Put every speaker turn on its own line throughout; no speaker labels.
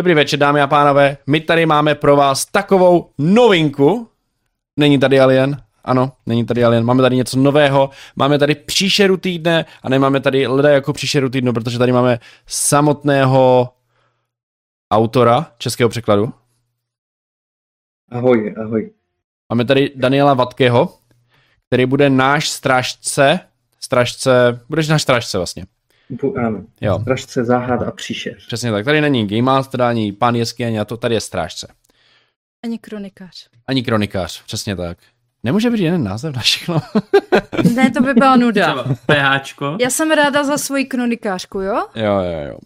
Dobrý večer, dámy a pánové. My tady máme pro vás takovou novinku. Není tady Alien? Ano, není tady Alien. Máme tady něco nového. Máme tady příšeru týdne a nemáme tady leda jako příšeru týdnu, protože tady máme samotného autora českého překladu.
Ahoj, ahoj.
Máme tady Daniela Vatkého, který bude náš strážce, strážce, budeš náš strážce vlastně.
Ano, jo. strážce záhad a příšer.
Přesně tak, tady není Game Master, ani pán jesky, ani to, tady je strážce.
Ani kronikář.
Ani kronikář, přesně tak. Nemůže být jeden název na všechno.
ne, to by byla nuda.
PHčko.
Já jsem ráda za svoji kronikářku, jo?
Jo, jo, jo.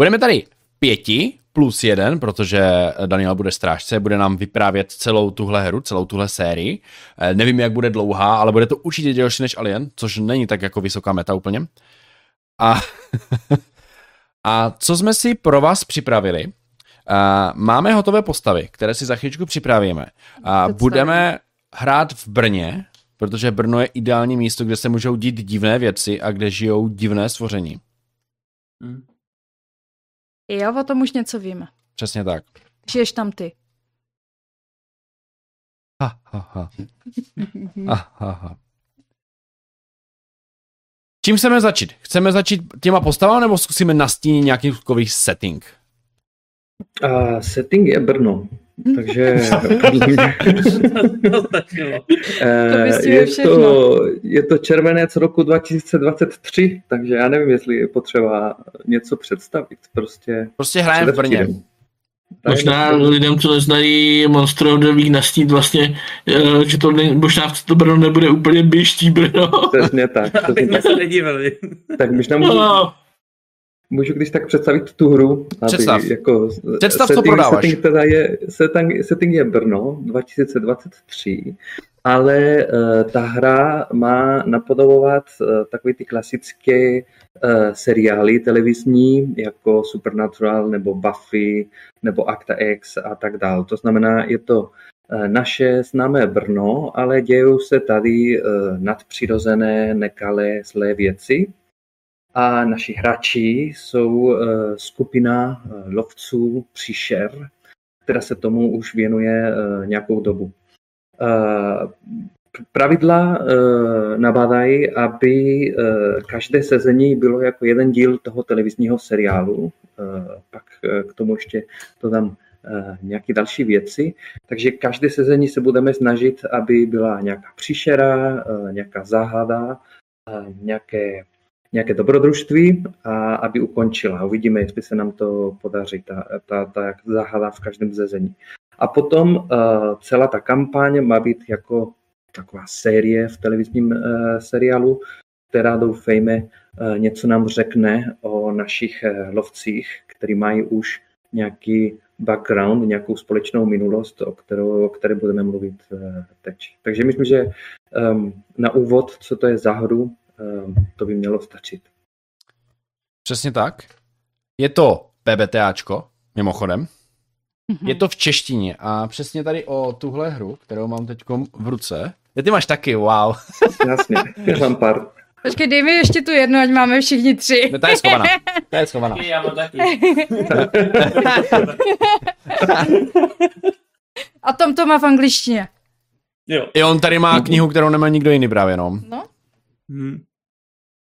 Budeme tady pěti plus jeden, protože Daniel bude strážce, bude nám vyprávět celou tuhle hru, celou tuhle sérii. Eh, nevím, jak bude dlouhá, ale bude to určitě delší než Alien, což není tak jako vysoká meta úplně. A, a co jsme si pro vás připravili? Uh, máme hotové postavy, které si za chvíličku připravíme. Budeme hrát v Brně, protože Brno je ideální místo, kde se můžou dít divné věci a kde žijou divné stvoření. Hmm.
Jo, o tom už něco víme.
Přesně tak.
Žiješ tam ty.
Ha, ha, ha. ha, ha, ha. Čím chceme začít? Chceme začít těma postavami nebo zkusíme nastínit nějaký takový setting?
Uh, setting je Brno. Takže podle mě... to je, to, je to červenec roku 2023, takže já nevím, jestli je potřeba něco představit. Prostě,
prostě hrajeme v Brně.
Možná lidem, co neznají Monster of the Week nastít vlastně, eh, že to ne, možná to Brno nebude úplně běžtí Brno.
Přesně tak.
Aby jsme se nedívali.
Tak možná můžu, no. Můžu když tak představit tu hru?
Představ.
Jako
Představ, setting, co prodáváš.
Setting, teda je, setting, setting je Brno 2023, ale uh, ta hra má napodobovat uh, takový ty klasické uh, seriály televizní, jako Supernatural nebo Buffy nebo Acta X a tak dále. To znamená, je to naše známé Brno, ale dějou se tady nadpřirozené, nekalé, zlé věci a naši hráči jsou eh, skupina eh, lovců příšer, která se tomu už věnuje eh, nějakou dobu. Pravidla nabádají, aby každé sezení bylo jako jeden díl toho televizního seriálu. Pak k tomu ještě dodám nějaké další věci. Takže každé sezení se budeme snažit, aby byla nějaká příšera, nějaká záhada, nějaké nějaké dobrodružství a aby ukončila. Uvidíme, jestli se nám to podaří, ta, ta, ta záhada v každém zezení. A potom uh, celá ta kampaň má být jako taková série v televizním uh, seriálu, která doufejme uh, něco nám řekne o našich uh, lovcích, kteří mají už nějaký background, nějakou společnou minulost, o, kterou, o které budeme mluvit uh, teď. Takže myslím, že um, na úvod, co to je za hru, to by mělo stačit.
Přesně tak. Je to PBTAčko, mimochodem. Mm-hmm. Je to v češtině a přesně tady o tuhle hru, kterou mám teď v ruce. Je ty máš taky, wow.
Jasně, já mám pár.
Počkej, dej mi ještě tu jednu, ať máme všichni tři.
No, ta je schovaná. Ta je schovaná.
Já mám taky.
a Tom to má v angličtině.
Jo. I on tady má knihu, kterou nemá nikdo jiný právě, no.
No. Hmm.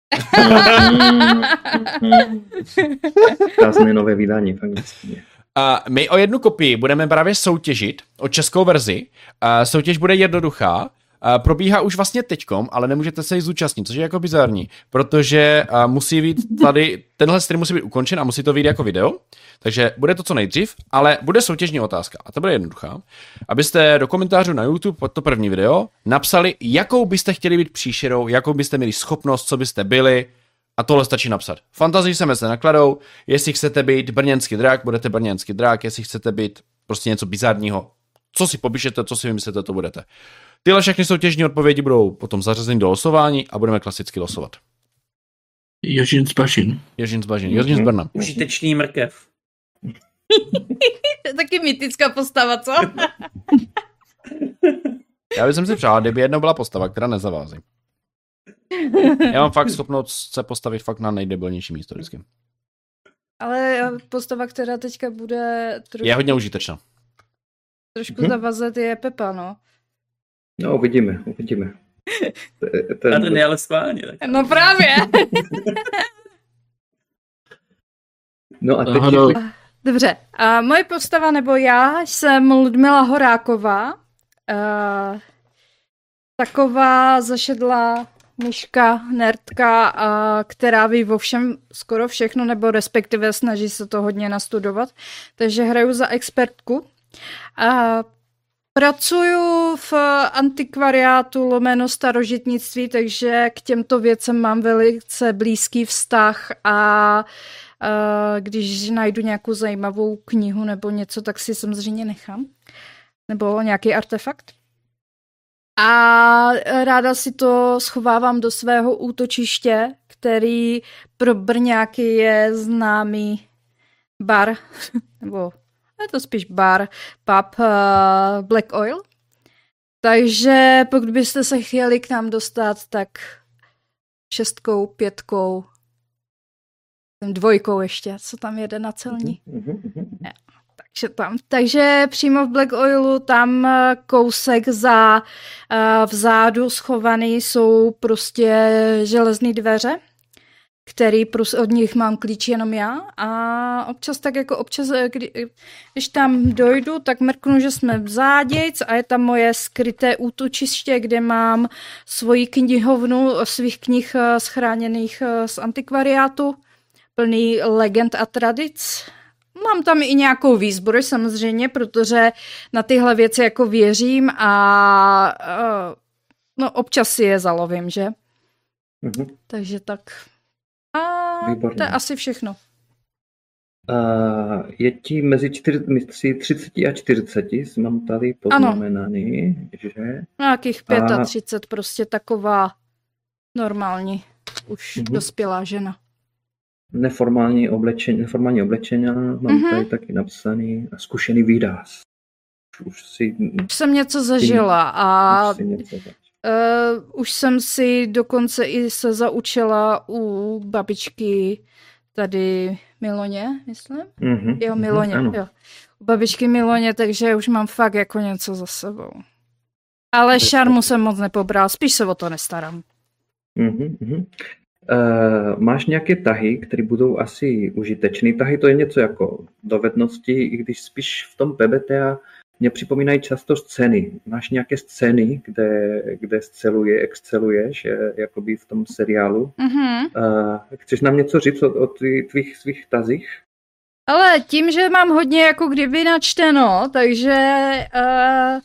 Krásné nové vydání v angličtině.
Uh, my o jednu kopii budeme právě soutěžit o českou verzi. Uh, soutěž bude jednoduchá. Probíhá už vlastně teďkom, ale nemůžete se jí zúčastnit, což je jako bizarní, protože musí být tady, tenhle stream musí být ukončen a musí to být jako video, takže bude to co nejdřív, ale bude soutěžní otázka a to bude jednoduchá. Abyste do komentářů na YouTube pod to první video napsali, jakou byste chtěli být příšerou, jakou byste měli schopnost, co byste byli, a tohle stačí napsat. Fantazii se mezi nakladou, jestli chcete být brněnský drak, budete brněnský drak, jestli chcete být prostě něco bizarního, co si popíšete, co si vymyslíte, to budete. Tyhle všechny soutěžní odpovědi budou potom zařazeny do losování a budeme klasicky losovat.
Jožin z Bažin.
Jožin z Bažin. Jožin z mhm. Brna.
Užitečný mrkev.
to je taky mytická postava, co?
Já bych si přál, kdyby jednou byla postava, která nezavází. Já mám fakt schopnost se postavit fakt na nejdebilnější místo vždycky.
Ale postava, která teďka bude trošku,
Je hodně užitečná.
Trošku
Mhm.
zavazet, je Pepa, no.
No, uvidíme, uvidíme.
A
Ten,
ne, ale schválně. Tak.
No právě.
no a teď,
Aha, no.
Dobře, a moje postava nebo já jsem Ludmila Horáková. Uh, taková zašedlá myška, nerdka, a která ví o všem skoro všechno, nebo respektive snaží se to hodně nastudovat. Takže hraju za expertku. A pracuju v antikvariátu lomeno starožitnictví, takže k těmto věcem mám velice blízký vztah a když najdu nějakou zajímavou knihu nebo něco, tak si samozřejmě nechám. Nebo nějaký artefakt. A ráda si to schovávám do svého útočiště, který pro Brňáky je známý bar, nebo je to spíš bar, pub uh, Black Oil. Takže pokud byste se chtěli k nám dostat, tak šestkou, pětkou, dvojkou ještě, co tam jede na celní.
Mhm, mhm.
Takže tam. Takže přímo v Black Oilu tam eh, kousek za uh, vzadu schovaný jsou prostě železné dveře, který prostě od nich mám klíč jenom já a občas tak jako občas, eh, kdy, když tam dojdu, tak mrknu, že jsme v zádějc a je tam moje skryté útočiště, kde mám svoji knihovnu svých knih eh, schráněných eh, z antikvariátu, plný legend a tradic. Mám tam i nějakou výzbroj samozřejmě, protože na tyhle věci jako věřím a no občas si je zalovím, že?
Mhm.
Takže tak. A
Výborně.
to je asi všechno.
A je ti mezi čtyři, mezi 30 a 40, mám tady poznamenaný, že?
Nějakých
A-
35, prostě taková normální, už
Mhm.
dospělá žena.
Neformální oblečení, neformální oblečení mám
Mhm.
tady taky napsaný a zkušený výraz. Už si,
Už jsem něco zažila a
už něco.
Uh, už jsem si dokonce i se zaučila u babičky tady Miloně, myslím.
Mhm,
Jo,
mhm,
Miloně,
ano.
jo. U babičky Miloně, takže už mám fakt jako něco za sebou. Ale šarmu jsem moc nepobral, spíš se o to nestarám.
Mhm, mhm. Uh, máš nějaké tahy, které budou asi užitečné? Tahy to je něco jako dovednosti, i když spíš v tom PBTA mě připomínají často scény. Máš nějaké scény, kde, kde sceluje, exceluješ, jakoby v tom seriálu.
Mhm.
Uh, chceš nám něco říct o, o tvých, svých tazích?
Ale tím, že mám hodně jako kdyby načteno, takže uh,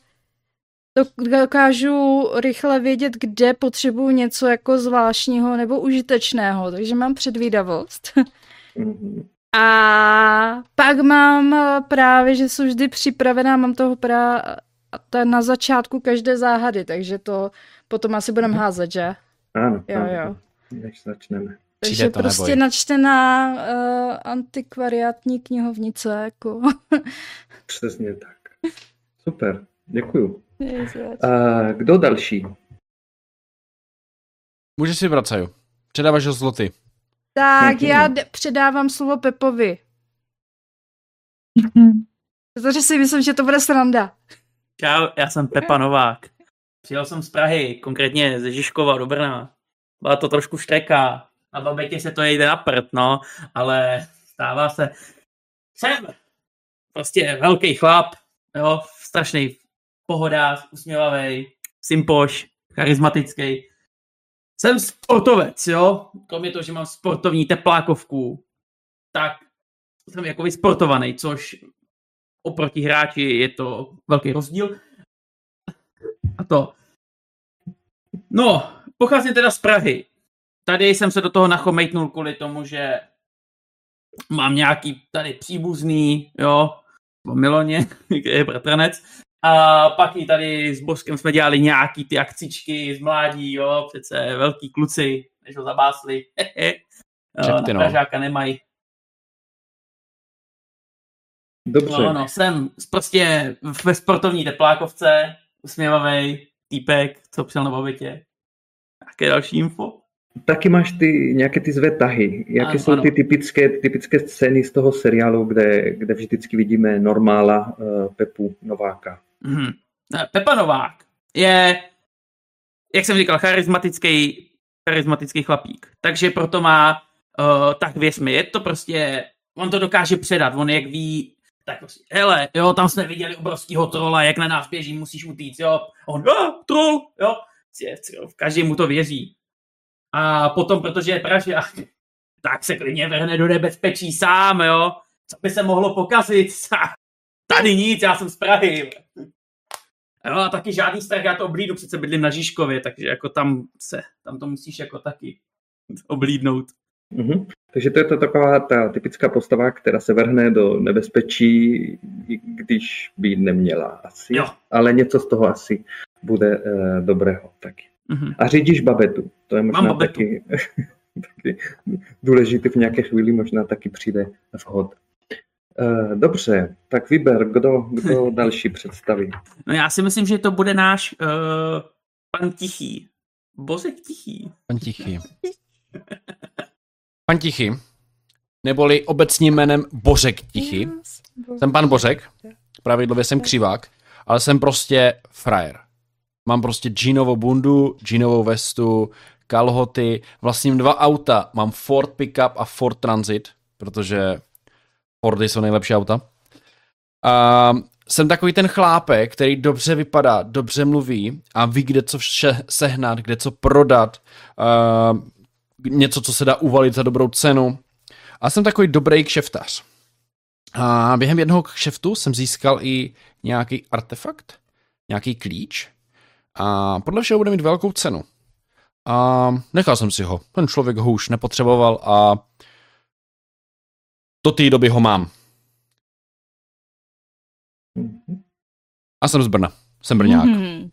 to dokážu rychle vědět, kde potřebuju něco jako zvláštního nebo užitečného, takže mám předvídavost.
Mhm.
A pak mám eh, právě, že jsou vždy připravená, mám toho pra a to je na začátku každé záhady, takže to potom asi budeme házet, že?
Ano,
Jo,
ano,
jo.
než začneme.
Takže
Přijde to,
prostě
neboj.
načtená uh, antikvariátní knihovnice, jako.
Přesně tak. Super, děkuju. A kdo další?
Můžeš si vracaju. Předáváš ho zloty.
Tak
Mhm.
já d- předávám slovo Pepovi. Protože si myslím, že to bude sranda.
Čau, já jsem Pepa Novák. Přijel jsem z Prahy, konkrétně ze Žižkova do Brna. Byla to trošku štreka. Na babetě se to jde na prd, no, ale stává se. Jsem prostě velký chlap, jo, strašný pohodář, usměvavý, sympoš, charismatický. Jsem sportovec, jo, kromě toho, že mám sportovní teplákovku, tak jsem jako vysportovaný, což oproti hráči je to velký rozdíl. A to. No, pocházím teda z Prahy. Tady jsem se do toho nachomejtnul kvůli tomu, že mám nějaký tady příbuzný, jo, o Miloně, kde je bratranec. A pak i tady s Boskem jsme dělali nějaký ty akcičky z mládí, jo, přece velký kluci, než ho zabásli. Na
no.
Pražáka nemají.
Dobře.
No, no, jsem prostě ve sportovní teplákovce, usměvavý týpek, co přijel na babetě. Jaké další info?
taky máš ty nějaké ty zvé tahy. Jaké
Ano,
jsou
ano.
ty typické, typické scény z toho seriálu, kde, kde vždycky vidíme normála uh, Pepu Nováka?
Ne, Pepa Novák je, jak jsem říkal, charismatický, charismatický chlapík. Takže proto má, uh, tak věř mi, je to prostě, on to dokáže předat, on jak ví, tak prostě, hele, jo, tam jsme viděli obrovskýho trola, jak na nás běží, musíš utíct, jo. A on, ah, troll, jo. v každý mu to věří. A potom, protože je pražák, tak se klidně vrhne do nebezpečí sám, jo. Co by se mohlo pokazit? Tady nic, já jsem z Prahy. Jo, a taky žádný strach, já to oblídu, přece bydlím na Žižkově, takže jako tam se, tam to musíš jako taky oblídnout.
Mhm. Takže to je to taková ta typická postava, která se vrhne do nebezpečí, když by neměla asi.
Jo.
Ale něco z toho asi bude uh, dobrého taky.
Mhm.
A řídíš babetu. To je možná taky, taky důležité v nějaké chvíli, možná taky přijde vhod. Eh, Dobře, tak vyber, kdo, kdo další představí.
No já si myslím, že to bude náš uh, pan Tichý. Bozek Tichý.
Pan Tichý. Pan Tichý, neboli obecním jménem Bořek Tichý. Jsem pan Bořek, pravidlově jsem křivák, ale jsem prostě frajer. Mám prostě džínovou bundu, džínovou vestu, kalhoty, vlastním dva auta. Mám Ford Pickup a Ford Transit, protože Fordy jsou nejlepší auta. A jsem takový ten chlápek, který dobře vypadá, dobře mluví a ví, kde co vše sehnat, kde co prodat, uh, něco, co se dá uvalit za dobrou cenu. A jsem takový dobrý kšeftař. A během jednoho kšeftu jsem získal i nějaký artefakt, nějaký klíč a podle všeho bude mít velkou cenu. A nechal jsem si ho. Ten člověk ho už nepotřeboval a do té doby ho mám.
Mhm.
A jsem z Brna. Jsem Brňák.
Mhm.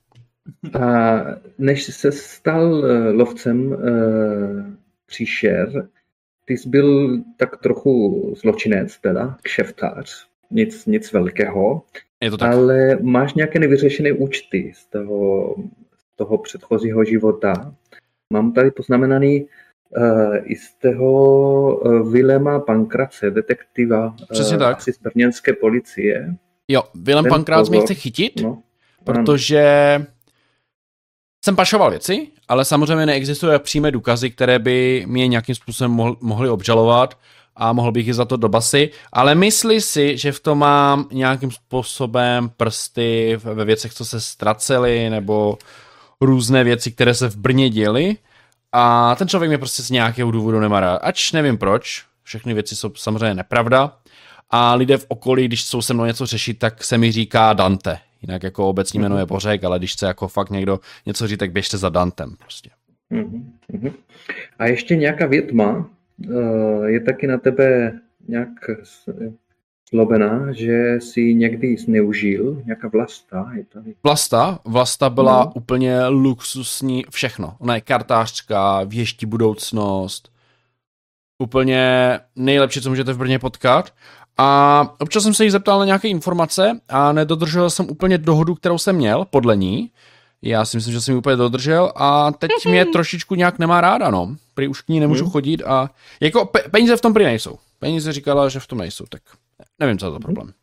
A než se stal eh, lovcem eh, příšer, ty jsi byl tak trochu zločinec, teda kšeftář, nic, nic velkého,
Je to tak.
ale máš nějaké nevyřešené účty z toho, z toho předchozího života. Mám tady poznamenaný uh, z toho uh, Vilema Pankrace, detektiva
Přesně
uh,
tak.
asi z brněnské policie.
Jo, Willem
Ten
Pankrát mě chce chytit,
No,
protože jsem pašoval věci, ale samozřejmě neexistuje přímé důkazy, které by mě nějakým způsobem mohl, mohly obžalovat a mohl bych je za to do basy, ale myslí si, že v tom mám nějakým způsobem prsty ve věcech, co se ztracely, nebo různé věci, které se v Brně děly a ten člověk mě prostě z nějakého důvodu nemá rád. Ač nevím proč, všechny věci jsou samozřejmě nepravda a lidé v okolí, když jsou se mnou něco řešit, tak se mi říká Dante. Jinak jako obecní jméno je Bořek, ale když chce jako fakt někdo něco říct, tak běžte za Dantem prostě.
Mhm, mhm. A ještě nějaká větma eh, je taky na tebe nějak s- zlobená, že si někdy zneužil, nějaká vlasta, je tady.
Vlasta, Vlasta byla
No.
úplně luxusní všechno. Ona je kartářka, věští budoucnost, úplně nejlepší, co můžete v Brně potkat. A občas jsem se jí zeptal na nějaké informace a nedodržel jsem úplně dohodu, kterou jsem měl, podle ní. Já si myslím, že jsem ji úplně dodržel a teď mě trošičku nějak nemá ráda, no. Prý už k ní nemůžu
Hmm.
chodit a jako pe- peníze v tom prý nejsou. Peníze říkala, že v tom nejsou, tak nevím, co je to problém.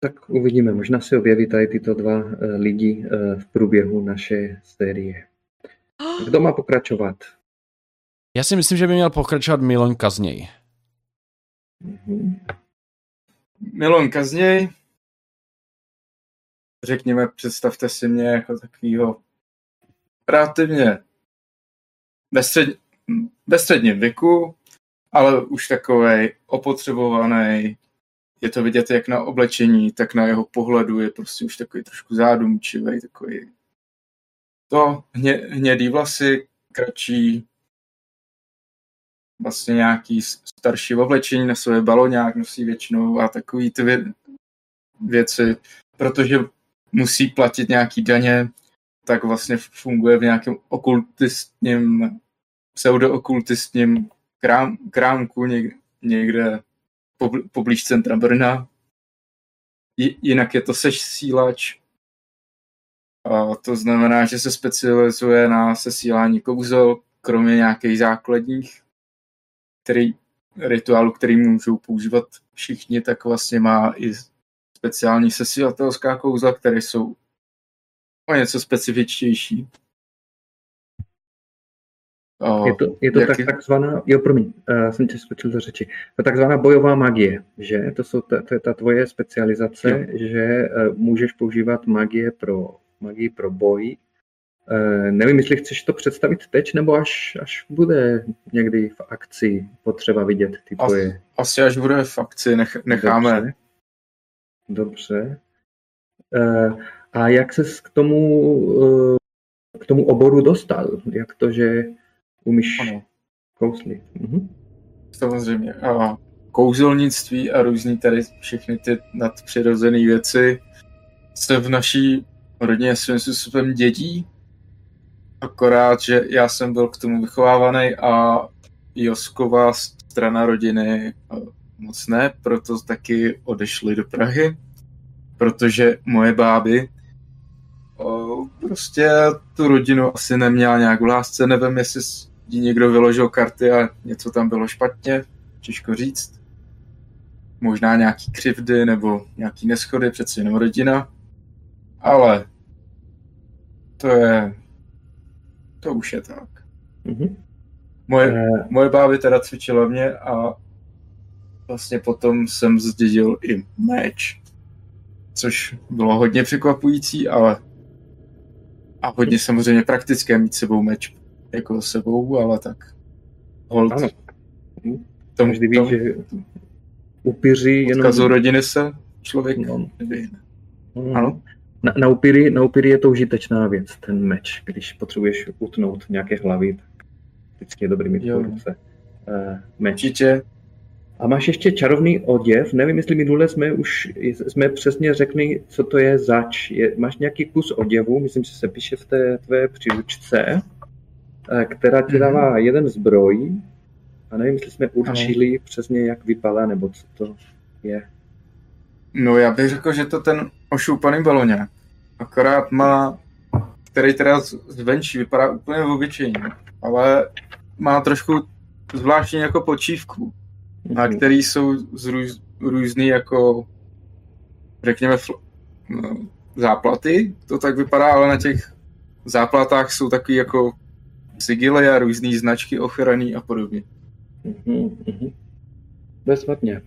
Tak uvidíme, možná se objeví tady tyto dva eh, lidi eh, v průběhu naše série. Kdo má pokračovat?
Já si myslím, že by měl pokračovat Milan Kazněj.
Mhm.
Milon Kazněj, řekněme, představte si mě jako takovýho relativně ve, střed, ve středním věku, ale už takovej opotřebovaný. Je to vidět jak na oblečení, tak na jeho pohledu je prostě už takový trošku zádumčivý, takový to hně, hnědý vlasy, kratší, vlastně nějaký starší oblečení na sobě baloňák nosí většinou a takový ty vě- věci, protože musí platit nějaký daně, tak vlastně funguje v nějakém okultistním, pseudookultistním krám, krámku něk, někde pobl- poblíž centra Brna. Jinak je to sesílač. A to znamená, že se specializuje na sesílání kouzel, kromě nějakých základních který, rituálů, který můžou používat všichni, tak vlastně má i speciální sesilatelská kouzla, které jsou o něco specifičtější.
Je to, je to tak, takzvaná, jo promiň, uh, jsem tě skočil do řeči, to takzvaná bojová magie, že? To, jsou, to, to je ta tvoje specializace, jo. že uh, můžeš používat magie pro, magii pro boj. Uh, nevím, jestli chceš to představit teď, nebo až, až bude někdy v akci potřeba vidět ty tvoje...
Asi, asi až bude v akci, nech, necháme.
Dobře. Dobře. Uh, a jak ses k tomu, uh, k tomu oboru dostal? Jak to, že umíš ano. kouslit. Mhm.
Samozřejmě. A kouzelnictví a různý tady všechny ty nadpřirozené věci se v naší rodině svým způsobem dědí. Akorát, že já jsem byl k tomu vychovávaný a Josková strana rodiny moc ne, proto taky odešli do Prahy, protože moje báby o, prostě tu rodinu asi neměla nějak v lásce, nevím, jestli jí někdo vyložil karty a něco tam bylo špatně, těžko říct. Možná nějaký křivdy nebo nějaký neschody, přeci jenom rodina. Ale to je... To už je tak. Mm-hmm. Moje, uh... moje báby teda cvičila mě a vlastně potom jsem zdědil i meč. Což bylo hodně překvapující, ale a hodně samozřejmě praktické mít sebou meč jako sebou, ale tak
hold. Ano. Tomu, Každý ví, že upíři jenom...
Odkazu rodiny se člověk no. neví.
Mm. Ano? Na, na, upíry, na upíry je to užitečná věc, ten meč. Když potřebuješ utnout nějaké hlavy, tak vždycky je dobrý mít v ruce uh, meč.
Určitě.
A máš ještě čarovný oděv, nevím, jestli minule jsme už jsme přesně řekli, co to je zač. Je, máš nějaký kus oděvu, myslím, že se píše v té tvé příručce, Eh, která ti dává mm-hmm. jeden zbroj a nevím, jestli jsme určili ano. přesně, jak vypadá, nebo co to je.
No já bych řekl, že to ten ošoupaný baloně. Akorát má, který teda zvenčí vypadá úplně obyčejně, ale má trošku zvláštní jako počívku, mm-hmm. na který jsou z růz, různý jako řekněme fl- no, záplaty, to tak vypadá, ale na těch záplatách jsou takový jako sigily a různé značky ochrany a podobně.
Mm-hmm. Bezvadně.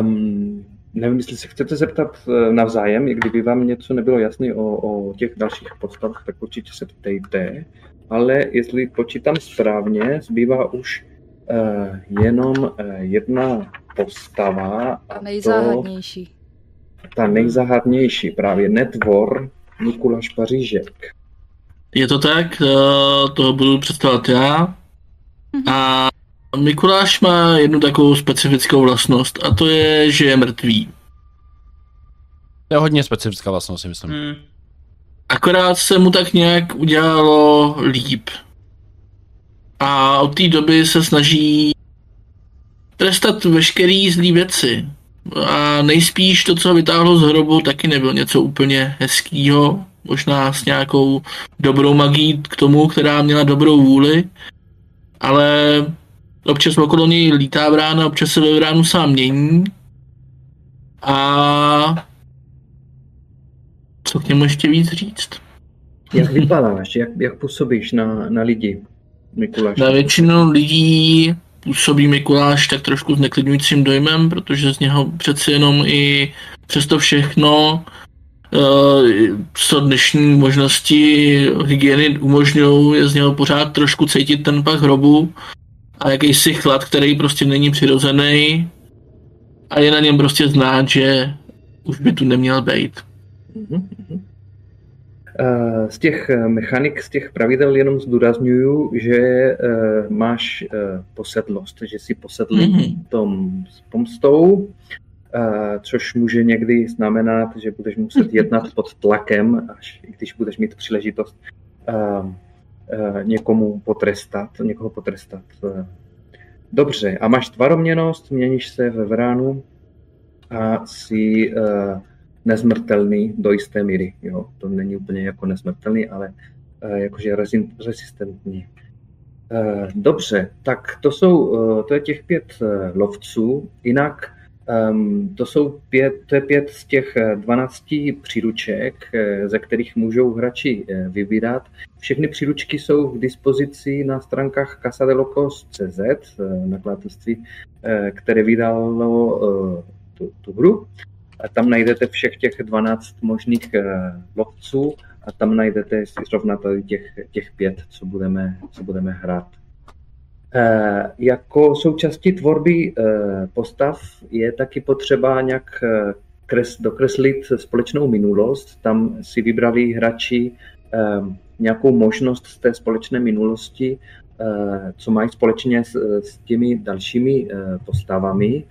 Um, nevím, jestli se chcete zeptat eh, navzájem, i kdyby vám něco nebylo jasné o, o těch dalších postavách, tak určitě se ptejte. Ale jestli počítám správně, zbývá už uh, jenom uh, jedna postava.
A nejzáhadnější.
To, ta nejzáhadnější, právě netvor Mikuláš Pařížek.
Je to tak, toho budu představovat já. A Mikuláš má jednu takovou specifickou vlastnost a to je, že je mrtvý.
To je hodně specifická vlastnost, si myslím. Hmm.
Akorát se mu tak nějak udělalo líp. A od té doby se snaží trestat veškerý zlý věci. A nejspíš to, co vytáhlo z hrobu, taky nebylo něco úplně hezkýho možná s nějakou dobrou magií k tomu, která měla dobrou vůli, ale občas okolo něj lítá brána, občas se ve bránu sám mění a co k němu ještě víc říct?
Jak vypadáš, jak, jak působíš na, na lidi, Mikuláš?
Na většinu lidí působí Mikuláš tak trošku s neklidňujícím dojmem, protože z něho přeci jenom i přesto všechno co dnešní možnosti hygieny umožňují, je z něho pořád trošku cítit ten pach hrobu a jakýsi chlad, který prostě není přirozený a je na něm prostě znát, že už by tu neměl být.
Eh, z těch eh, mechanik, z těch pravidel jenom zdůraznuju, že máš posedlost, že jsi posedlý mm-hmm. tom s pomstou což může někdy znamenat, že budeš muset jednat pod tlakem, až když budeš mít příležitost někomu potrestat, někoho potrestat. Dobře, a máš tvaroměnost, měníš se ve vránu a jsi nezmrtelný do jisté míry. Jo? To není úplně jako nezmrtelný, ale jakože rezistentní. Eh, Dobře, tak to jsou, eh, to je těch pět eh, lovců, jinak to jsou pět, to je pět z těch eh, 12 příruček, eh, ze kterých můžou hráči eh, vybírat. Všechny příručky jsou k dispozici na stránkách casadelocos.cz, eh, nakladatelství, eh, které vydalo eh, tu, tu hru. A tam najdete všech těch 12 možných eh, lovců a tam najdete zrovna tady těch, těch pět, co budeme, co budeme hrát. Eh, Jako součástí tvorby eh, postav je taky potřeba nějak eh, kres, dokreslit společnou minulost. Tam si vybrali hráči nějakou možnost z té společné minulosti, co mají společně s, s těmi dalšími postavami.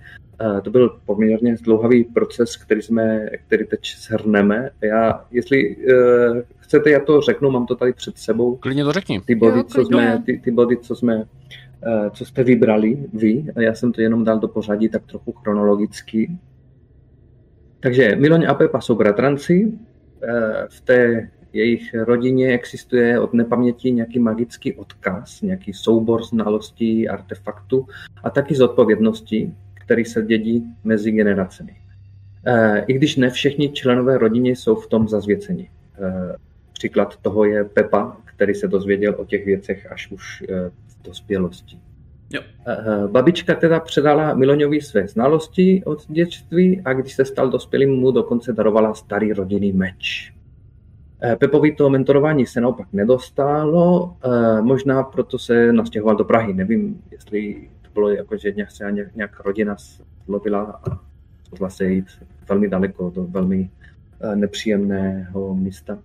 To byl poměrně zdlouhavý proces, který, jsme, který teď shrneme. Já, jestli chcete, já to řeknu, mám to tady před sebou
Klidně to řekni.
ty body,
Jo,
co jsme, ty, ty body, co jsme, co jste vybrali vy, a já jsem to jenom dal do pořadí tak trochu chronologicky. Takže Miloň a Pepa jsou bratranci, eh, v té jejich rodině existuje od nepaměti nějaký magický odkaz, nějaký soubor znalostí, artefaktů a taky zodpovědnosti, který se dědí mezi generacemi. Eh, I když ne všichni členové rodiny jsou v tom zazvěceni. Eh, Příklad toho je Pepa, který se dozvěděl o těch věcech až už eh, dospělosti.
Jo.
Eh, Babička teda předala Miloňovi své znalosti od dětství a když se stal dospělým, mu dokonce darovala starý rodinný meč. Eh, Pepovi to mentorování se naopak nedostalo, eh, možná proto se nastěhoval do Prahy. Nevím, jestli to bylo jako, že nějak, se nějak, rodina slovila a rozhodla se jít velmi daleko do velmi eh, nepříjemného místa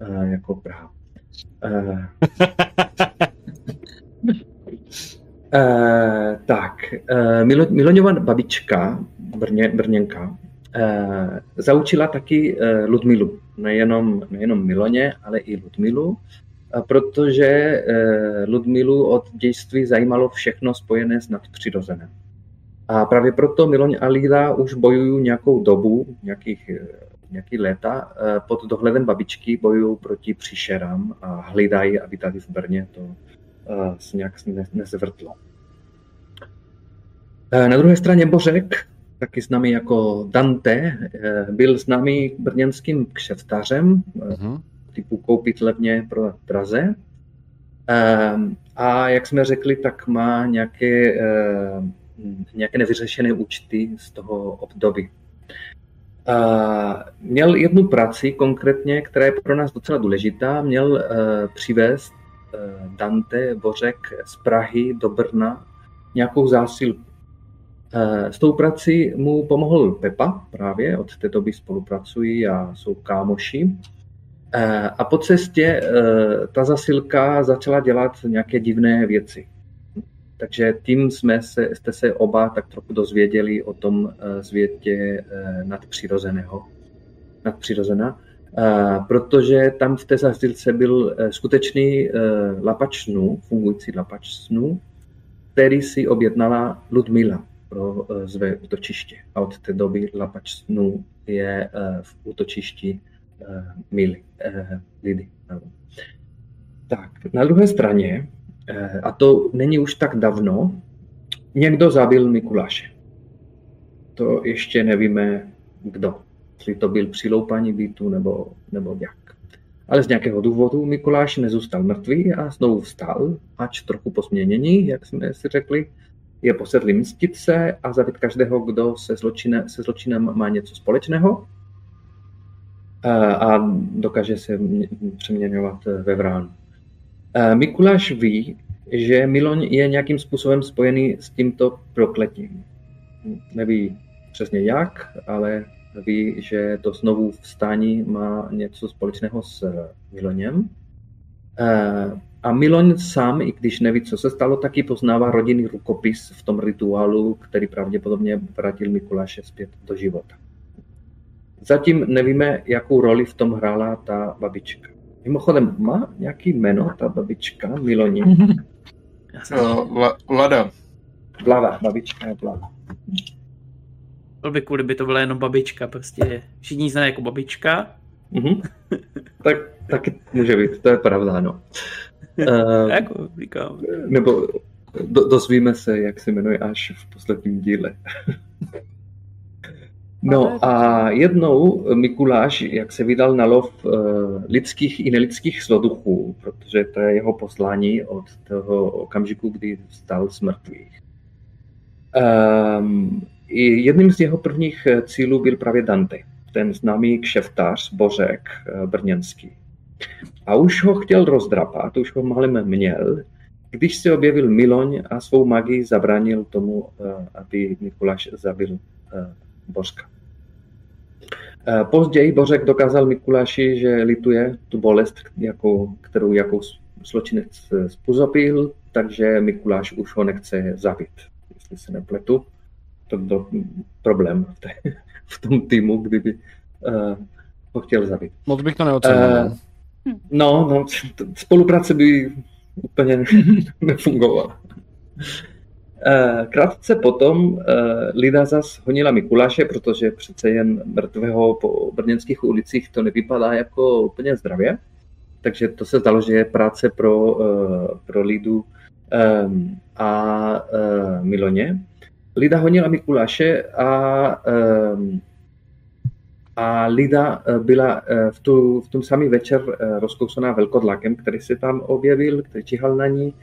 eh, jako Praha. Eh, tak, eh, Milo, Miloňova babička, Brně, Brněnka, eh, zaučila taky eh, Ludmilu. Nejenom, nejenom Miloně, ale i Ludmilu, protože eh, Ludmilu od dějství zajímalo všechno spojené s nadpřirozeným. A právě proto Miloň a Lída už bojují nějakou dobu, nějakých, nějaký léta, eh, pod dohledem babičky bojují proti příšerám a hlídají, aby tady v Brně to se nějak ne- nezvrtlo. Eh, Na druhé straně Bořek, taky známý jako Dante, eh, byl známý brněnským kšeftařem, eh,
Mhm.
typu koupit levně pro draze. Ehm, A jak jsme řekli, tak má nějaké, eh, nějaké nevyřešené účty z toho období. Měl jednu práci konkrétně, která je pro nás docela důležitá. Měl eh, přivést eh, Dante Bořek z Prahy do Brna nějakou zásilku. Eh, S tou prací mu pomohl Pepa právě, od té doby spolupracují a jsou kámoši. Eh, A po cestě eh, ta zasilka začala dělat nějaké divné věci. Takže tím jsme se, jste se oba tak trochu dozvěděli o tom eh, světě eh, nadpřirozeného. Nadpřirozena. Protože tam v té zasilce byl eh, skutečný eh, lapač snů, fungující lapač snů, který si objednala Ludmila pro své útočiště. A od té doby lapač snů je v útočišti Mily, Lidy. Tak, na druhé straně, a to není už tak dávno, někdo zabil Mikuláše. To ještě nevíme, kdo. Jestli to byl při loupání bytu nebo, nebo jak. Ale z nějakého důvodu Mikuláš nezůstal mrtvý a znovu vstal, ač trochu posměnění, jak jsme si řekli, je posedlý mstit se a zabít každého, kdo se, zločine, se zločinem má něco společného a, a dokáže se mě- přeměňovat ve vránu. A Mikuláš ví, že Miloň je nějakým způsobem spojený s tímto prokletím. Neví přesně jak, ale ví, že to znovu vstání má něco společného s Miloněm. Eh, A Miloň sám, i když neví, co se stalo, taky poznává rodinný rukopis v tom rituálu, který pravděpodobně vrátil Mikuláše zpět do života. Zatím nevíme, jakou roli v tom hrála ta babička. Mimochodem, má nějaký jméno ta babička Miloni?
Jsem
Uh, la, Lada.
Blava, babička je Blava.
Byl by cool, kdyby to byla jenom babička, prostě všichni znají jako babička.
Mhm. tak taky může být, to je pravda, no. Uh,
jako říkám.
nebo do, dozvíme se, jak se jmenuje až v posledním díle. No a jednou Mikuláš, jak se vydal na lov uh, lidských i nelidských zloduchů, protože to je jeho poslání od toho okamžiku, kdy vstal z mrtvých. Um, i jedním z jeho prvních cílů byl právě Dante, ten známý kšeftář, bořek uh, brněnský. A už ho chtěl rozdrapat, už ho malem měl, když se objevil Miloň a svou magii zabránil tomu, uh, aby Mikuláš zabil Božka. Později Bořek dokázal Mikuláši, že lituje tu bolest, jakou, kterou jakou zločinec způsobil, takže Mikuláš už ho nechce zabít, jestli se nepletu. To byl problém v, té, v tom týmu, kdyby uh, ho chtěl zabít.
Moc bych to neocenil. Uh,
no, no, spolupráce by úplně nefungovala. Eh, krátce potom Lida zas honila Mikuláše, protože přece jen mrtvého po brněnských ulicích to nevypadá jako úplně zdravě. Takže to se zdalo, že je práce pro, pro Lidu a Miloně. Lida honila Mikuláše a, ehm, a Lida byla v, tu, v tom samý večer rozkousaná velkodlakem, který se tam objevil, který čihal na ní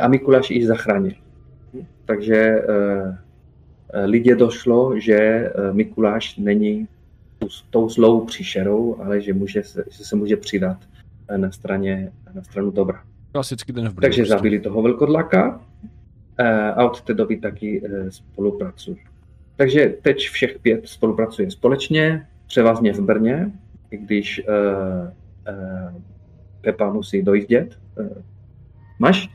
a Mikuláš ji zachránil. Takže eh, eh, lidé došlo, že eh, Mikuláš není tou zlou příšerou, ale že, může, že se může přidat na, straně, na stranu dobra.
Klasicky den v
Takže zabili toho velkodlaka a od té doby taky spolupracují. Takže teď všech pět spolupracuje společně, převazně v Brně, i když uh, uh, Pepa musí dojíždět. Uh, máš,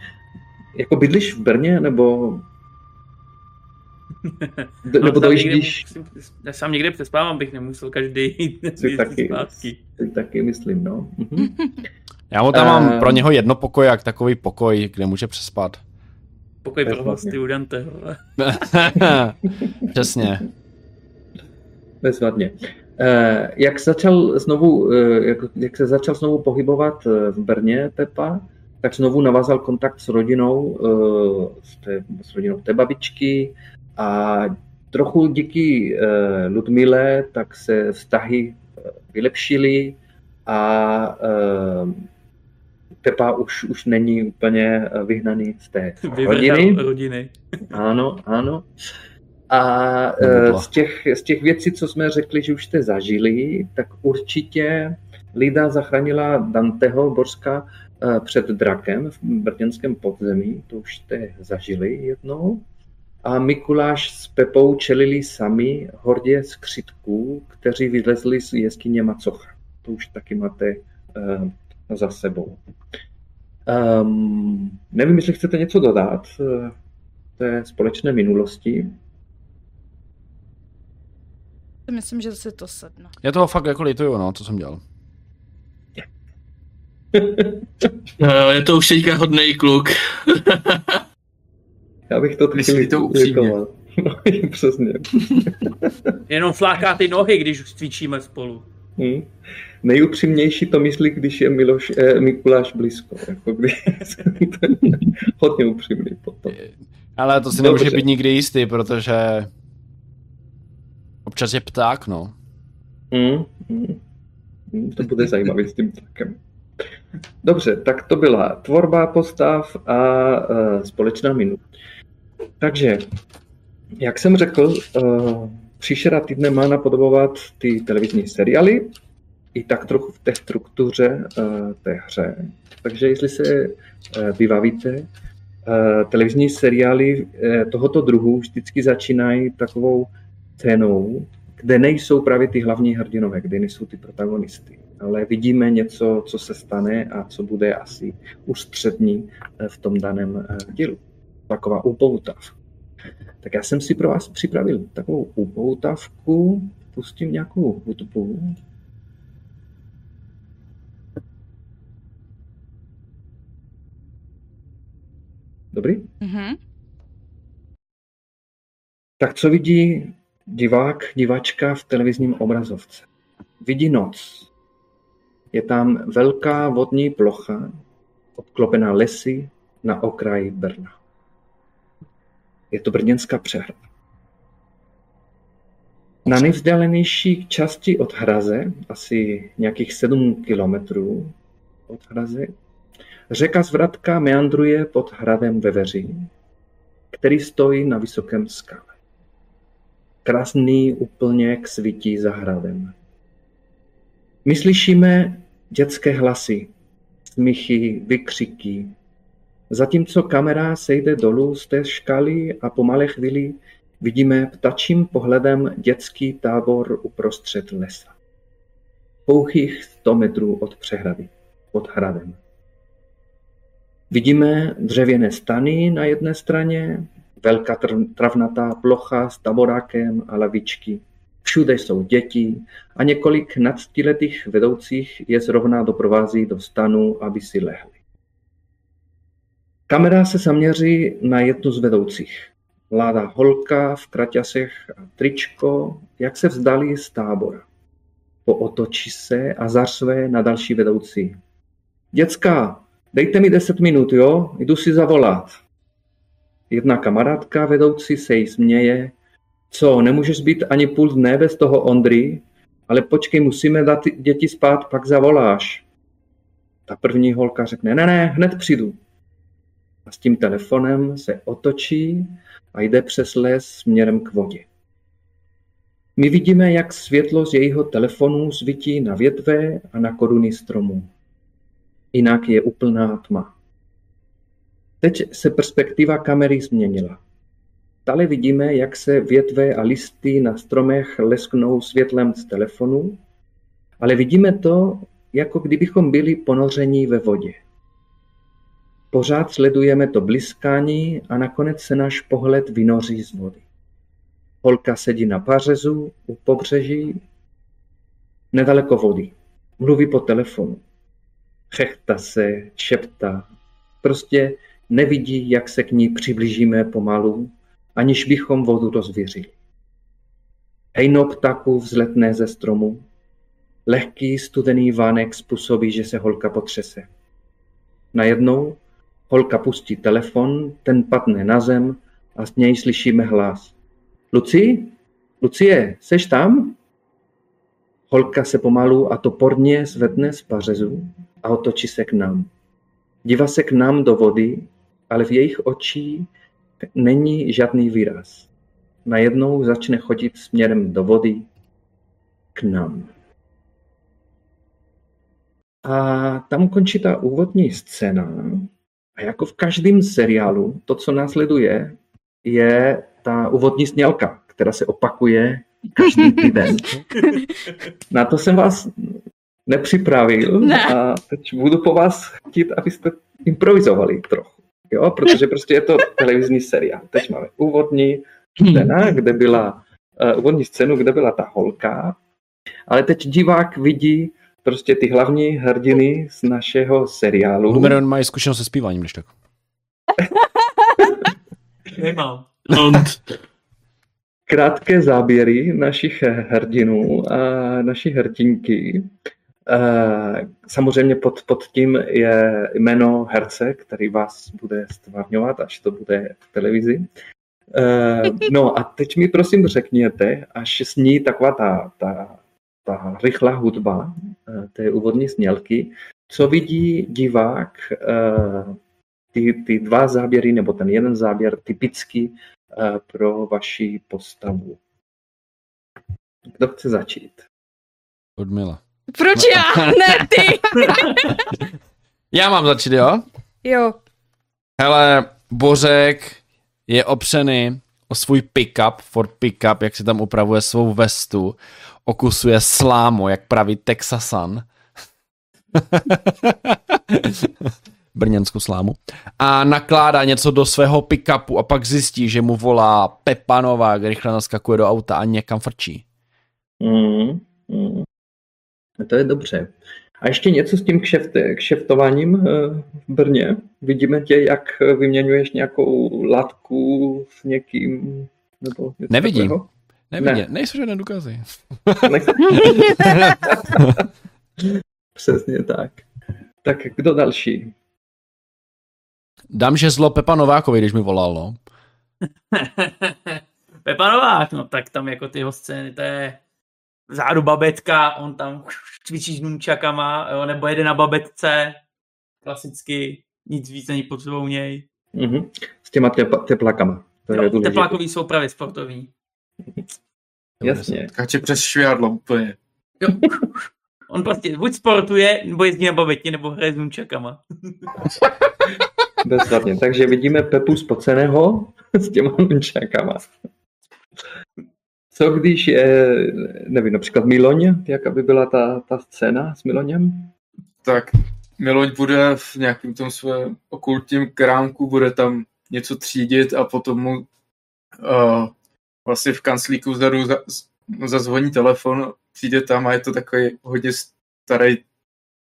jako bydlíš v Brně, nebo
D- no, nebo dojíždíš... Já sám někde přespávám, bych nemusel každý
taky, zpátky. Si taky myslím, no. Mhm.
Já mu tam mám uh, pro něho jedno pokoj, jak takový pokoj, kde může přespat.
Pokoj pro hosty u Dante.
Přesně.
Bezvadně. Uh, jak, začal znovu, uh, jak, jak se začal znovu pohybovat v Brně Pepa, tak znovu navázal kontakt s rodinou, s, té, s rodinou té babičky, a trochu díky Ludmile tak se vztahy eh, vylepšily a Pepa už, už není úplně vyhnaný z té rodiny.
rodiny.
Ano, ano. A uh, z těch, z těch věcí, co jsme řekli, že už jste zažili, tak určitě Lida zachránila Danteho Borska před drakem v brněnském podzemí, to už jste zažili jednou a Mikuláš s Pepou čelili sami hordě skřitků, kteří vylezli z jeskyně Macocha. To už taky máte za sebou. Um, nevím, jestli chcete něco dodat uh, té společné minulosti.
Myslím, že se to sedne.
Já toho fakt jako lituju, no, co jsem dělal.
je to už teďka hodný kluk.
Já bych to taky to upřímně. No, přesně.
Jenom fláká ty nohy, když cvičíme spolu.
Hmm. Nejupřímnější to myslí, když je Miloš, eh, Mikuláš blízko. Jako kdy hodně upřímný potom.
Ale to si Dobře. nemůže být nikdy jistý, protože občas je pták, no.
Hmm. Hmm. To bude zajímavý s tím ptákem. Dobře, tak to byla tvorba postav a uh, společná minuta. Takže, jak jsem řekl, uh, příšera týdne má napodobovat ty televizní seriály, i tak trochu v té struktuře uh, té hře. Takže jestli se uh, vybavíte, uh, televizní seriály tohoto druhu vždycky začínají takovou scénou, kde nejsou právě ty hlavní hrdinové, kde nejsou ty protagonisty. Ale vidíme něco, co se stane a co bude asi ústřední v tom daném dílu taková upoutav. Tak já jsem si pro vás připravil takovou upoutavku, pustím nějakou hudbu. Dobrý? Mm-hmm. Tak co vidí divák, diváčka v televizním obrazovce? Vidí noc. Je tam velká vodní plocha, obklopená lesy na okraji Brna. Je to brněnská přehrada. Na nejvzdálenější části od Hraze, asi nějakých 7 kilometrů od Hraze, řeka Zvratka meandruje pod hradem Veveří, který stojí na vysokém skále. Krásný úplněk svítí za hradem. My slyšíme dětské hlasy, smíchy, vykřiky. Zatímco kamera sejde dolů z té škály a po malé chvíli vidíme ptačím pohledem dětský tábor uprostřed lesa. Pouhých 100 metrů od přehrady, pod hradem. Vidíme dřevěné stany na jedné straně, velká travnatá plocha s taborákem a lavičky. Všude jsou děti a několik nadstiletých vedoucích je zrovna doprovází do stanu, aby si lehli. Kamera se zaměří na jednu z vedoucích. Mladá holka v kraťasech a tričko, jak se vzdali z tábora. Pootočí se a zařve na další vedoucí. Děcka, dejte mi deset minut, jo? Jdu si zavolat. Jedna kamarádka vedoucí se jí směje. Co, nemůžeš být ani půl dne bez toho Ondry? Ale počkej, musíme dát děti spát, pak zavoláš. Ta první holka řekne, ne, ne, hned přijdu. A s tím telefonem se otočí a jde přes les směrem k vodě. My vidíme, jak světlo z jejího telefonu svítí na větve a na koruny stromů. Jinak je úplná tma. Teď se perspektiva kamery změnila. Dále vidíme, jak se větve a listy na stromech lesknou světlem z telefonu, ale vidíme to, jako kdybychom byli ponoření ve vodě. Pořád sledujeme to bliskání a nakonec se náš pohled vynoří z vody. Holka sedí na pařezu u pobřeží, nedaleko vody. Mluví po telefonu. Chechtá se, šeptá. Prostě nevidí, jak se k ní přiblížíme pomalu, aniž bychom vodu rozvěřili. Hejno ptáků vzletne ze stromu. Lehký studený vánek způsobí, že se holka potřese. Najednou Holka pustí telefon, ten padne na zem a z něj slyšíme hlas. Luci? Lucie, seš tam? Holka se pomalu a toporně zvedne z pařezu a otočí se k nám. Dívá se k nám do vody, ale v jejich očí není žádný výraz. Najednou začne chodit směrem do vody k nám. A tam končí ta úvodní scéna, a jako v každém seriálu, to, co následuje, je ta úvodní snělka, která se opakuje každý týden. Na to jsem vás nepřipravil
Ne.
a teď budu po vás chtít, abyste improvizovali trochu. Jo, protože prostě je to televizní seriál. Teď máme úvodní scéna, kde byla uh, úvodní scénu, kde byla ta holka, ale teď divák vidí prostě ty hlavní hrdiny z našeho seriálu.
Numeron mají zkušenost se zpíváním, když tak.
Nemám.
Krátké záběry našich hrdinů a naší hrdinky. Eh, Samozřejmě pod, pod tím je jméno herce, který vás bude stvárňovat, až to bude v televizi. Eh, No a teď mi prosím řekněte, až sní taková ta, ta, ta rychlá hudba eh, té úvodní snělky, co vidí divák ty, ty dva záběry, nebo ten jeden záběr typický pro vaši postavu. Kdo chce začít?
Ludmila.
Proč já? Ne, ty!
Já mám začít, jo?
Jo.
Hele, Bořek je opřený o svůj pick-up, Ford pick-up, jak si tam upravuje svou vestu, okusuje slámu, jak praví Texasan. brněnskou slámu. A nakládá něco do svého pick-upu a pak zjistí, že mu volá Pepa Novák, rychle naskakuje do auta a někam frčí.
Mm, mm. To je dobře. A ještě něco s tím kšefte, kšeftováním eh, v Brně. Vidíme tě, jak vyměňuješ nějakou látku s někým? Nebo něco
Nevidím.
takového?
Nevidě,
Ne.
ne. nejsou žádné důkazy.
Přesně tak. Tak kdo další?
Dám žezlo Pepa Novákovi, když mi volal, no.
Pepa Novák, no tak tam jako ty jeho scény, to je vzadu babetka, on tam cvičí s nunčakama, jo, nebo jede na babetce, klasicky, nic víc není potřeba u něj.
Mhm. S těma tepla, teplakama. To je
No,
důležité.
teplákový jsou právě sportovní.
Jasně.
Skáče přes švihadlo úplně.
Jo. On prostě buď sportuje, nebo jezdí na babetě, nebo hraje s nunčakama.
Bezvadně. Takže vidíme Pepu spoceného s těma nunčákama. Co když je, nevím, například Miloň, jak aby byla ta, ta scéna s Miloněm?
Tak Miloň bude v nějakém tom svém okultním krámku, bude tam něco třídit a potom mu uh, vlastně v kanclíku vzadu za, zazvoní telefon, přijde tam a je to takový hodně starý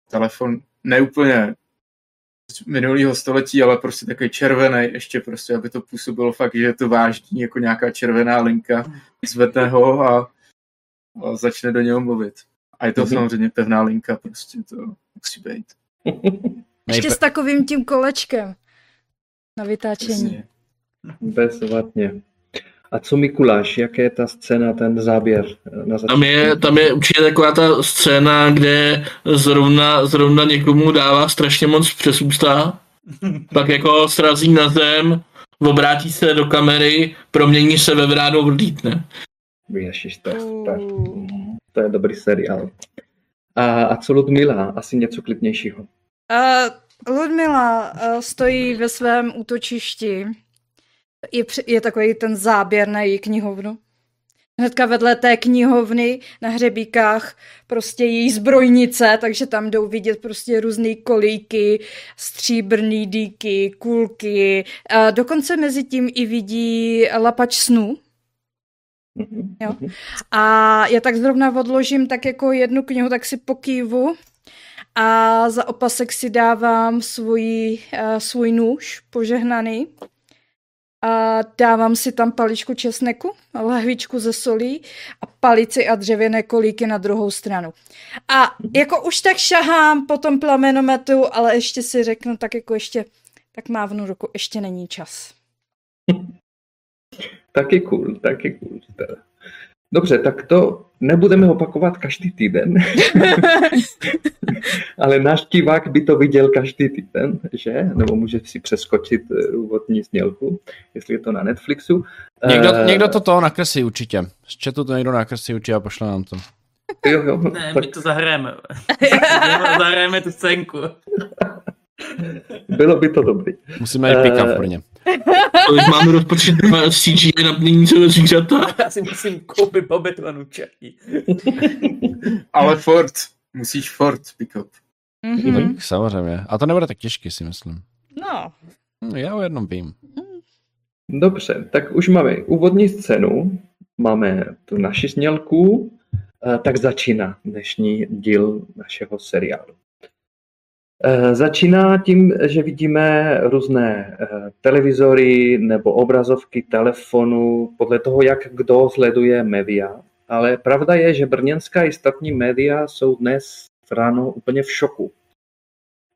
telefon, ne úplně z minulého století, ale prostě takový červený, ještě prostě, aby to působilo fakt, že je to vážný, jako nějaká červená linka, zvedne ho a, a začne do něho mluvit. A je to
Mhm.
samozřejmě pevná linka, prostě to musí být.
Ještě s takovým tím kolečkem na vytáčení.
Bezvadně. A co Mikuláš, jaké je ta scéna, ten záběr eh, na začátku?
Tam je, tam je určitě taková ta scéna, kde zrovna, zrovna někomu dává strašně moc přes ústa, pak jako srazí na zem, obrátí se do kamery, promění se ve vránu, odlítne.
Ježiš, to je super. To je dobrý seriál. A, a co Ludmila? Asi něco klidnějšího.
Uh, Ludmila uh, stojí ve svém útočišti. Je, je takový ten záběr na její knihovnu. Hnedka vedle té knihovny na hřebíkách prostě její zbrojnice, takže tam jdou vidět prostě různé kolíky, stříbrný díky, kulky. A dokonce mezi tím i vidí lapač snů. Jo. A já tak zrovna odložím tak jako jednu knihu, tak si pokývu a za opasek si dávám svůj, uh, svůj nůž požehnaný a dávám si tam paličku česneku, lahvičku ze solí a palici a dřevěné kolíky na druhou stranu. A jako už tak šahám po tom plamenometu, ale ještě si řeknu, tak jako ještě, tak mávnu ruku, ještě není čas.
Taky cool, taky cool. teda. Dobře, tak to nebudeme opakovat každý týden, ale náš divák by to viděl každý týden, že? Nebo může si přeskočit eh, úvodní znělku, jestli je to na Netflixu.
Někdo,
Eh,
někdo to to nakreslí určitě. Z chatu to někdo nakreslí určitě a pošle nám to.
Jo, jo,
Ne,
tak
my to zahrajeme. zahrajeme tu scénku.
bylo by to dobrý.
Musíme mít pick-up pro ně.
Kolik máme rozpočet na CGI na plnění zvířata?
Já si musím koupit a nunčaky.
Ale Ford, musíš Ford pick up.
Mhm.
Tak samozřejmě. A to nebude tak těžký, si myslím.
No,
Hm, Já o jednom vím.
Dobře, tak už máme úvodní scénu, máme tu naši znělku, eh, tak začíná dnešní díl našeho seriálu. Eh, Začíná tím, že vidíme různé eh, televizory nebo obrazovky telefonu, podle toho, jak kdo sleduje média. Ale pravda je, že brněnská i statní média jsou dnes ráno úplně v šoku.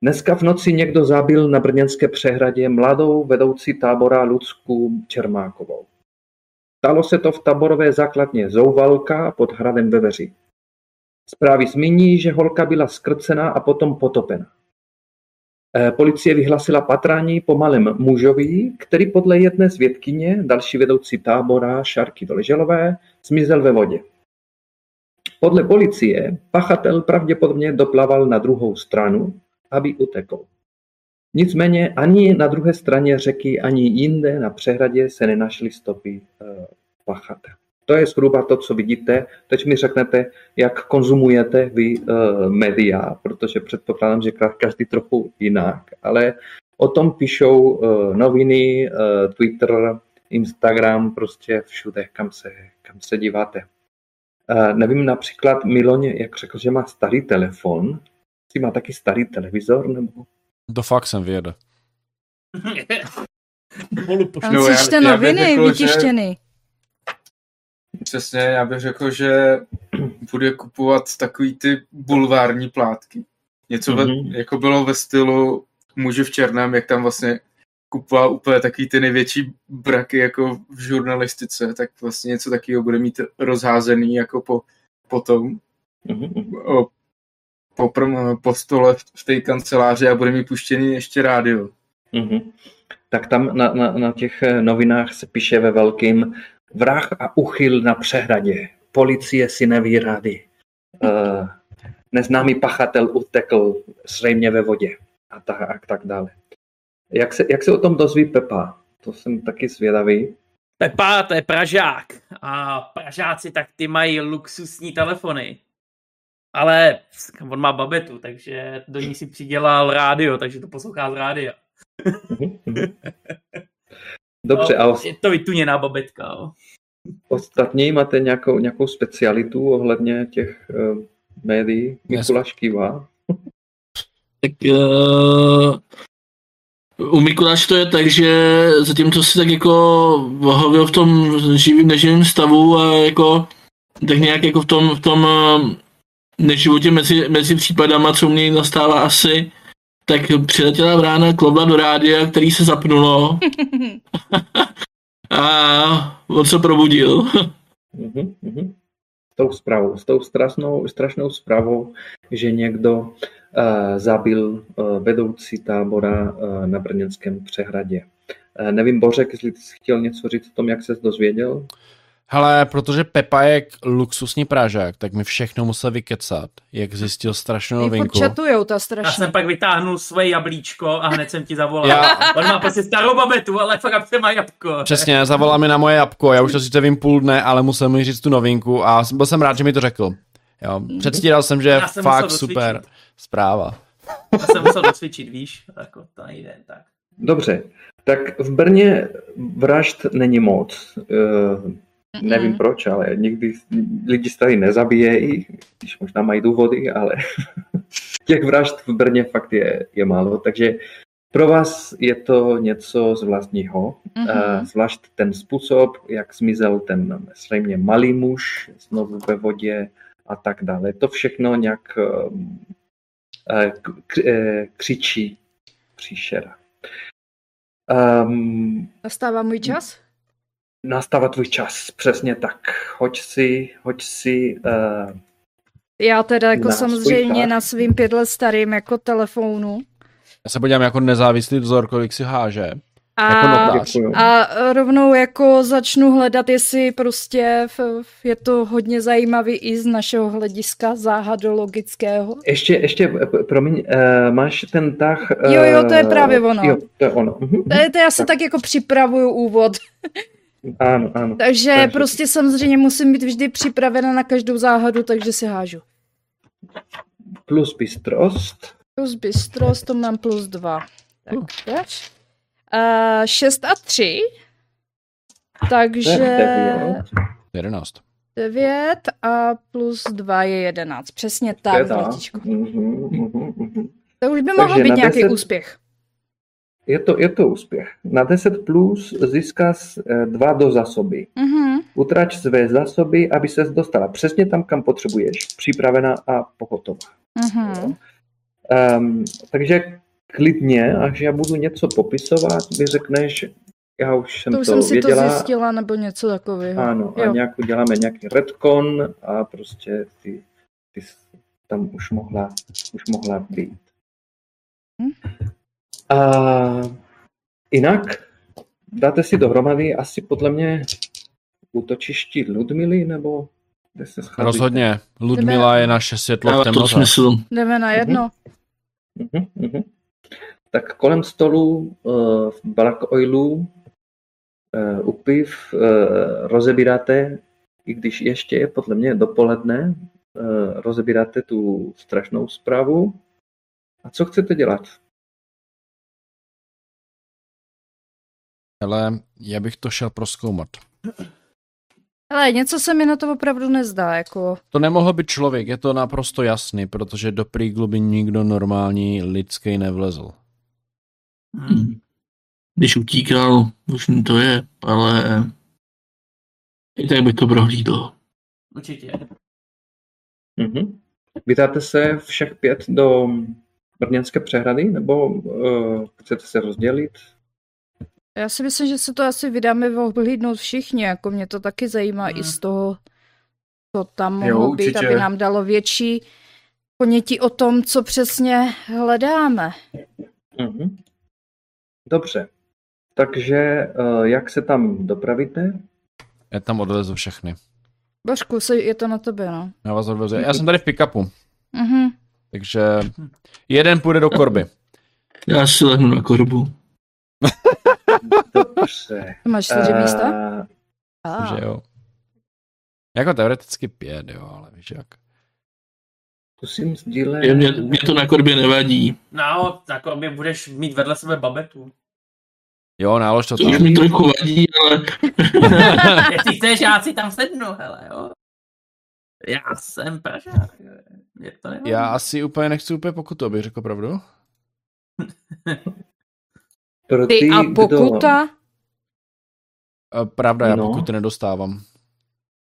Dneska v noci někdo zabil na brněnské přehradě mladou vedoucí tábora Lucku Čermákovou. Stalo se to v taborové základně Zouvalka pod hradem Veveří. Zprávy zmíní, že holka byla skrcena a potom potopena. Eh, Policie vyhlasila patrání po malém mužovi, který podle jedné svědkyně, další vedoucí tábora Šárky Doleželové, zmizel ve vodě. Podle policie pachatel pravděpodobně doplaval na druhou stranu, aby utekl. Nicméně ani na druhé straně řeky, ani jinde na přehradě se nenašly stopy eh, pachatele. To je zhruba to, co vidíte. Teď mi řeknete, jak konzumujete vy uh, média, protože předpokládám, že ka- každý trochu jinak, ale o tom píšou uh, noviny, uh, Twitter, Instagram, prostě všude, kam se, kam se díváte. Uh, nevím, například Miloň, jak řekl, že má starý telefon, si má taky starý televizor, nebo
To fakt jsem věděl.
Tam
No,
noviny
řekl, že-. Přesně, já bych řekl, že bude kupovat takový ty bulvární plátky. Něco,
Mhm.
ve, jako bylo ve stylu muži v černém, jak tam vlastně kupoval úplně takový ty největší braky jako v žurnalistice, tak vlastně něco takového bude mít rozházený jako po, potom
Mhm.
o, po, prom- po stole v, v té kanceláři a bude mít puštěný ještě rádio.
Mhm. Tak tam na, na, na těch novinách se píše ve velkým vrah a uchyl na přehradě. Policie si neví rady. Uh, neznámý pachatel utekl zřejmě ve vodě a tak, a tak dále. Jak se, jak se o tom dozví Pepa? To jsem taky zvědavý.
Pepa, to je Pražák. A Pražáci, tak ty mají luxusní telefony. Ale on má babetu, takže do ní si přidělal rádio, takže to poslouchá z rádia.
Dobře, a os-
Je to vytuněná babetka. Jo.
ostatní máte nějakou, nějakou specialitu ohledně těch uh, médií? Mikuláš kývá.
Tak uh, u Mikuláš to je tak, že zatímco si tak jako vohavil v tom živým, neživým stavu a jako tak nějak jako v tom, v tom eh, neživotě mezi, mezi případama, co u něj nastává asi, tak přiletěla vrána klobla do rádia, který se zapnulo a on se probudil.
Mhm, mhm. S tou zprávou, s tou strašnou, strašnou zprávou, že někdo uh, zabil uh, vedoucí tábora uh, na Brněnském přehradě. Uh, nevím, Bořek, jestli jsi chtěl něco říct o tom, jak se dozvěděl?
Hele, protože Pepa je luxusní Pražák, tak mi všechno musel vykecat, jak zjistil strašnou
Oni furt
novinku.
čatujou, ta
Já
strašně.
jsem pak vytáhnul svoje jablíčko a hned jsem ti zavolal.
Já-
On má prostě starou babetu, ale fakt má jabko.
Přesně, zavolal mi na moje jabko, já už to sice vím půl dne, ale musel mi říct tu novinku a byl jsem rád, že mi to řekl. Jo, předstíral jsem, že je
Já jsem
fakt
dosvědčit.
super zpráva.
Já jsem musel dosvědčit, víš? Jako to nejde tak.
Dobře, tak v Brně vražd není moc. Uh, nevím
Mm-mm.
proč, ale nikdy lidi se tady nezabíjejí, když možná mají důvody, ale těch vražd v Brně fakt je, je málo, takže pro vás je to něco zvláštního,
Mhm.
Eh, zvlášť ten způsob, jak zmizel ten zřejmě malý muž znovu ve vodě a tak dále. To všechno nějak eh, eh, křičí příšera. Um,
Nastává můj čas?
Nastává tvůj čas, přesně tak. Hoď si, hoď si uh,
Já teda jako
Na
samozřejmě na svým pět let starým jako telefonu.
Já se podívám jako nezávislý vzor, kolik si háže.
A,
Jako notář.
a rovnou jako začnu hledat, jestli prostě v- v- je to hodně zajímavý i z našeho hlediska záhadologického.
Ještě, ještě, p- promiň, uh, máš ten tah... Uh,
Jo, jo, to je právě ono.
Jo, to je ono. Mhm,
To, je- to já se
Tak.
tak jako připravuju úvod.
Ano, ano.
Takže
Takže-
prostě samozřejmě musím být vždy připravena na každou záhadu, takže si hážu.
Plus bystrost.
Plus bystrost, to mám plus dva. Tak, dáš. Uh, šest a tři. Takže
je devět.
11.
devět a plus dva je jedenáct. Přesně tak.
Mhm, mhm, mhm.
To už by mohl být nějaký
10
úspěch.
Je to, je to úspěch. Na 10 plus získáš eh, dva do zásoby.
Mhm.
Utrač své zásoby, aby ses dostala přesně tam, kam potřebuješ. Připravená a pohotová.
Mhm.
Um, takže klidně, až já budu něco popisovat, mi řekneš, já už jsem
To
to,
už jsem si to
věděla,
zjistila, nebo něco takového.
ano, a
Jo.
nějak uděláme nějaký retcon a prostě ty, ty tam už mohla, už mohla být.
Hm.
A jinak dáte si dohromady asi podle mě útočišti Ludmily, nebo kde se scházíte?
Rozhodně. Ludmila je naše světlo v temnotách.
smysl.
Jdeme na jedno.
Mhm, mhm. Tak kolem stolu uh, v Black Oilu uh, u piv uh, rozebíráte, i když ještě je podle mě dopoledne, uh, rozebíráte tu strašnou zprávu. A co chcete dělat?
Ale já bych to šel proskoumat.
Ale něco se mi na to opravdu nezdá, jako...
To nemohl být člověk, je to naprosto jasný, protože do prýglu by nikdo normální lidský nevlezl.
Hmm. Když utíkal, už to je, ale i tak bych to prohlídl.
Určitě.
Mhm. Vydáte se všech pět do Brněnské přehrady, nebo uh, chcete se rozdělit?
Já si myslím, že se to asi vydáme ohlídnout všichni, jako mě to taky zajímá
Hmm.
i z toho, co tam
Jo,
mohlo být,
určitě.
aby nám dalo větší ponětí o tom, co přesně hledáme.
Mhm. Dobře. Takže uh, jak se tam dopravíte?
Já tam odvezu všechny.
Božku, je to na tobě, no.
Já vás odvezu. Já jsem tady v pick-upu,
Mhm.
takže jeden půjde do korby.
Já si lehnu na korbu.
Dobře.
Ty máš čtyři
Eh,
místa?
Že
A,
jo. Jako teoreticky pět, jo, ale víš jak.
Zkusím sdílet.
Mě, mě, mě to na korbě nevadí.
No, na korbě budeš mít vedle sebe babetu.
Jo, nálož to
To už
tam.
mi trochu vadí, ale
Jestli chceš, já si tam sednu, hele, jo. Já jsem Pražák. Mě to nevadí.
Já asi úplně nechci úplně pokutu, abych řekl pravdu.
Pro
ty a pokuta?
Eh, Pravda, já
No.
pokuty nedostávám.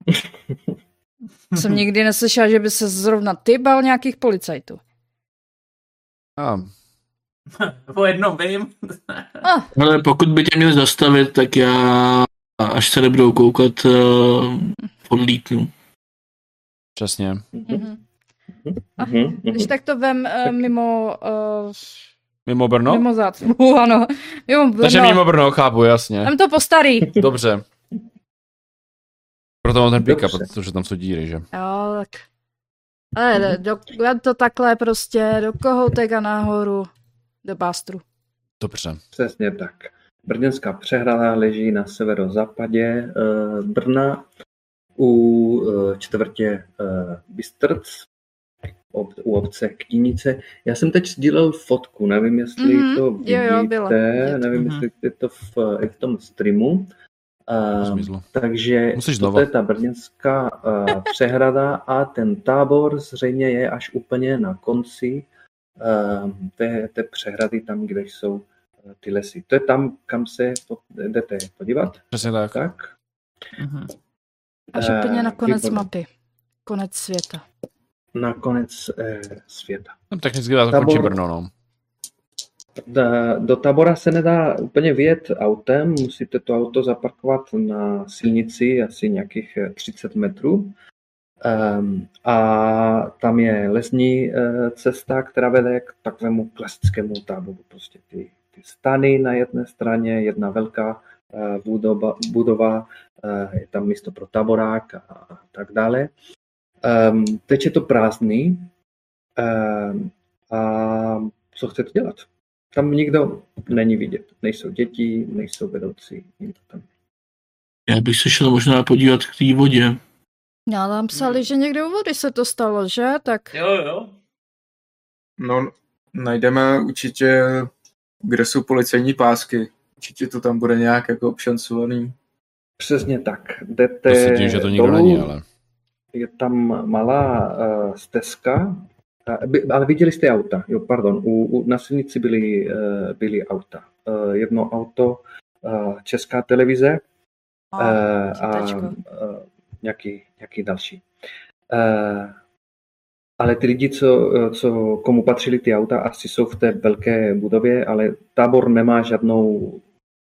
Jsem nikdy neslyšela, že by se zrovna ty bal nějakých policajtů.
A,
O jednom vím.
Ale pokud by tě měli zastavit, tak já, až se nebudou koukat, uh, odlítnu.
přesně.
Mhm.
Mhm,
Když tak to vem uh, mimo, uh,
Mimo Brno?
mimo zácpu, ano. Mimo
Takže
Brno.
mimo Brno, chápu, jasně.
Vem to po starý.
Dobře. Proto mám ten
Dobře.
protože tam jsou díry, že?
Jo, tak. Ale do, to takhle prostě do kohoutek a nahoru do bástru.
Dobře.
Přesně tak. Brněnská přehrada leží na severozápadě eh, Brna u eh, čtvrtě eh, Bystrc, u obce Knínice. Já jsem teď sdílel fotku, nevím, jestli
Mhm,
to
jo,
vidíte,
jo, bylo vidět.
nevím,
Mhm.
jestli je to v, i v tom streamu.
Zmizlo.
takže
Musíš
to je ta brněnská uh, přehrada a ten tábor zřejmě je až úplně na konci uh, té, té přehrady, tam, kde jsou uh, ty lesy. To je tam, kam se po, jdete podívat.
Přesně tak.
Tak.
Mhm.
Až úplně na konec
výborně.
mapy. Konec světa.
Na konec eh, světa.
No, technicky dá to končí Brno, no.
Do tábora se nedá úplně vyjet autem, musíte to auto zaparkovat na silnici asi nějakých eh, 30 metrů. Um, a tam je lesní uh, cesta, která vede k takovému klasickému táboru. Prostě ty, ty stany na jedné straně, jedna velká uh, budova, budova uh, je tam místo pro táborák a, a tak dále. Um, teď je to prázdný um, a co chcete dělat? Tam nikdo není vidět. Nejsou děti, nejsou vedoucí, nikdo tam.
Já bych se šel možná podívat k té vodě.
Já tam psali, že někde u vody se to stalo, že? Tak
Jo, jo.
No, najdeme určitě, kde jsou policejní pásky. Určitě to tam bude nějak jako obšancovaný.
Přesně tak. Jdete
To se tím, že to nikdo
dolů,
není, ale.
Je tam malá uh, stezka, a, by, ale viděli jste auta, jo, pardon, u, u, na silnici byly, uh, byly auta. Uh, jedno auto, uh, Česká televize uh, a uh, nějaký, nějaký další. Uh, ale ty lidi, co, co, komu patřili ty auta, asi jsou v té velké budově, ale tábor nemá žádnou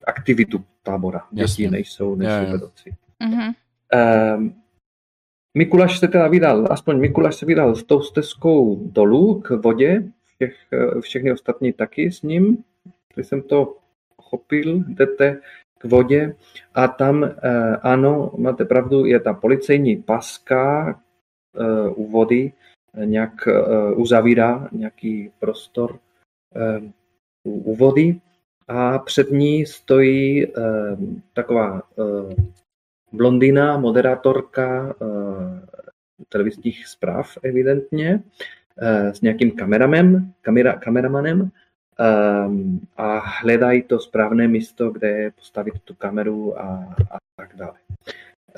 aktivitu tábora. Děti nejsou, nejsou vedoucí.
Mhm.
Um, Mikuláš se teda vydal, aspoň Mikuláš se vydal s tou stezkou dolů k vodě, všech, eh, všechny ostatní taky s ním, když jsem to chopil, jdete k vodě. A tam, eh, ano, máte pravdu, je ta policejní paska eh, u vody, nějak uzavírá nějaký prostor u, vody. A před ní stojí taková blondýna, moderátorka eh, televizních zpráv evidentně, eh, s nějakým kameramanem, kamera, kameramanem ehm, a hledají to správné místo, kde postavit tu kameru a, a tak dále.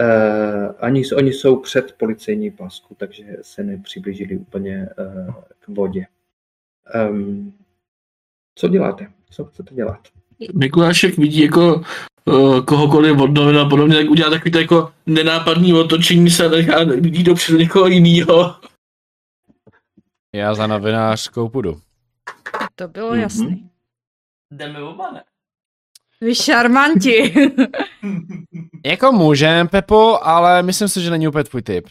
Eh, ani, oni jsou před policejní pásku, takže se nepřiblížili úplně eh, k vodě. Ehm, co děláte? Co chcete dělat?
Mikulášek vidí jako kohokoliv od novin a podobně, tak udělá takový to jako nenápadný otočení se a nechá lidí dopředu někoho jiného.
Já za novinářskou půjdu.
To bylo
Mhm.
jasný.
Jdeme oba, ne?
Vy šarmanti.
Jako můžem, Pepo, ale myslím si, že není úplně tvůj typ.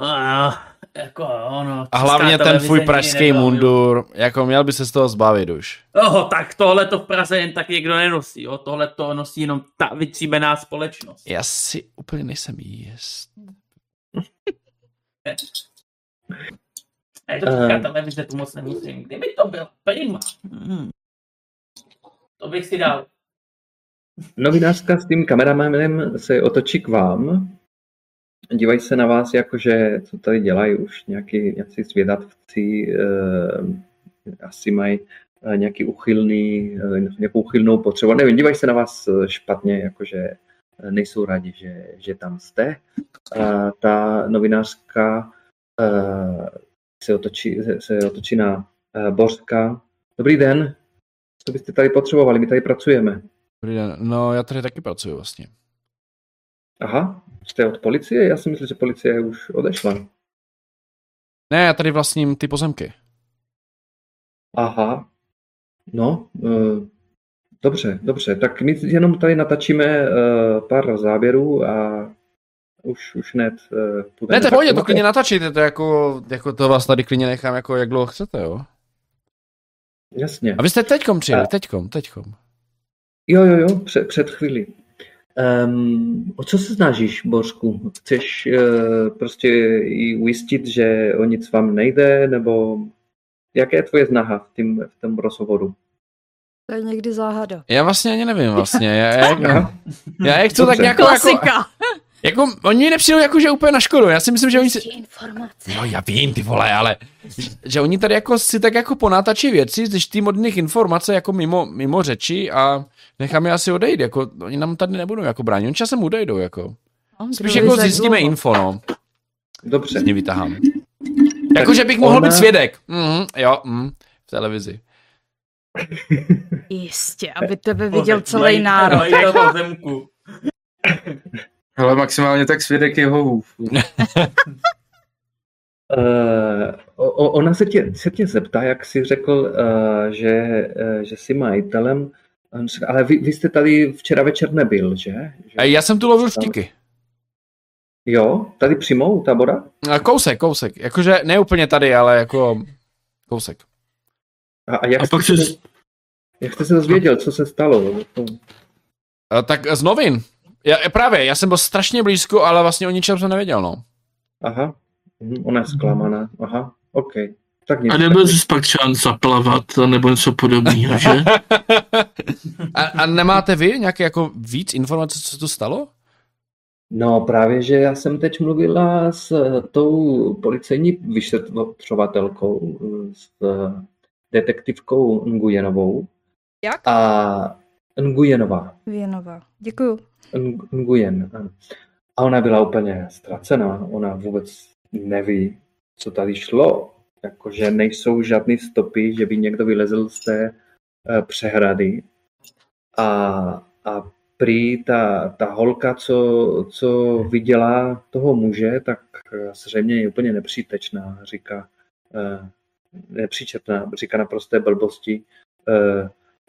Uh, jako ono.
A hlavně ten tvůj pražský
nebyla, jo.
mundur, jako měl by se z toho zbavit už.
Oho, tak tohle to v Praze jen tak někdo nenosí, jo. Tohle to nosí jenom ta vytříbená společnost.
Já si úplně nejsem jist.
Je to
Eh.
televize, tu moc nemusím. Kdyby to byl prima. Hmm. To bych si dal.
Novinářka s tím kameramanem se otočí k vám. Dívají se na vás, jakože co tady dělají už nějaký, nějací zvědavci, eh, asi mají eh, nějaký uchylný, eh, nějakou uchylnou potřebu. Nevím, dívají se na vás eh, špatně, jakože nejsou rádi, že, že tam jste. A ta novinářka eh, se otočí, se, otočí na Bořka. Dobrý den, co byste tady potřebovali, my tady pracujeme.
Dobrý den. No, já tady taky pracuji vlastně.
Aha, jste od policie? Já si myslím, že policie už odešla.
Ne, já tady vlastním ty pozemky.
Aha, no, uh, dobře, dobře, tak my jenom tady natačíme uh, pár záběrů a už, už hned uh, půjdeme.
Ne, to je pohodě, to
máte-
klidně natačíte, to jako, jako to vás tady klidně nechám, jako jak dlouho chcete, jo.
Jasně.
A vy jste teďkom přijeli,
A-
teďkom, teďkom.
Jo, jo, jo, před, před chvíli. Um, o co se snažíš, Bořku? Chceš uh, prostě ji ujistit, že o nic vám nejde, nebo jaké je tvoje snaha v, tím, v tom rozhovoru?
To je někdy záhada.
Já vlastně ani nevím vlastně, já, já, já, já je chci tak
Dobře.
nějak jako,
Klasika.
Jako, oni mi nepřijdou jako, že úplně na škodu, já si myslím, že oni si,
informace.
No já vím, ty vole, ale že oni tady jako si tak jako ponátačí věci, když tým od nich informace jako mimo, mimo řeči a necháme je asi odejít, jako oni nám tady nebudou jako bránit, oni časem odejdou, jako. Spíš jako zjistíme info, no,
Dobře.
z vytahám. Jako, že bych mohl
ona-
být svědek. Mhm, jo, mhm, v televizi.
Jistě, aby tebe viděl celý národ.
Ale maximálně tak svědek Jehovův.
Uh, o, ona se tě, se tě zeptá, jak jsi řekl, uh, že, uh, že jsi majitelem, ale vy, vy jste tady včera večer nebyl, že? že?
A já jsem tu lovil vtiky.
Jo, tady přímo u tábora?
A Kousek, kousek. Jakože ne úplně tady, ale jako kousek.
A, a jak,
A
jste
pak
se,
se...
jak jste se dozvěděl, co se stalo?
A, tak z novin. Já, právě, já jsem byl strašně blízko, ale vlastně o ničem jsem nevěděl, no.
Aha, mhm, ona je zklamaná. Aha, OK. Tak nic.
A nebyl jsi pak třeba zaplavat nebo něco podobného, že?
a, a nemáte vy nějaké jako víc informací, co se tu stalo?
No právě, že já jsem teď mluvila s eh, tou policejní vyšetřovatelkou, eh, s eh, detektivkou Nguyenovou.
Jak?
A Nguyenová.
Věnová. Děkuju.
Ng- Nguyen. A ona byla úplně ztracená. Ona vůbec neví, co tady šlo. Jakože nejsou žádné stopy, že by někdo vylezl z té eh, přehrady. A, a prý ta, ta holka, co, co viděla toho muže, tak eh, zřejmě je úplně nepřítečná, říká eh, nepříčetná, říká naprosté blbosti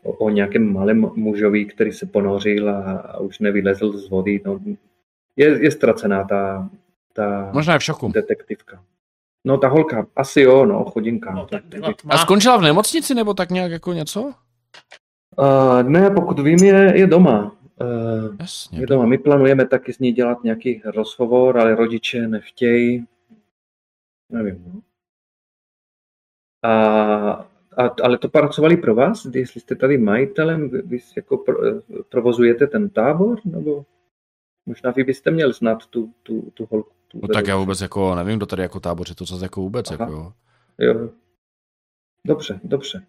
o, o nějakém malém mužovi, který se ponořil a, a už nevylezl z vody. No, je, je ztracená ta, ta
Možná je v šoku.
detektivka. No ta holka, asi jo, no, chodinka.
No, tak byla
A skončila v nemocnici nebo tak nějak jako něco?
Uh, ne, pokud vím, je, je doma. Uh,
Jasně.
je doma. My plánujeme taky s ní dělat nějaký rozhovor, ale rodiče nechtějí. Nevím. No. A, a, ale to pracovali pro vás? Jestli jste tady majitelem, vy, jako pro, provozujete ten tábor? Nebo možná vy byste měl znát tu, tu, tu holku. Tu
No tak já vůbec jako nevím, kdo tady jako táboře, to co jako vůbec,
Aha.
jako jo.
Jo. Dobře, dobře.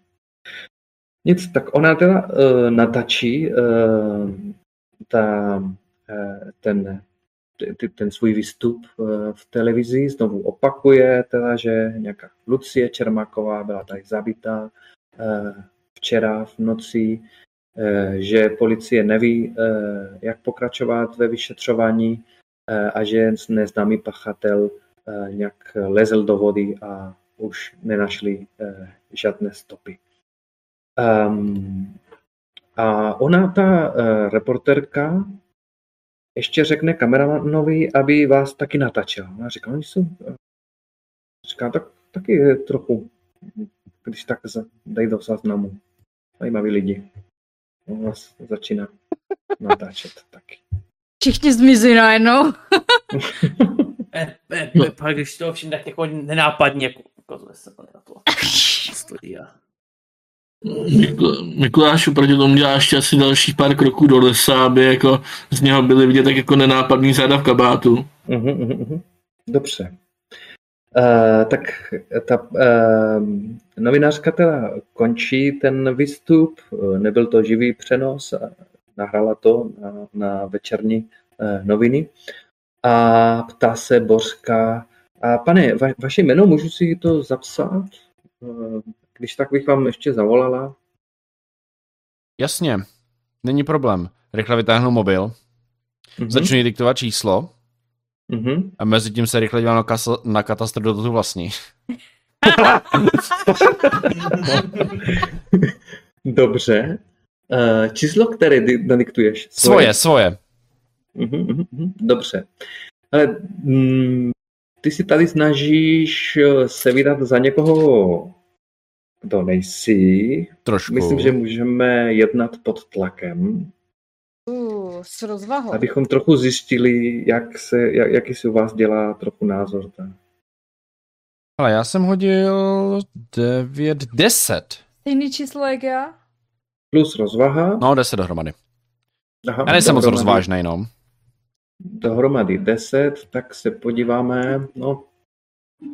Nic, tak ona teda uh, natačí uh, ta, uh, ten, ten svůj výstup uh, v televizi, znovu opakuje teda, že nějaká Lucie Čermáková byla tady zabitá uh, včera v noci, uh, že policie neví, jak pokračovat ve vyšetřování a že neznámý pachatel nějak lezl do vody a už nenašli žádné stopy. Um, A ona, ta reporterka, ještě řekne kameramanovi, aby vás taky natáčel. A říká, oni jsou, říká, tak taky je trochu, když tak za- dej do záznamu. Zajímaví lidi. On vás začíná natáčet taky.
Všichni zmizí najednou.
E, e, e, pak když si toho všim tak jako nenápadně jako ukazuje se na to. Stojí a...
Miku- Mikuláš oproti tomu dělá ještě asi dalších pár kroků do lesa, aby jako z něho byly vidět tak jako nenápadný záda v kabátu.
Mhm, mhm, mhm. Dobře. Uh, tak ta uh, novinářka teda končí ten výstup, Eh, nebyl to živý přenos, nahrála to na, na večerní uh, noviny a ptá se Bořka, a pane, va, vaše jméno, můžu si to zapsat? Když tak bych vám ještě zavolala.
Jasně, není problém. Rychle vytáhnu mobil,
Mhm,
začnu jí diktovat číslo
mhm.
a mezi tím se rychle dívám na, kas- na katastr do tu vlastní.
Dobře. Uh, číslo, které di- nadiktuješ?
Svoje, svoje.
Mhm, mhm, mhm, Dobře. Ale mm, ty si tady snažíš eh, se vydat za někoho, kdo nejsi.
Trošku.
Myslím, že můžeme jednat pod tlakem,
Uh, s rozvahou.
abychom trochu zjistili, jak se, jak, jaký si u vás dělá trochu názor. Tak.
Ale já jsem hodil 9, 10.
Stejný číslo jak já?
Plus rozvaha.
No, 10 dohromady.
Aha,
Já nejsem moc rozvážnej, no.
Dohromady 10, tak se podíváme. No,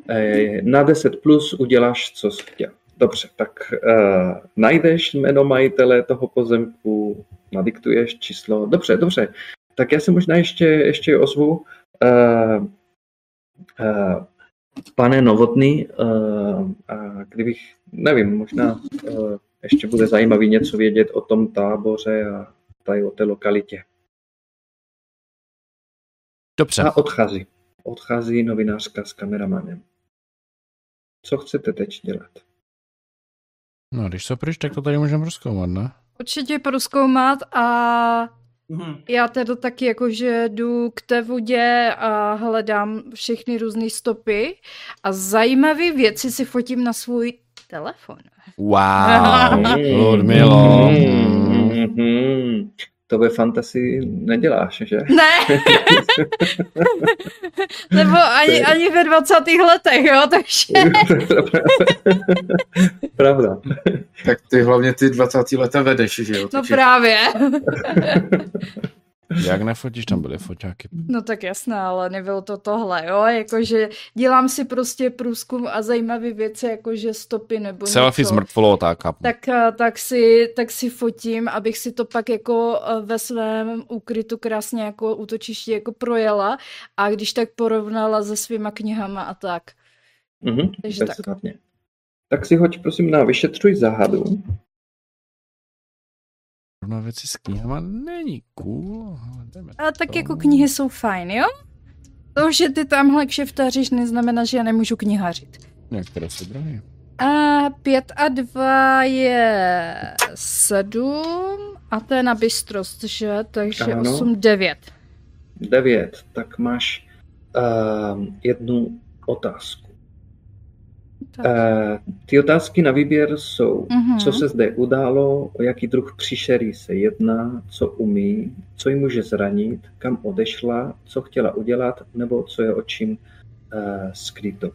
eh, na 10 plus uděláš, co jsi chtěl. Dobře, tak uh, najdeš jméno majitele toho pozemku, nadiktuješ číslo. Dobře, dobře. Tak já se možná ještě, ještě ozvu. Uh, uh, pane Novotný, uh, a kdybych, nevím, možná uh, ještě bude zajímavý něco vědět o tom táboře a tady o té lokalitě.
Dobře.
A odchází. Odchází novinářka s kameramanem. Co chcete teď dělat?
No, když se pryč, tak to tady můžeme rozkoumat, ne?
Určitě proskoumat a
Mhm.
já teda taky jakože jdu k té vodě a hledám všechny různé stopy a zajímavé věci si fotím na svůj telefon.
Wow, Ludmilo.
Mhm. To ve fantasy neděláš, že?
Ne! Nebo ani, ani ve 20. letech, jo, takže...
Pravda.
Tak ty hlavně ty 20. leta vedeš, že jo?
No
Takže
právě.
Jak nefotíš, tam byly foťáky.
No tak jasné, ale nebylo to tohle, jo, jakože dělám si prostě průzkum a zajímavé věci, jakože stopy nebo
Selfie s
něco.
mrtvolou, tak
tak, eh, tak, si, tak si fotím, abych si to pak jako eh, ve svém úkrytu krásně jako útočišti jako projela a když tak porovnala se svýma knihama a tak.
Mhm.
Takže tak.
Tak si hoď prosím na vyšetřuj záhadu.
Rovná věci s knihama není cool, ale
tak
to.
jako knihy jsou fajn, jo? To, že ty tamhle kšeftaříš, neznamená, že já nemůžu knihařit.
Některé jsou drahé.
A pět a dva je sedm a to je na bystrost, že? Takže
Ano.
osm, devět.
Devět. Tak máš uh, jednu otázku. Uh, ty otázky na výběr jsou,
Mhm.
co se zde událo, o jaký druh příšery se jedná, co umí, co ji může zranit, kam odešla, co chtěla udělat, nebo co je očím uh, skryto.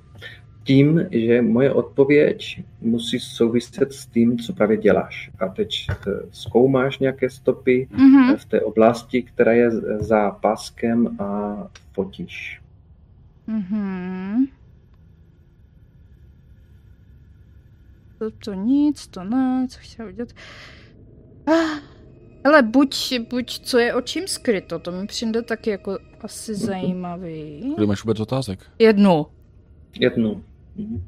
Tím, že moje odpověď musí souviset s tím, co právě děláš. A teď eh, zkoumáš nějaké stopy
Mhm.
v té oblasti, která je za páskem a fotíš.
Mhm. To, to nic, to ne, co chtěla udělat. Ah, ale buď, buď co je očím skryto, to mi přijde taky jako asi zajímavý.
Kolik máš vůbec otázek?
Jednu.
Jednu. Mhm.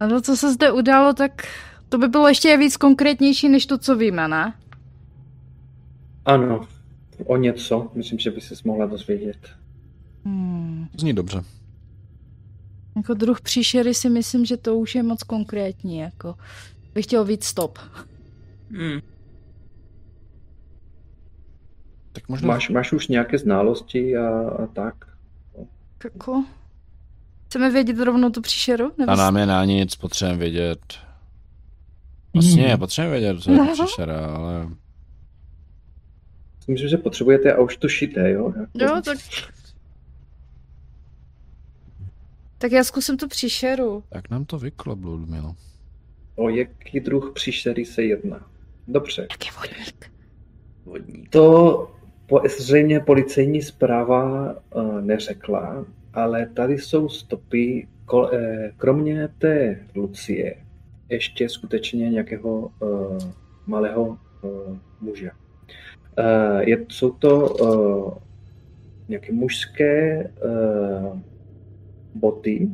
A to, co se zde událo, tak to by bylo ještě víc konkrétnější, než to, co víme, ne?
Ano, o něco. Myslím, že by se mohla dozvědět.
Hmm.
Zní dobře.
Jako druh příšery si myslím, že to už je moc konkrétní, jako bych chtěl víc stop.
Hmm.
Tak možná...
Máš, máš už nějaké znalosti a, a tak?
Jako... Chceme vědět rovnou tu příšeru? Nebo
A nám je na nic, potřebujeme vědět. Vlastně,
Hmm.
potřebujeme vědět, co je to
No.
příšera, ale...
Myslím, že potřebujete a už to šité, jo? Jako,
Jo, tak... Tak já zkusím tu příšeru.
Jak nám to vyklo, Ludmilo?
O jaký druh příšery se jedná? Dobře.
Jak je vodník?
Vodník.
To po, zřejmě policejní zpráva uh, neřekla, ale tady jsou stopy, kol, eh, kromě té Lucie, ještě skutečně nějakého uh, malého uh, muže. Uh, je, jsou to uh, nějaké mužské uh, boty,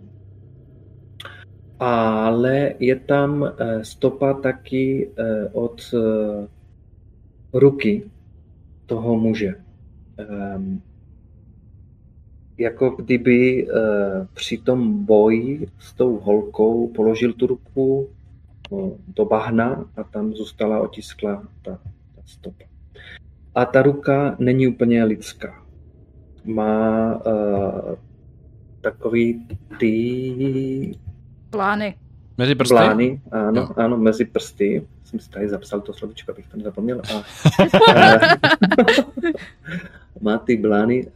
ale je tam uh, stopa taky uh, od uh, ruky toho muže. Um, jako kdyby při tom boji s tou holkou položil tu ruku do bahna a tam zůstala otiskla ta, ta stopa. A ta ruka není úplně lidská. Má takový ty
Plány.
Mezi prsty?
Plány, ano,
Jo.
ano, mezi prsty. Jsem si tady zapsal to slovičko, abych to nezapomněl. A, má ty blány uh,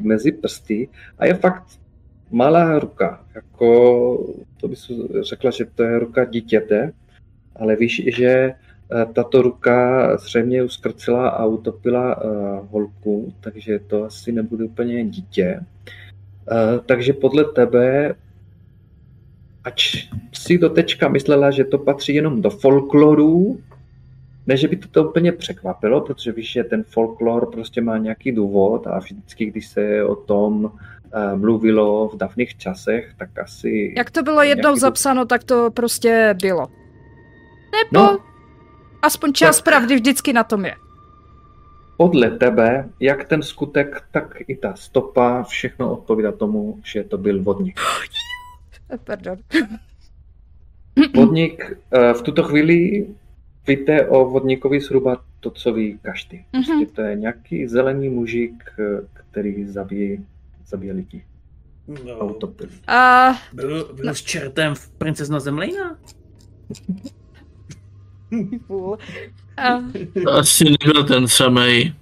mezi prsty a je fakt malá ruka. Jako, to bys řekla, že to je ruka dítěte, ale víš, že eh, tato ruka zřejmě uskrcila a utopila uh, holku, takže to asi nebude úplně dítě. Uh, takže podle tebe ač si do tečka myslela, že to patří jenom do folkloru, ne, že by to, to úplně překvapilo, protože víš, že ten folklor prostě má nějaký důvod a vždycky, když se o tom uh, mluvilo v dávných časech, tak asi...
Jak to bylo jednou
nějaký
zapsáno, tak to prostě bylo. Nebo
No.
aspoň část
Tak.
pravdy vždycky na tom je.
Podle tebe, jak ten skutek, tak i ta stopa, všechno odpovídá tomu, že to byl vodník.
Pardon.
Vodník eh, v tuto chvíli víte o vodníkovi zhruba to, co ví každý. Prostě
Mhm.
to je nějaký zelený mužik, eh, který zabije, zabije lidi a
No,
utopil.
A
byl, byl s čertem v princezna Zemlejna?
a
Asi nebyl ten samej.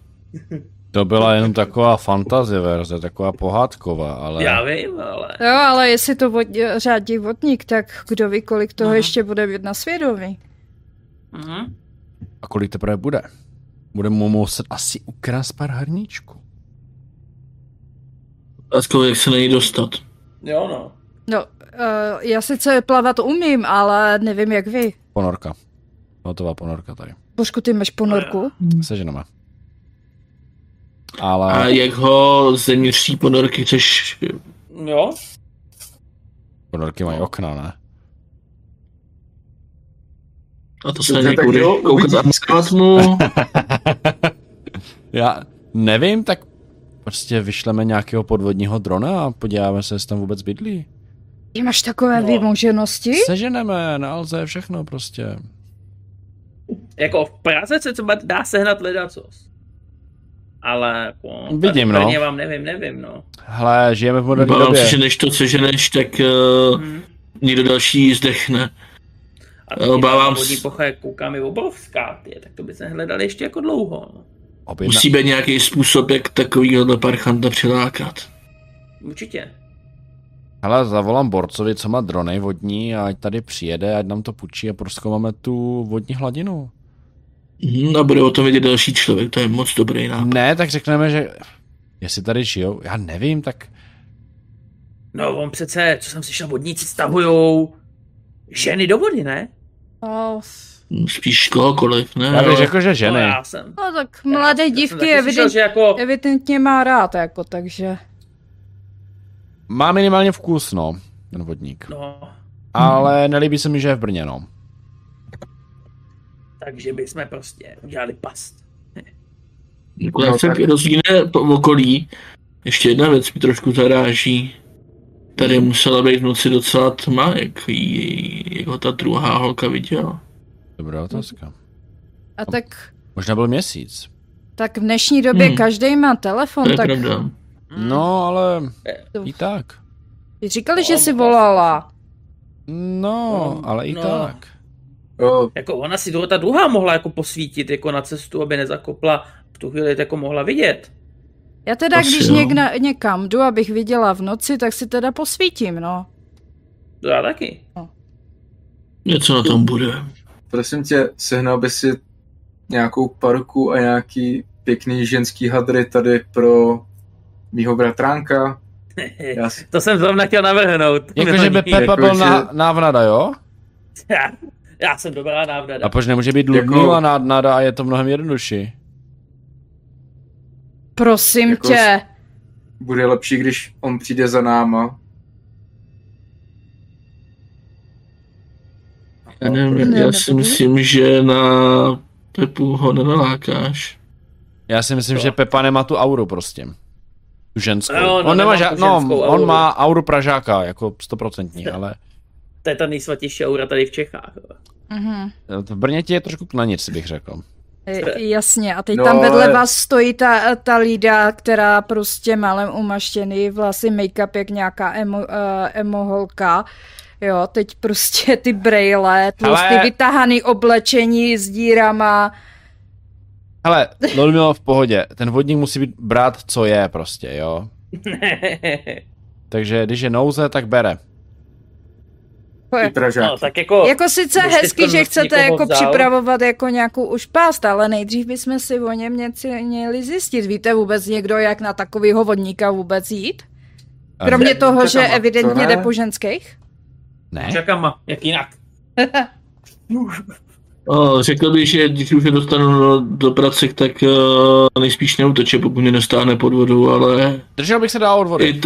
To byla jenom taková fantasy verze, taková pohádková, ale...
Já vím, ale...
jo, ale jestli to vod, řádí vodník, tak kdo ví, kolik toho
Aha.
ještě bude mít na svědomí.
Mhm.
A kolik teprve bude? Bude mu muset asi ukrást pár hrníčků.
A jak se na ní dostat.
Jo, no.
No, uh, já sice plavat umím, ale nevím jak vy.
Ponorka. Hotová ponorka tady.
Božku, ty máš ponorku?
Seženeme. Ale...
A jak ho zeměřší ponorky chceš...
Jo?
Ponorky mají okna, ne?
A to se
jo,
koukat a mu.
Já nevím, tak prostě vyšleme nějakého podvodního drona a podíváme se, jestli tam vůbec bydlí.
Ty máš takové
No.
výmoženosti?
Seženeme, nalze všechno prostě.
Jako v Praze se třeba dá sehnat ledacos. Ale jako, tady
Vidím, no.
Vám nevím, nevím, no.
Hele, žijeme v moderní
Bavám
době.
se, že než to seženeš, tak uh,
Hm.
někdo další zdechne.
A
obávám
vodní
s-
pocha, jak koukám, je obrovská, ty, tak to by se hledali ještě jako dlouho. No.
Objedna...
Musí být nějaký způsob, jak takovýhle parchanta přilákat.
Určitě.
Hele, zavolám Borcovi, co má drony vodní a ať tady přijede, ať nám to půjčí a proskoumáme tu vodní hladinu.
Mhm, a bude o tom vědět další člověk, to je moc dobrý nápad.
Ne, tak řekneme, že jestli tady žijou, já nevím, tak
No, on přece, co jsem slyšel, vodníci stahujou ženy do vody, ne?
No,
Spíš kohokoliv, ne?
já bych
Ale-
řekl, že ženy.
No, já jsem.
no tak mladé
já, já
dívky
slyšel,
evident,
že jako,
evidentně má rád, jako, takže...
Má minimálně vkus, no, ten vodník.
no,
Ale nelíbí se mi, že je v Brně, no.
Takže bychom prostě udělali past.
Jak se
tak-
rozvíne po okolí, ještě jedna věc mi trošku zaráží. Tady musela být v noci docela tma, jak, jí, jak ho ta druhá holka viděla.
Dobrá otázka.
A tak
Možná byl měsíc.
Tak v dnešní době
Hmm.
každý má telefon,
To je
tak
pravda.
No, ale
To-
i tak.
říkali, že si volala.
No, ale i
no.
tak.
Jo,
Jako ona si ta druhá mohla jako posvítit jako na cestu, aby nezakopla. V tu chvíli jako mohla vidět.
Já teda,
Asi
když někna, někam jdu, abych viděla v noci, tak si teda posvítím, no.
To já taky.
Něco na tom bude.
prosím tě, sehnal by si nějakou parku a nějaký pěkný ženský hadry tady pro mýho bratránka. Já si,
To jsem zrovna chtěl navrhnout.
Jakože by. Pepa
Jako,
byl
že-
na, návnada, jo?
Já, jsem dobrá návnada.
A proč nemůže být
Jako-
Ludmila návnada a je to mnohem jednodušší?
Prosím
Jako
tě.
bude lepší, když on přijde za náma.
Já, nevím,
Ne,
já si
ne.
myslím, že na Pepu ho nenalákáš.
Já si myslím,
Co?
že Pepa nemá tu auru prostě. Tu ženskou.
No, no,
on nemá
tu
no,
ženskou
on
auru.
má auru Pražáka, jako stoprocentní, ale
To je ta nejsvatější aura tady v Čechách.
Mhm.
v Brně ti je trošku na nic, bych řekl.
E, Jasně, a teď
No,
tam vedle
ale-
vás stojí ta, ta lída, která prostě malem umaštěný, vlasy make-up jak nějaká emo, uh, emo holka. Jo, teď prostě ty brejle, tlustý
Ale-
vytahaný oblečení s dírama.
Hele, Ludmilo v pohodě, ten vodník musí být brát, co je prostě, jo. Takže když je nouze, tak bere.
Ty Pražáky.
no, tak jako...
Jako sice hezky, že chcete jako
vzal-
připravovat jako nějakou už pást, ale nejdřív bychom si o něm něco měli zjistit. Víte vůbec někdo, jak na takovýho vodníka vůbec jít? Kromě
Ne,
toho, že evidentně jde po ženských?
Ne?
Čakama, jak jinak.
O, řekl bych, že když už je dostanu do, do pracek, tak uh, nejspíš neuteče, pokud mě nestáhne pod vodu, ale
Držel bych se dál od
i,
vody.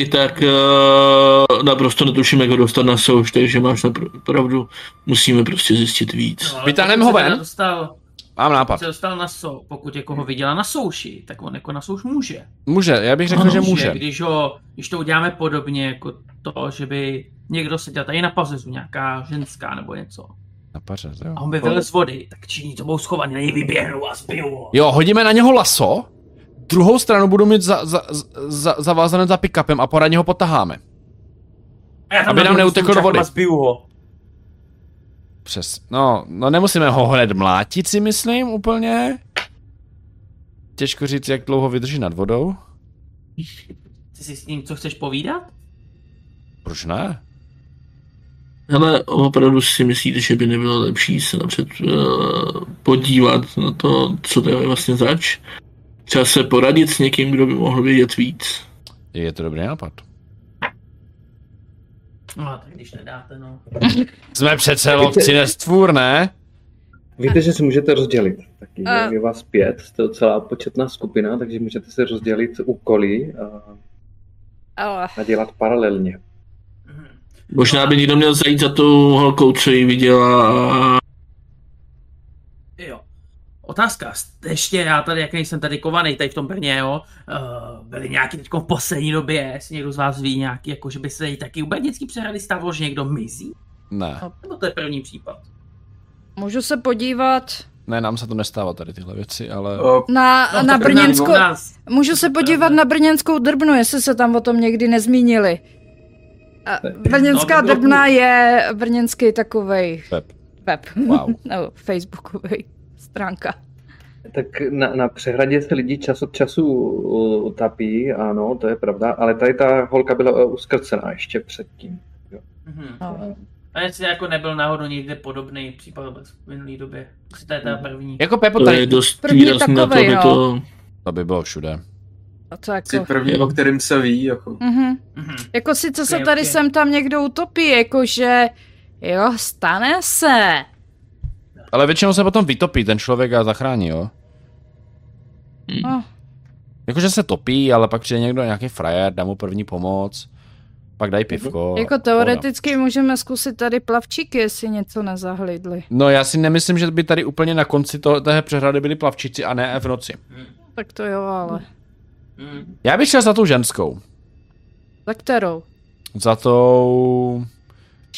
I tak uh, naprosto netuším, jak ho dostat na souš, takže máš napr- pravdu, musíme prostě zjistit víc.
No,
Vytáhneme ho ven?
Dostal,
Mám nápad.
se dostal na sou, pokud jako ho viděla na souši, tak on jako na souš může.
Může, já bych řekl,
Ano,
že může.
Když, ho, když to uděláme podobně jako to, že by někdo seděl tady na pazezu, nějaká ženská nebo něco,
Na pařez, jo.
a on by vylez z vody, tak činí to budou schovaný, na něj vyběhnou a zbijou ho.
Jo, hodíme na něho laso, druhou stranu budu mít za, za, za, zavázané za pick-upem a poradně ho potaháme.
A já tam
aby nám neutekl do vody.
ho.
Přes, no, no nemusíme ho hned mlátit si myslím úplně. Těžko říct, jak dlouho vydrží nad vodou.
Ty si s ním co chceš povídat?
Proč ne?
Ale opravdu si myslíte, že by nebylo lepší se napřed uh, podívat na to, co to je vlastně zač? Třeba se poradit s někým, kdo by mohl vědět víc.
Je to dobrý nápad.
No, tak když nedáte, no.
Jsme přece lovci nestvůr, ne?
Víte, že si můžete rozdělit. Taky
A-
je, je vás pět, jste docela početná skupina, takže můžete se rozdělit úkoly a,
Ale
a dělat paralelně.
Mhm.
Možná by někdo měl zajít za tou holkou, co ji viděla a.
Otázka, ještě já tady, jak nejsem tady kovaný tady v tom Brně, jo, uh, byli nějaký teď v poslední době, jestli někdo z vás ví nějaký, jako že by se jí taky úplně vždycky přehrady stalo, že někdo mizí?
Ne,
Nebo to je první případ?
můžu se podívat
ne, nám se to nestává tady tyhle věci, ale...
O,
na,
No,
na brněnskou...
u nás.
Můžu se podívat na brněnskou drbnu, jestli se tam o tom někdy nezmínili. A brněnská
No,
drbna je brněnský takovej
Web.
web,
Wow.
nebo facebookový stránka.
Tak na, na přehradě se lidi čas od času uh, utapí, ano, to je pravda, ale tady ta holka byla uh, uskrcená ještě předtím.
Mhm.
No.
A jestli jako nebyl náhodou někde podobný případ v minulý době. Jestli To je ta první.
Jako Pepo
to je
tady...
dost
První
na to, to...
To by bylo všude.
A to jako...
si první, o kterým se ví. Jako.
Mhm.
Mhm.
Jako sice se tady
ok.
sem tam někdo utopí, jakože jo, stane se.
Ale většinou se potom vytopí ten člověk a zachrání, jo?
No,
Jakože se topí, ale pak přijde někdo, nějaký frajer, dá mu první pomoc, pak dají pivko.
jako teoreticky můžeme zkusit tady plavčíky, jestli něco nezahlídli.
No já si nemyslím, že by tady úplně na konci toho, téhle přehrady byli plavčici a ne v noci.
Tak to jo, ale
Mhm.
Já bych šel za tou ženskou.
za kterou?
Za tou...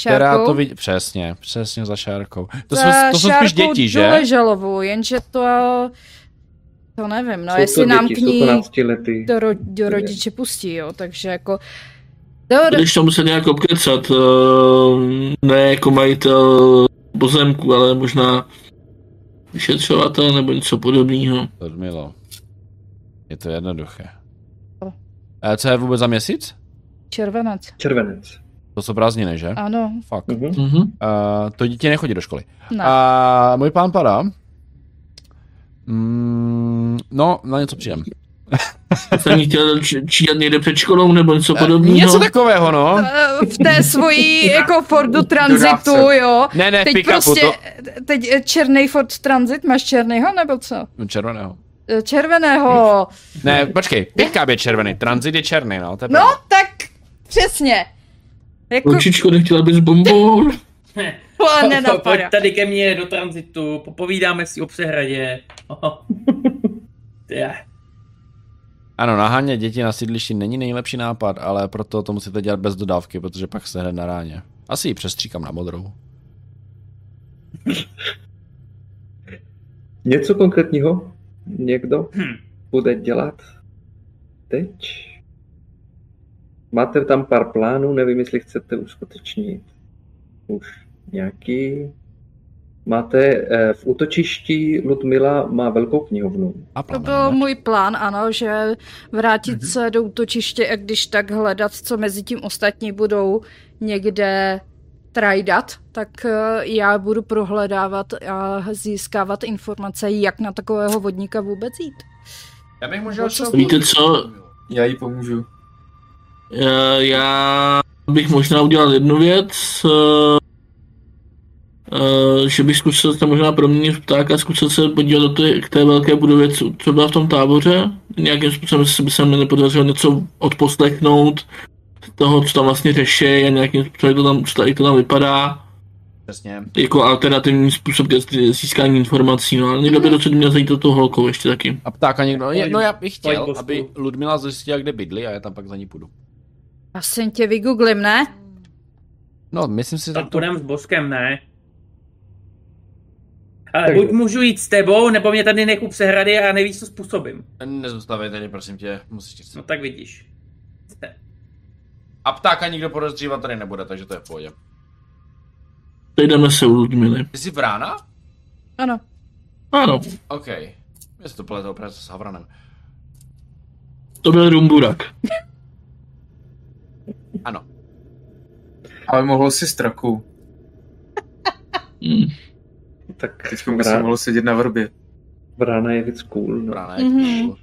Která
Šárkou?
to vidí... Přesně, přesně za šárkou. To,
za
jsou, to jsou spíš
Šárkou
děti, že?
Doležalovou, jenže to To nevím, no,
Jsou
jestli
to
nám
děti,
k ní do, ro- do rodiče pustí, jo, takže jako... Do,
Když to musí nějak obkecat, eh, ne jako majitel pozemku, ale možná vyšetřovatel nebo něco podobného.
Ludmilo. Je to jednoduché. A co je vůbec za měsíc?
červenec.
Červenec.
To jsou prázdniny, že?
Ano,
Fakt.
Mhm.
Mhm.
Uh, to dítě nechodí do školy.
ne.
A můj plán padá. Mm, no, na něco přijdem.
Jsem chtěl číhat někde před školou nebo něco
Eh,
podobného.
Něco takového, no.
Eh, v té svojí jako Fordu Transitu, jo.
Ne, ne,
Teď prostě,
to...
teď eh, černý Ford Transit, máš černýho nebo co?
No, Červeného.
Červeného.
Ne, počkej, pick-up je červený, transit je černý, no, to je
No, tak přesně. Jako,
Holčičko, nechtěla bys bonbon?
to
Pojď tady ke mně do tranzitu, popovídáme si o přehradě.
Ano, nahánět děti na sídlišti není nejlepší nápad, ale proto to musíte dělat bez dodávky, protože pak se hned na ráně. Asi ji přestříkám na modrou.
Něco konkrétního někdo
Hm.
bude dělat teď? Máte tam pár plánů, nevím, jestli chcete uskutečnit už nějaký. Máte eh, v útočišti Ludmila má velkou knihovnu.
A
To byl můj plán, ano, že vrátit se do útočiště a když tak hledat, co mezi tím ostatní budou někde trajdat, tak eh, já budu prohledávat a získávat informace, jak na takového vodníka vůbec jít.
Já bych možná šel
Víte co?
Já jí pomůžu.
Eh, Já bych možná udělal jednu věc, eh, eh, že bych zkusil se možná proměnit ptáka, zkusil se podívat do té, k té velké budově, co, byla v tom táboře. Nějakým způsobem se by se mi nepodařilo něco odposlechnout z toho, co tam vlastně řeší a nějakým způsobem, jak to tam, co to- tam vypadá.
Přesně.
Jako alternativní způsob ke získání informací, no ale někdo by docela měl zajít do toho holkou ještě taky.
A ptáka někdo, no, no já bych chtěl, aby. Ludmila zjistila, kde bydlí a já tam pak za ní půjdu.
Já jsem tě vygooglím, ne?
No, myslím si, že
Tak
to...
půjdem s boskem, ne? Ale
Takže-
buď můžu jít s tebou, nebo mě tady nech u přehrady a nevíš, co způsobím.
Nezůstavej tady, prosím tě, musíš
No tak vidíš.
A ptáka nikdo podezřívat tady nebude, takže to je v pohodě.
Sejdeme se u Ludmily.
Ty jsi vrána?
Ano.
Ano,
OK. Já si to pletu opravdu s Havranem.
to byl Rumburak.
Ano.
Ale mohlo si straku.
Hmm.
Tak
Teď by se mohlo sedět na vrbě.
Vrána je víc cool. No.
Vrána
Mhm.
je cool.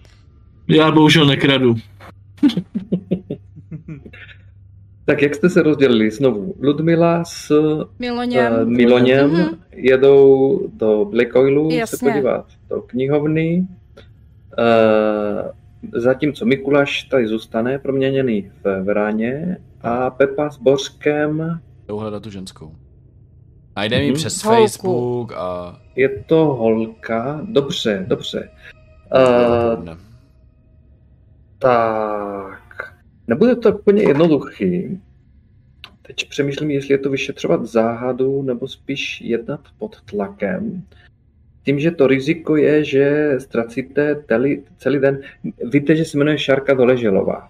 Já bohužel nekradu.
Tak jak jste se rozdělili znovu? Ludmila s
Miloněm.
uh, Miloněm
Mhm.
jedou do Black Oilu se
Jasně.
podívat do knihovny. Uh, zatímco Mikuláš tady zůstane proměněný v Vráně a Pepa s Bořkem
Jdou hledat tu ženskou. Najde mi
Mhm.
přes
Holku.
Facebook a...
je to holka. Dobře, dobře. Uh,
Uh,
tak, nebude to úplně jednoduchý. Teď přemýšlím, jestli je to vyšetřovat záhadu nebo spíš jednat pod tlakem. Tím, že to riziko je, že ztracíte teli, celý den. Víte, že se jmenuje Šárka Doleželová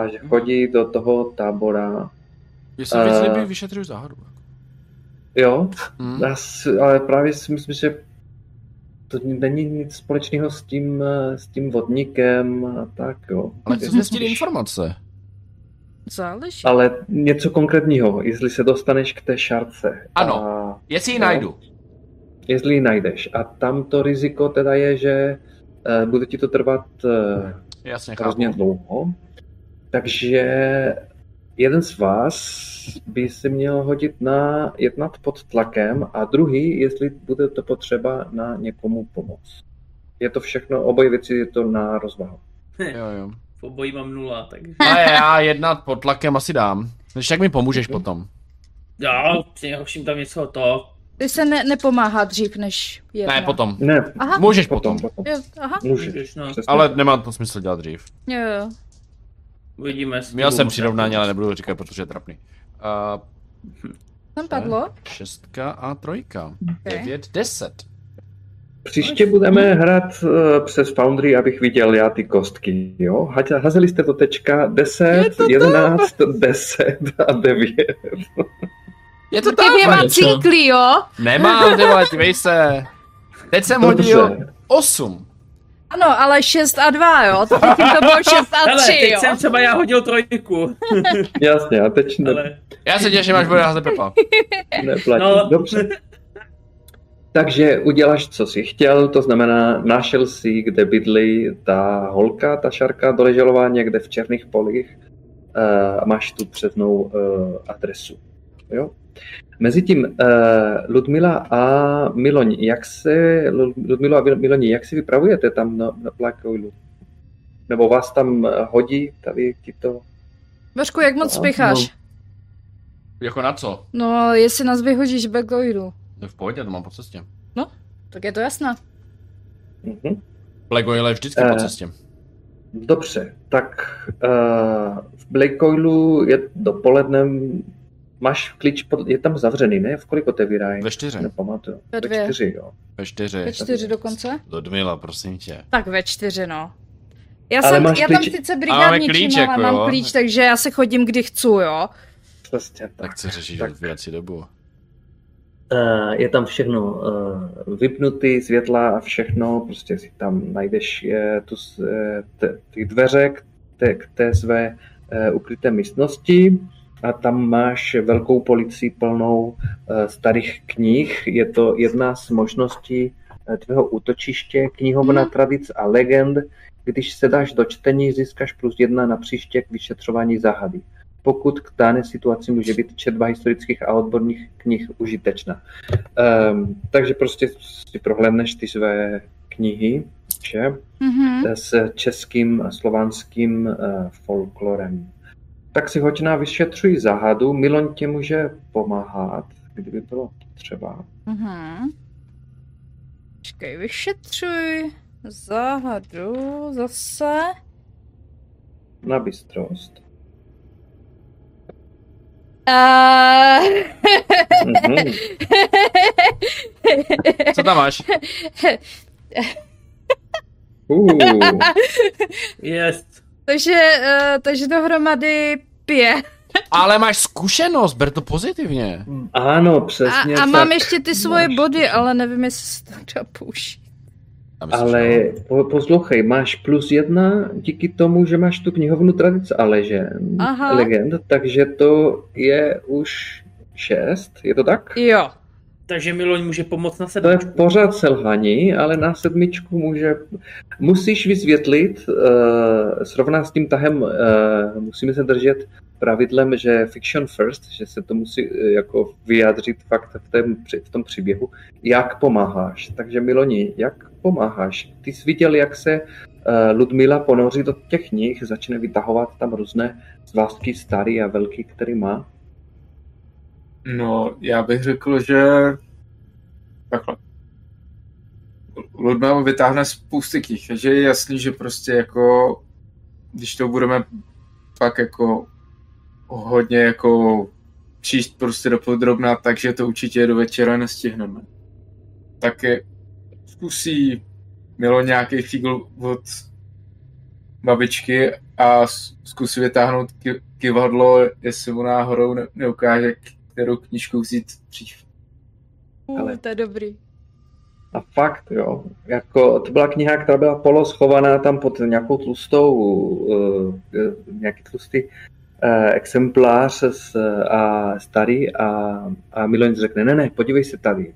a že chodí do toho tábora.
Jestli uh...
Eh.
by vyšetřuju záhadu.
Jo,
Hmm.
já si, ale právě si myslím, že to není nic společného s tím, eh, s tím vodníkem a tak, jo.
Ale zjistit
Když-
informace.
Záleží.
Ale něco konkrétního, jestli se dostaneš k té šárce.
Ano.
A
Jestli ji
No.
najdu.
jestli ji najdeš. A tam to riziko teda je, že uh, bude ti to trvat uh,
Jasně, chápu.
hrozně dlouho. Takže jeden z vás by se měl hodit na jednat pod tlakem a druhý, jestli bude to potřeba na někomu pomoct. Je to všechno, oboje věci je to na rozvahu.
Jo, jo.
V obojí mám nula, takže...
Ale já jednat pod tlakem asi dám. Když tak mi pomůžeš potom.
Jo, při nejhorším tam něco to.
Ty se ne, nepomáhá dřív, než jedna.
Ne, potom.
Ne,
Aha,
Můžeš
potom,
potom.
potom.
jo, aha,
Můžeš.
Můžeš, no.
přesně
Ale nemá to smysl dělat dřív.
jo, jo.
Uvidíme.
Měl
to
jsem přirovnání, ale nebudu říkat, protože je trapný. Uh,
Tam padlo.
šestka a trojka.
Okay.
Devět, deset.
Příště budeme hrát uh, přes Foundry, abych viděl já ty kostky, jo? Hazeli jste to tečka 10,
to
11, 10 a 9.
Je to
Ty
tak?
dvěma
něco.
cíkly, jo?
Nemám, dívej se. Teď jsem hodil
Dobře.
8.
Ano, ale 6 a 2, jo? To teď to bylo 6 a
Hele,
3,
teď
jo?
jsem třeba já hodil trojku,
Jasně, a teď ne,
ale
Já se těším, až bude házet Pepa.
neplatí.
No.
Dobře. Takže uděláš, co jsi chtěl, to znamená, našel si, kde bydlí ta holka, ta šarka doleželová někde v Černých polích eh, a máš tu přesnou uh, adresu. Jo? Mezitím uh, Ludmila a Miloň, jak se, Ludmila a Miloni, jak si vypravujete tam na, na Black Oilu? Nebo vás tam eh, hodí tady tito?
Božku, jak moc
No,
spěcháš?
Jako na co?
No, jestli nás vyhodíš Backloidu,
No v pohodě, to mám po cestě.
tak je to jasné.
Mhm.
Black Oil je vždycky po
Eh.
cestě.
Dobře, tak uh, v Black Oilu je dopolednem, máš klíč, pod, je tam zavřený, ne? V kolik otevírají?
Ve čtyři.
Nepamatuju.
Ve
Ve
dvě.
čtyři, jo.
Ve čtyři.
Ve čtyři dokonce?
Ludmila, prosím tě.
Tak ve čtyři, no. Já,
Ale
jsem,
máš
já tam
klíč-
sice
máme
brigádničím,
klíč,
ale
jako
mám
jo.
klíč, takže já se chodím, kdy chci, jo.
Přesně
Tak
tak.
chci řešit
Tak.
odvírací dobu.
Uh, je tam všechno uh, vypnutý, světla a všechno, prostě si tam najdeš je, tu, eh, te, ty dveře k té, k té své uh, ukryté místnosti a tam máš velkou policii plnou uh, starých knih. Je to jedna z možností eh, tvého útočiště, knihovna
Mhm.
tradic a legend. Když se dáš do čtení, získáš plus jedna na příště k vyšetřování záhady. Pokud k dané situaci může být četba historických a odborných knih užitečná. Um, takže prostě si prohlédneš ty své knihy, že?
Mhm.
s českým a slovanským uh, folklorem. Tak si hoď na vyšetřuj záhadu. Milon tě může pomáhat, kdyby bylo třeba.
Mhm. Počkej, vyšetřuj záhadu zase.
Na bystrost.
Uh...
Mhm.
Co tam máš?
Uh,
jest.
Takže, uh, takže dohromady pět.
Ale máš zkušenost, ber to pozitivně.
ano,
A,
přesně
a
tak.
mám ještě ty svoje
Máš
body, ale nevím, jestli se to dá použít.
Ale po, poslouchej, máš plus jedna díky tomu, že máš tu knihovnu tradic a legend,
Aha.
legend, takže to je už šest, je to tak?
Jo.
Takže Miloň může pomoct na
To je
sedmičku.
pořád selhaní, ale na sedmičku může... Musíš vysvětlit, uh, srovná s tím tahem, uh, musíme se držet pravidlem, že fiction first, že se to musí uh, jako vyjádřit fakt v, tém, v tom příběhu, jak pomáháš. Takže Miloni, jak pomáháš? Ty jsi viděl, jak se uh, Ludmila ponoří do těch knih, začne vytahovat tam různé zvláštky starý a velký, který má.
No, já bych řekl, že takhle. Ludmila vytáhne spousty knih, takže je jasný, že prostě jako, když to budeme pak jako hodně jako číst prostě do podrobna, takže to určitě do večera nestihneme. Tak je, zkusí Milo nějaký fígl od babičky a zkusí vytáhnout ki- kivadlo, jestli mu náhodou ne- neukáže, kterou knížku vzít dřív.
Uh,
Ale-
to je dobrý.
A fakt, jo. Jako, to byla kniha, která byla poloschovaná tam pod nějakou tlustou, uh, nějaký tlustý uh, exemplář s, a starý a, a Miloň řekne, ne, ne, podívej se tady.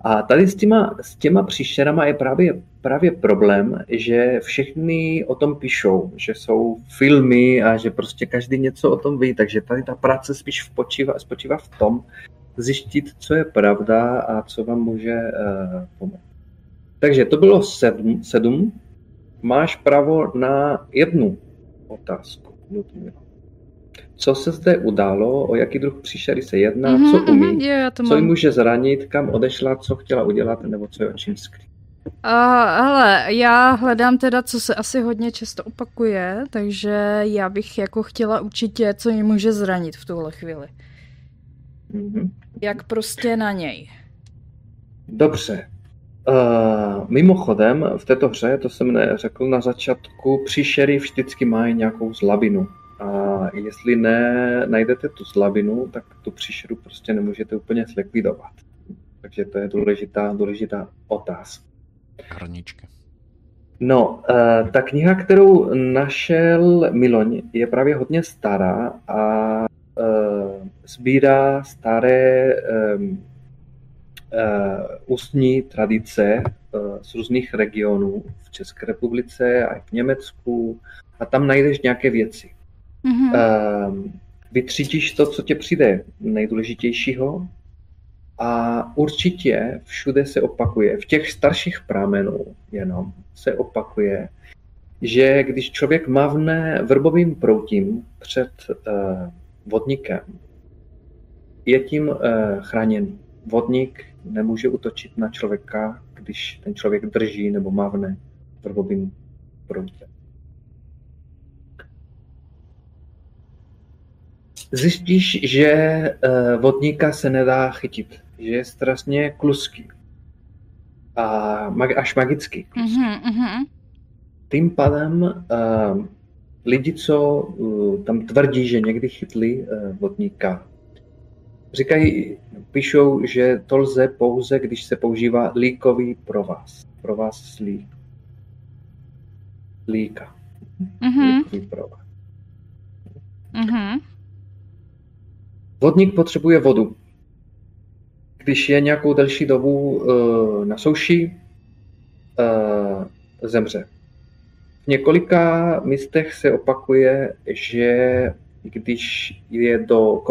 A tady s těma, s těma příšerama je právě, právě problém, že všichni o tom píšou, že jsou filmy a že prostě každý něco o tom ví, takže tady ta práce spíš spočívá, spočívá v tom, zjistit, co je pravda a co vám může uh, pomoct. Takže to bylo sedm, sedm. Máš právo na jednu otázku. Ludmila. Co se zde událo, o jaký druh příšery se jedná,
Mhm,
co umí,
mhm, jo, já to
co ji
mám.
může zranit, kam odešla, co chtěla udělat, nebo co je očím skrýt.
A hele, já hledám teda, co se asi hodně často opakuje, takže já bych jako chtěla určitě, co mi může zranit v tuhle chvíli.
Mhm.
Jak prostě na něj.
Dobře, Uh, mimochodem, v této hře, to jsem neřekl na začátku, příšery vždycky mají nějakou zlabinu. A jestli ne najdete tu slabinu, tak tu příšeru prostě nemůžete úplně zlikvidovat. Takže to je důležitá, důležitá otázka.
Hrnička.
No, uh, ta kniha, kterou našel Miloň, je právě hodně stará a uh, sbírá staré uh, ústní tradice z různých regionů v České republice a v Německu a tam najdeš nějaké věci. Mm-hmm. Uh, vytřídíš to, co tě přijde nejdůležitějšího a určitě všude se opakuje, v těch starších pramenů jenom se opakuje, že když člověk mavne vrbovým proutím před uh, vodníkem, je tím uh, chráněn. Vodník nemůže utočit na člověka, když ten člověk drží nebo mavne vrbovým proutím. Zjistíš, že uh, vodníka se nedá chytit, že je strašně kluský a až magický.
Mm-hmm, mm-hmm.
Tím pádem uh, lidi, co uh, tam tvrdí, že někdy chytli uh, vodníka, říkají, píšou, že to lze pouze, když se používá líkový provaz. Provaz s lík. Líka. Mm-hmm. Líkový provaz.
Mm-hmm.
Vodník potřebuje vodu. Když je nějakou delší dobu uh, na souši, uh, zemře. V několika místech se opakuje, že když je do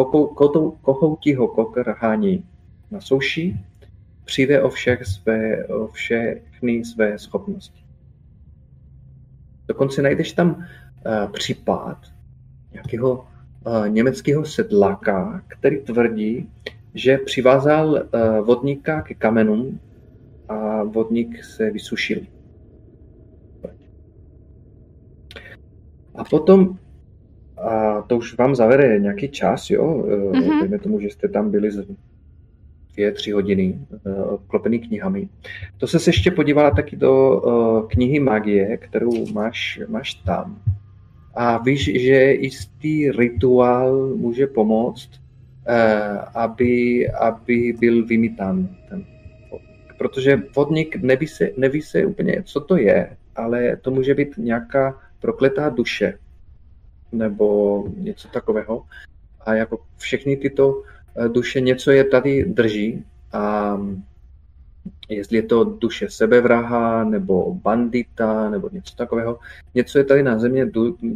kohoutího kokrhání na souši, přijde o, všech své, o všechny své schopnosti. Dokonce najdeš tam uh, případ nějakého německého sedláka, který tvrdí, že přivázal uh, vodníka ke kamenům a vodník se vysušil. A potom, a to už vám zavere nějaký čas, jo, mm-hmm. dejme tomu, že jste tam byli dvě, tři hodiny obklopený knihami. To se ještě podívala taky do knihy magie, kterou máš, máš tam a víš, že jistý rituál může pomoct, uh, aby, aby byl vymítán ten. Protože vodník neví se, neví se úplně, co to je, ale to může být nějaká prokletá duše nebo něco takového. A jako všechny tyto eh, duše něco je tady drží a jestli je to duše sebevraha nebo bandita nebo něco takového. Něco je tady na země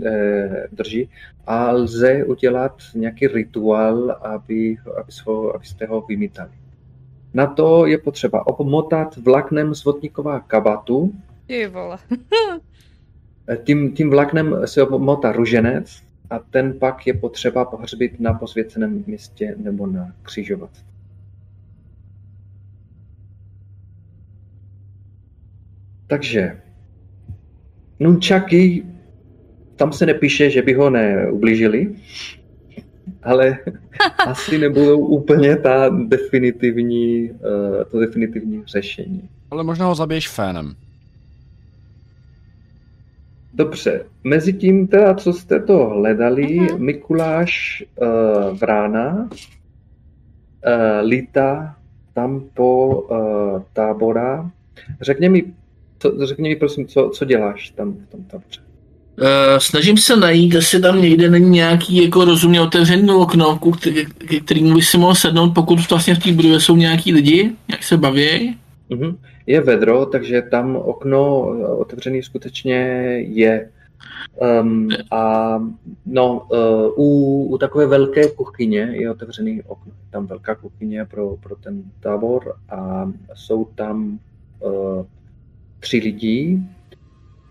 eh, drží a lze udělat nějaký rituál, aby, aby ho, abyste ho vymítali. Na to je potřeba obmotat vlaknem z vodníková kabatu.
Ty vole.
Eh, tím, tím vlaknem se obmotá ruženec a ten pak je potřeba pohřbit na posvěceném místě nebo na křižovatce. Takže nunčaky, tam se nepíše, že by ho neublížili, ale asi nebudou úplně ta definitivní, uh, to definitivní řešení.
Ale možná ho zabiješ fénem.
Dobře, mezi tím teda, co jste to hledali, uh-huh. Mikuláš uh, Vrána uh, lítá tam po uh, tábora. Řekni mi, co, řekni mi prosím, co, co děláš tam v tom táboře?
Uh, snažím se najít, jestli tam někde není nějaký jako rozumně otevřený okno, k kterému by si mohl sednout, pokud vlastně v té budově jsou nějaký lidi, jak se baví.
Uh-huh. Je vedro, takže tam okno otevřený skutečně je. Um, a no, uh, u, u takové velké kuchyně je otevřený okno. Tam velká kuchyně pro, pro ten tábor a jsou tam uh, tři lidi,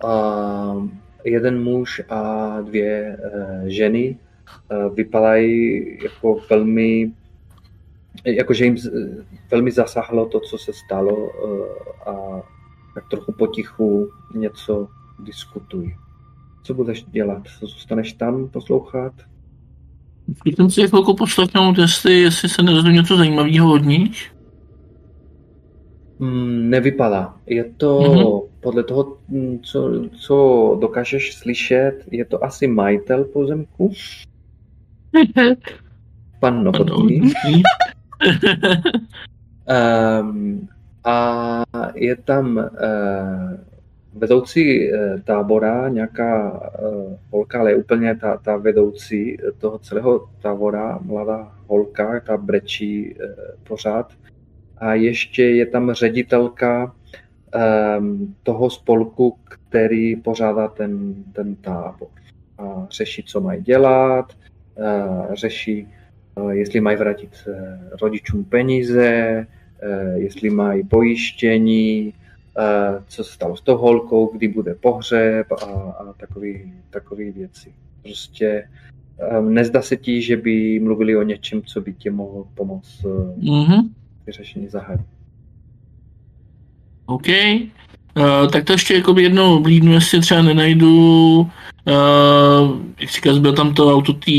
a jeden muž a dvě uh, ženy. Uh, vypadají jako velmi, jakože jim velmi zasáhlo to, co se stalo uh, a tak trochu potichu něco diskutují. Co budeš dělat? Zůstaneš tam poslouchat?
Jsem si chvilku poslechnout, jestli, jestli se nedozvím něco zajímavého od nich.
Mm, nevypadá. Je to
Mhm.
podle toho, mm, co, co dokážeš slyšet, je to asi majitel pozemku, pan Novotný. Um, a je tam uh, vedoucí uh, tábora, nějaká uh, holka, ale úplně ta, ta vedoucí toho celého tábora, mladá holka, ta brečí uh, pořád. A ještě je tam ředitelka um, toho spolku, který pořádá ten, ten tábor. A řeší, co mají dělat, uh, řeší, uh, jestli mají vrátit uh, rodičům peníze, eh, jestli mají pojištění, eh, co se stalo s tou holkou, kdy bude pohřeb a, a takové věci. Prostě eh, nezdá se ti, že by mluvili o něčem, co by tě mohlo pomoct eh,
Mhm.
Vyřešení zahájit.
OK. Uh, tak to ještě jako jednou oblídnu, jestli třeba nenajdu, uh, jak říkal, byl tam to auto té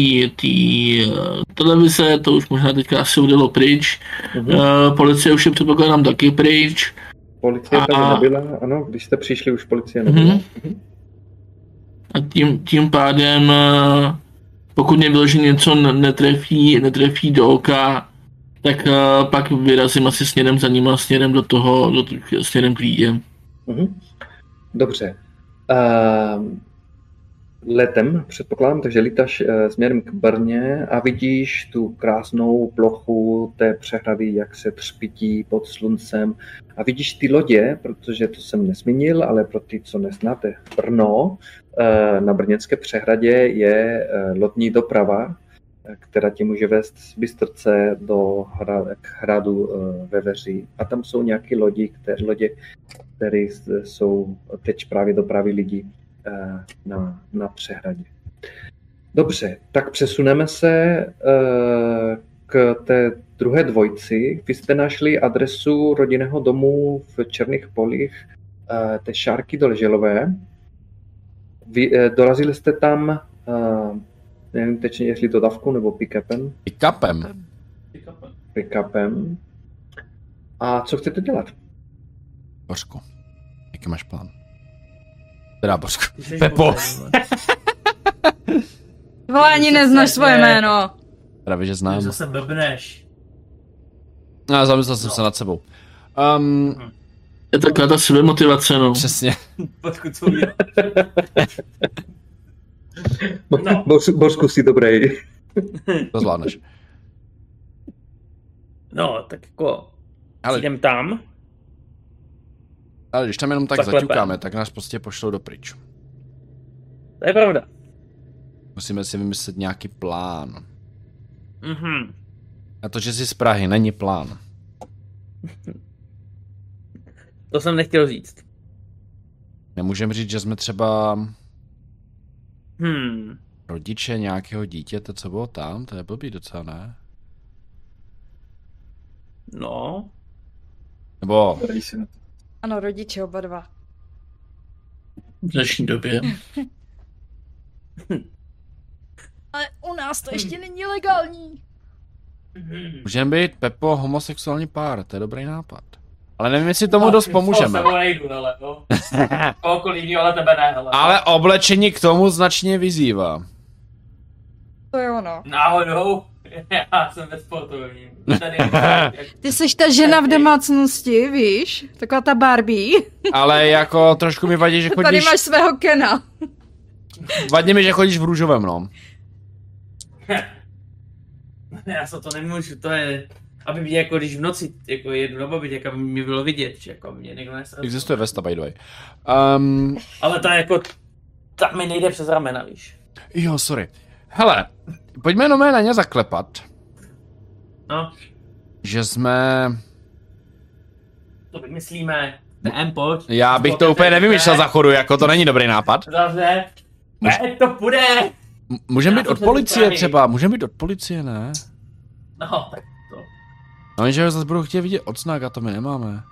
uh, televize, to už možná teďka asi udělalo pryč.
Mhm.
Uh, policie už je předpokládám taky pryč.
Policie
a-
nebyla, ano, když jste přišli, už policie nebyla.
Mhm. A tím, tím pádem, uh, pokud mě vyloženě něco netrefí, netrefí do oka, tak uh, pak vyrazím asi směrem za ním a směrem do toho, do, směrem k lídě.
Mhm. Dobře. Um, letem, předpokládám, takže lítáš eh, směrem k Brně a vidíš tu krásnou plochu té přehrady, jak se třpití pod sluncem a vidíš ty lodě, protože to jsem nesmínil, ale pro ty, co neznáte Brno, eh, na brněnské přehradě je eh, lodní doprava, která tě může vést z Bystrce do hra, k hradu eh, ve Veří. A tam jsou nějaké lodi, které, lodě, které jsou teď právě dopravy lidí eh, na, na přehradě. Dobře, tak přesuneme se eh, k té druhé dvojci. Vy jste našli adresu rodinného domu v Černých polích eh, té Šárky Doleželové. Vy, eh, dorazili jste tam, eh, nevím teď, jestli dodavkou nebo pick-upem.
Pick-upem.
pick-upem. A co chcete dělat?
Bořku, jaký máš plán? Teda Bořku. Pepo.
vole.
Ani neznáš
se
svoje jméno.
Právě, že
Ty
znám.
zase blbneš.
No, zamyslel jsem se nad sebou. Um,
Je taková ta sebemotivace, no.
přesně.
Co uděláš? No.
Boř- Bořku si dobrý.
To zvládneš.
No, tak jako,
Ale,
jdem tam.
ale když tam jenom tak
Zaklepem.
zaťukáme, tak nás prostě pošlou do pryč.
To je pravda.
Musíme si vymyslet nějaký plán.
Mhm.
A to, že jsi z Prahy, není plán.
To jsem nechtěl říct.
Nemůžeme říct, že jsme třeba
Hmm.
rodiče nějakého dítěte, co bylo tam, to je blbý docela, ne?
No.
Nebo.
Ano, rodiče oba dva.
V dnešní době.
Ale u nás to ještě není legální.
Můžeme být Pepo homosexuální pár, to je dobrý nápad. Ale nevím, jestli tomu
No,
dost
to
pomůžeme.
se nejdu, ale no. Kohokoliv jiného, ale tebe ne, hele.
Ale oblečení k tomu značně vyzývá.
To je ono.
Náhodou. Já jsem ve sportovním. Tady,
Ty jsi ta žena v domácnosti, víš? Taková ta Barbie.
Ale jako trošku mi vadí, že
Tady
chodíš,
máš svého Kena.
vadí mi, že chodíš v růžovém, no.
já se to nemůžu, to je... Aby mě jako když v noci jako jedu na babi, tak aby mě bylo vidět, že jako mě někdo nesrazil.
Existuje Vesta, by the way. Um,
Ale to je jako... Ta mi nejde přes ramena, víš.
jo, sorry. Hele, pojďme jenom na ně zaklepat,
No,
že jsme...
to vymyslíme. TM, pojď.
Já bych to úplně nevymýšlel za chodu, jako to není dobrý nápad.
Zase. Ne, to půjde.
M- Můžeme být od policie třeba, můžeme být od policie, ne?
No, tak.
No jenže ho zase budou chtít vidět odznak a to my nemáme.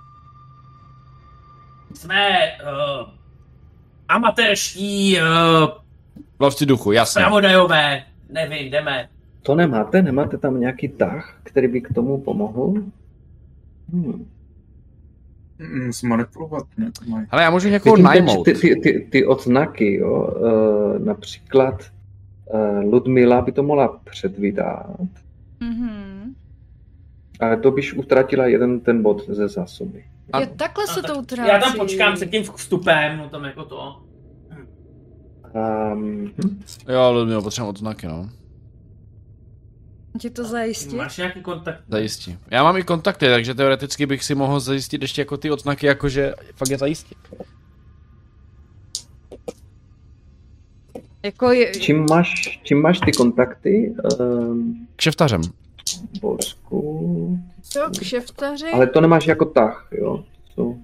Jsme uh, amatérští uh,
Lovci duchu, jasně.
pravodajové. Nevím, jdeme.
To nemáte? Nemáte tam nějaký tah, který by k tomu pomohl? Hmm.
Mm, Zmanipulovat to mají.
Ale já můžu někoho
Vidím
najmout.
ty, ty, ty, ty odznaky, jo, e, například e, Ludmila by to mohla předvídat,
Mhm.
Ale to byš utratila jeden ten bod ze zásoby.
A-
Jo, takhle se to utrácí.
Já tam počkám před tím vstupem, no tam jako to.
Um,
Jo, Ludmilo, potřebujeme odznaky, no.
Ti to zajistit?
Máš nějaký kontakt?
Zajistí. Já mám i kontakty, takže teoreticky bych si mohl zajistit ještě jako ty odznaky, jakože fakt je zajistit.
Jako je,
čím, máš, čím máš ty kontakty? Um,
Kšeftařem.
Polsku.
to kšeftaři.
Ale to nemáš jako tah, jo? To,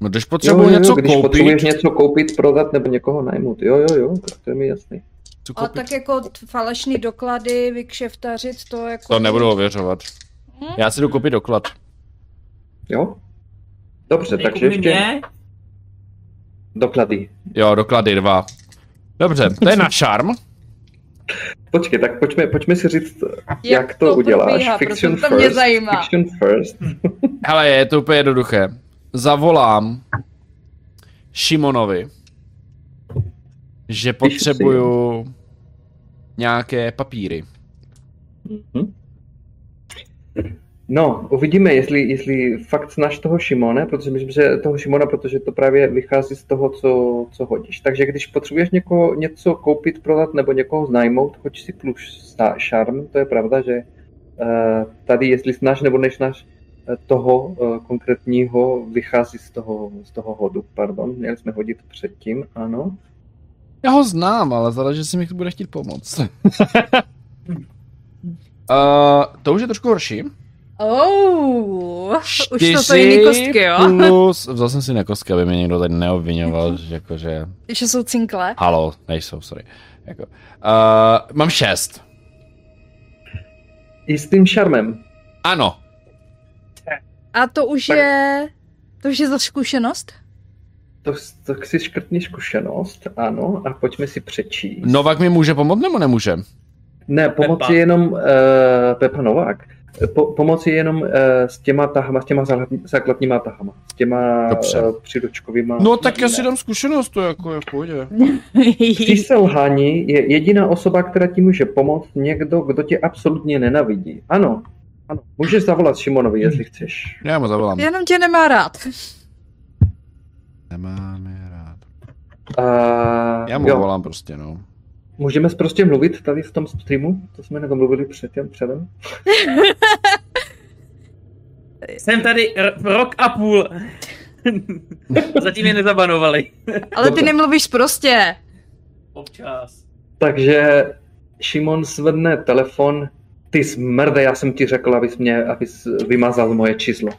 No, když potřebuji něco
když
koupit,
potřebuješ něco koupit, prodat nebo někoho najmout. Jo, jo, jo, tak to je mi jasný.
koupit.
tak jako falešný doklady, vykšeftařit, to jako...
To nebudu ověřovat.
Hm?
Já si jdu koupit doklad.
Jo? Dobře,
Jako
takže ještě
Mě?
doklady.
Jo, doklady dva. Dobře, to je na šarm.
Počkej, tak pojďme, pojďme si říct, jak, jak to,
to
uděláš.
probíhá,
fiction
to
first,
mě zajímá.
Fiction first.
Hele, je to úplně jednoduché. Zavolám Šimonovi, že potřebuju nějaké papíry.
Mhm. No, uvidíme, jestli, jestli fakt znáš toho Šimona, protože myslím, že toho Šimona, protože to právě vychází z toho, co, co hodíš. Takže když potřebuješ někoho, něco koupit, prodat nebo někoho znajmout, hoď si plus šarm, to je pravda, že uh, tady, jestli znáš nebo neznáš eh, toho uh, konkrétního, vychází z toho, z toho hodu, pardon, měli jsme hodit předtím, ano.
Já ho znám, ale záleží, že si mi bude chtít pomoct. uh, to už je trošku horší.
Oh, už to jsou jiný kostky, jo?
Plus, vzal jsem si na kostky, aby mě někdo tady neobvinoval, že jakože,
Že jsou cinkle.
halo, nejsou, sorry. Jako, uh, mám šest.
I s tím šarmem.
Ano,
A to už
Tak-
je... To už je za zkušenost?
To, tak si škrtni zkušenost, ano, a pojďme si přečíst.
Novak mi může pomoct nebo nemůže?
Ne, pomoc
Pepa.
je jenom uh, Pepa Novák. Po, pomoc je jenom uh, s těma tahama, s těma základní- základníma tahama, s těma
Dobře.
uh, přidočkovýma.
No tak já si dám zkušenost, to jako je v pohodě.
Při selhání je jediná osoba, která ti může pomoct, někdo, kdo tě absolutně nenavidí. Ano, ano. Můžeš zavolat Šimonovi, jestli chceš.
Já mu zavolám.
Jenom tě nemá rád.
Nemáme rád.
Uh,
Já mu volám prostě, no.
Můžeme prostě mluvit tady v tom streamu? To jsme nedomluvili předtím, předem.
Jsem tady r- rok a půl. Zatím je nezabanovali.
Ale ty
Dobře.
nemluvíš prostě.
Občas.
Takže Šimon zvedne telefon. Ty smrde, já jsem ti řekl, abys, mě, abys vymazal moje číslo.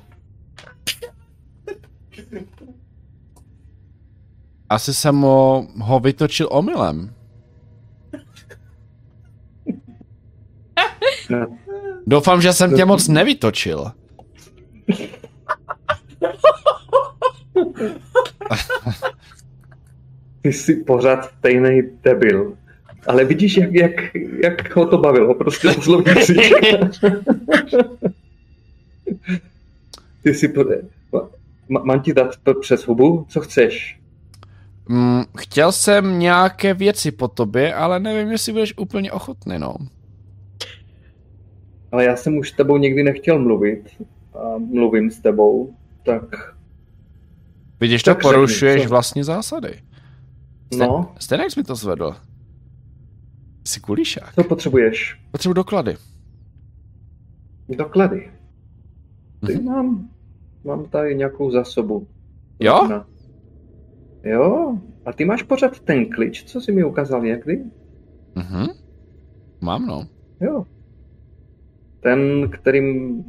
Asi jsem ho, ho vytočil omylem.
No,
Doufám, že jsem tě moc nevytočil.
Ty jsi pořád stejný debil. Ale vidíš, jak, jak, jak ho to bavilo, prostě oslovit si. Ty si... po- Ma, mám ti dát přes hubu? Co chceš?
Mm, chtěl jsem nějaké věci po tobě, ale nevím, jestli budeš úplně ochotný, no.
Ale já jsem už s tebou nikdy nechtěl mluvit. A mluvím s tebou, tak
Vidíš, to
Tak řekni,
porušuješ
co?
vlastní zásady.
no,
Stejně jak jsi mi to zvedl. Jsi kulíšák.
co potřebuješ?
Potřebuji doklady.
Doklady. Ty
Mhm.
mám, mám tady nějakou zásobu.
Jo?
Na- Jo? A ty máš pořád ten klíč, co jsi mi ukázal někdy?
Mhm. Mám, no.
Jo. Ten, kterým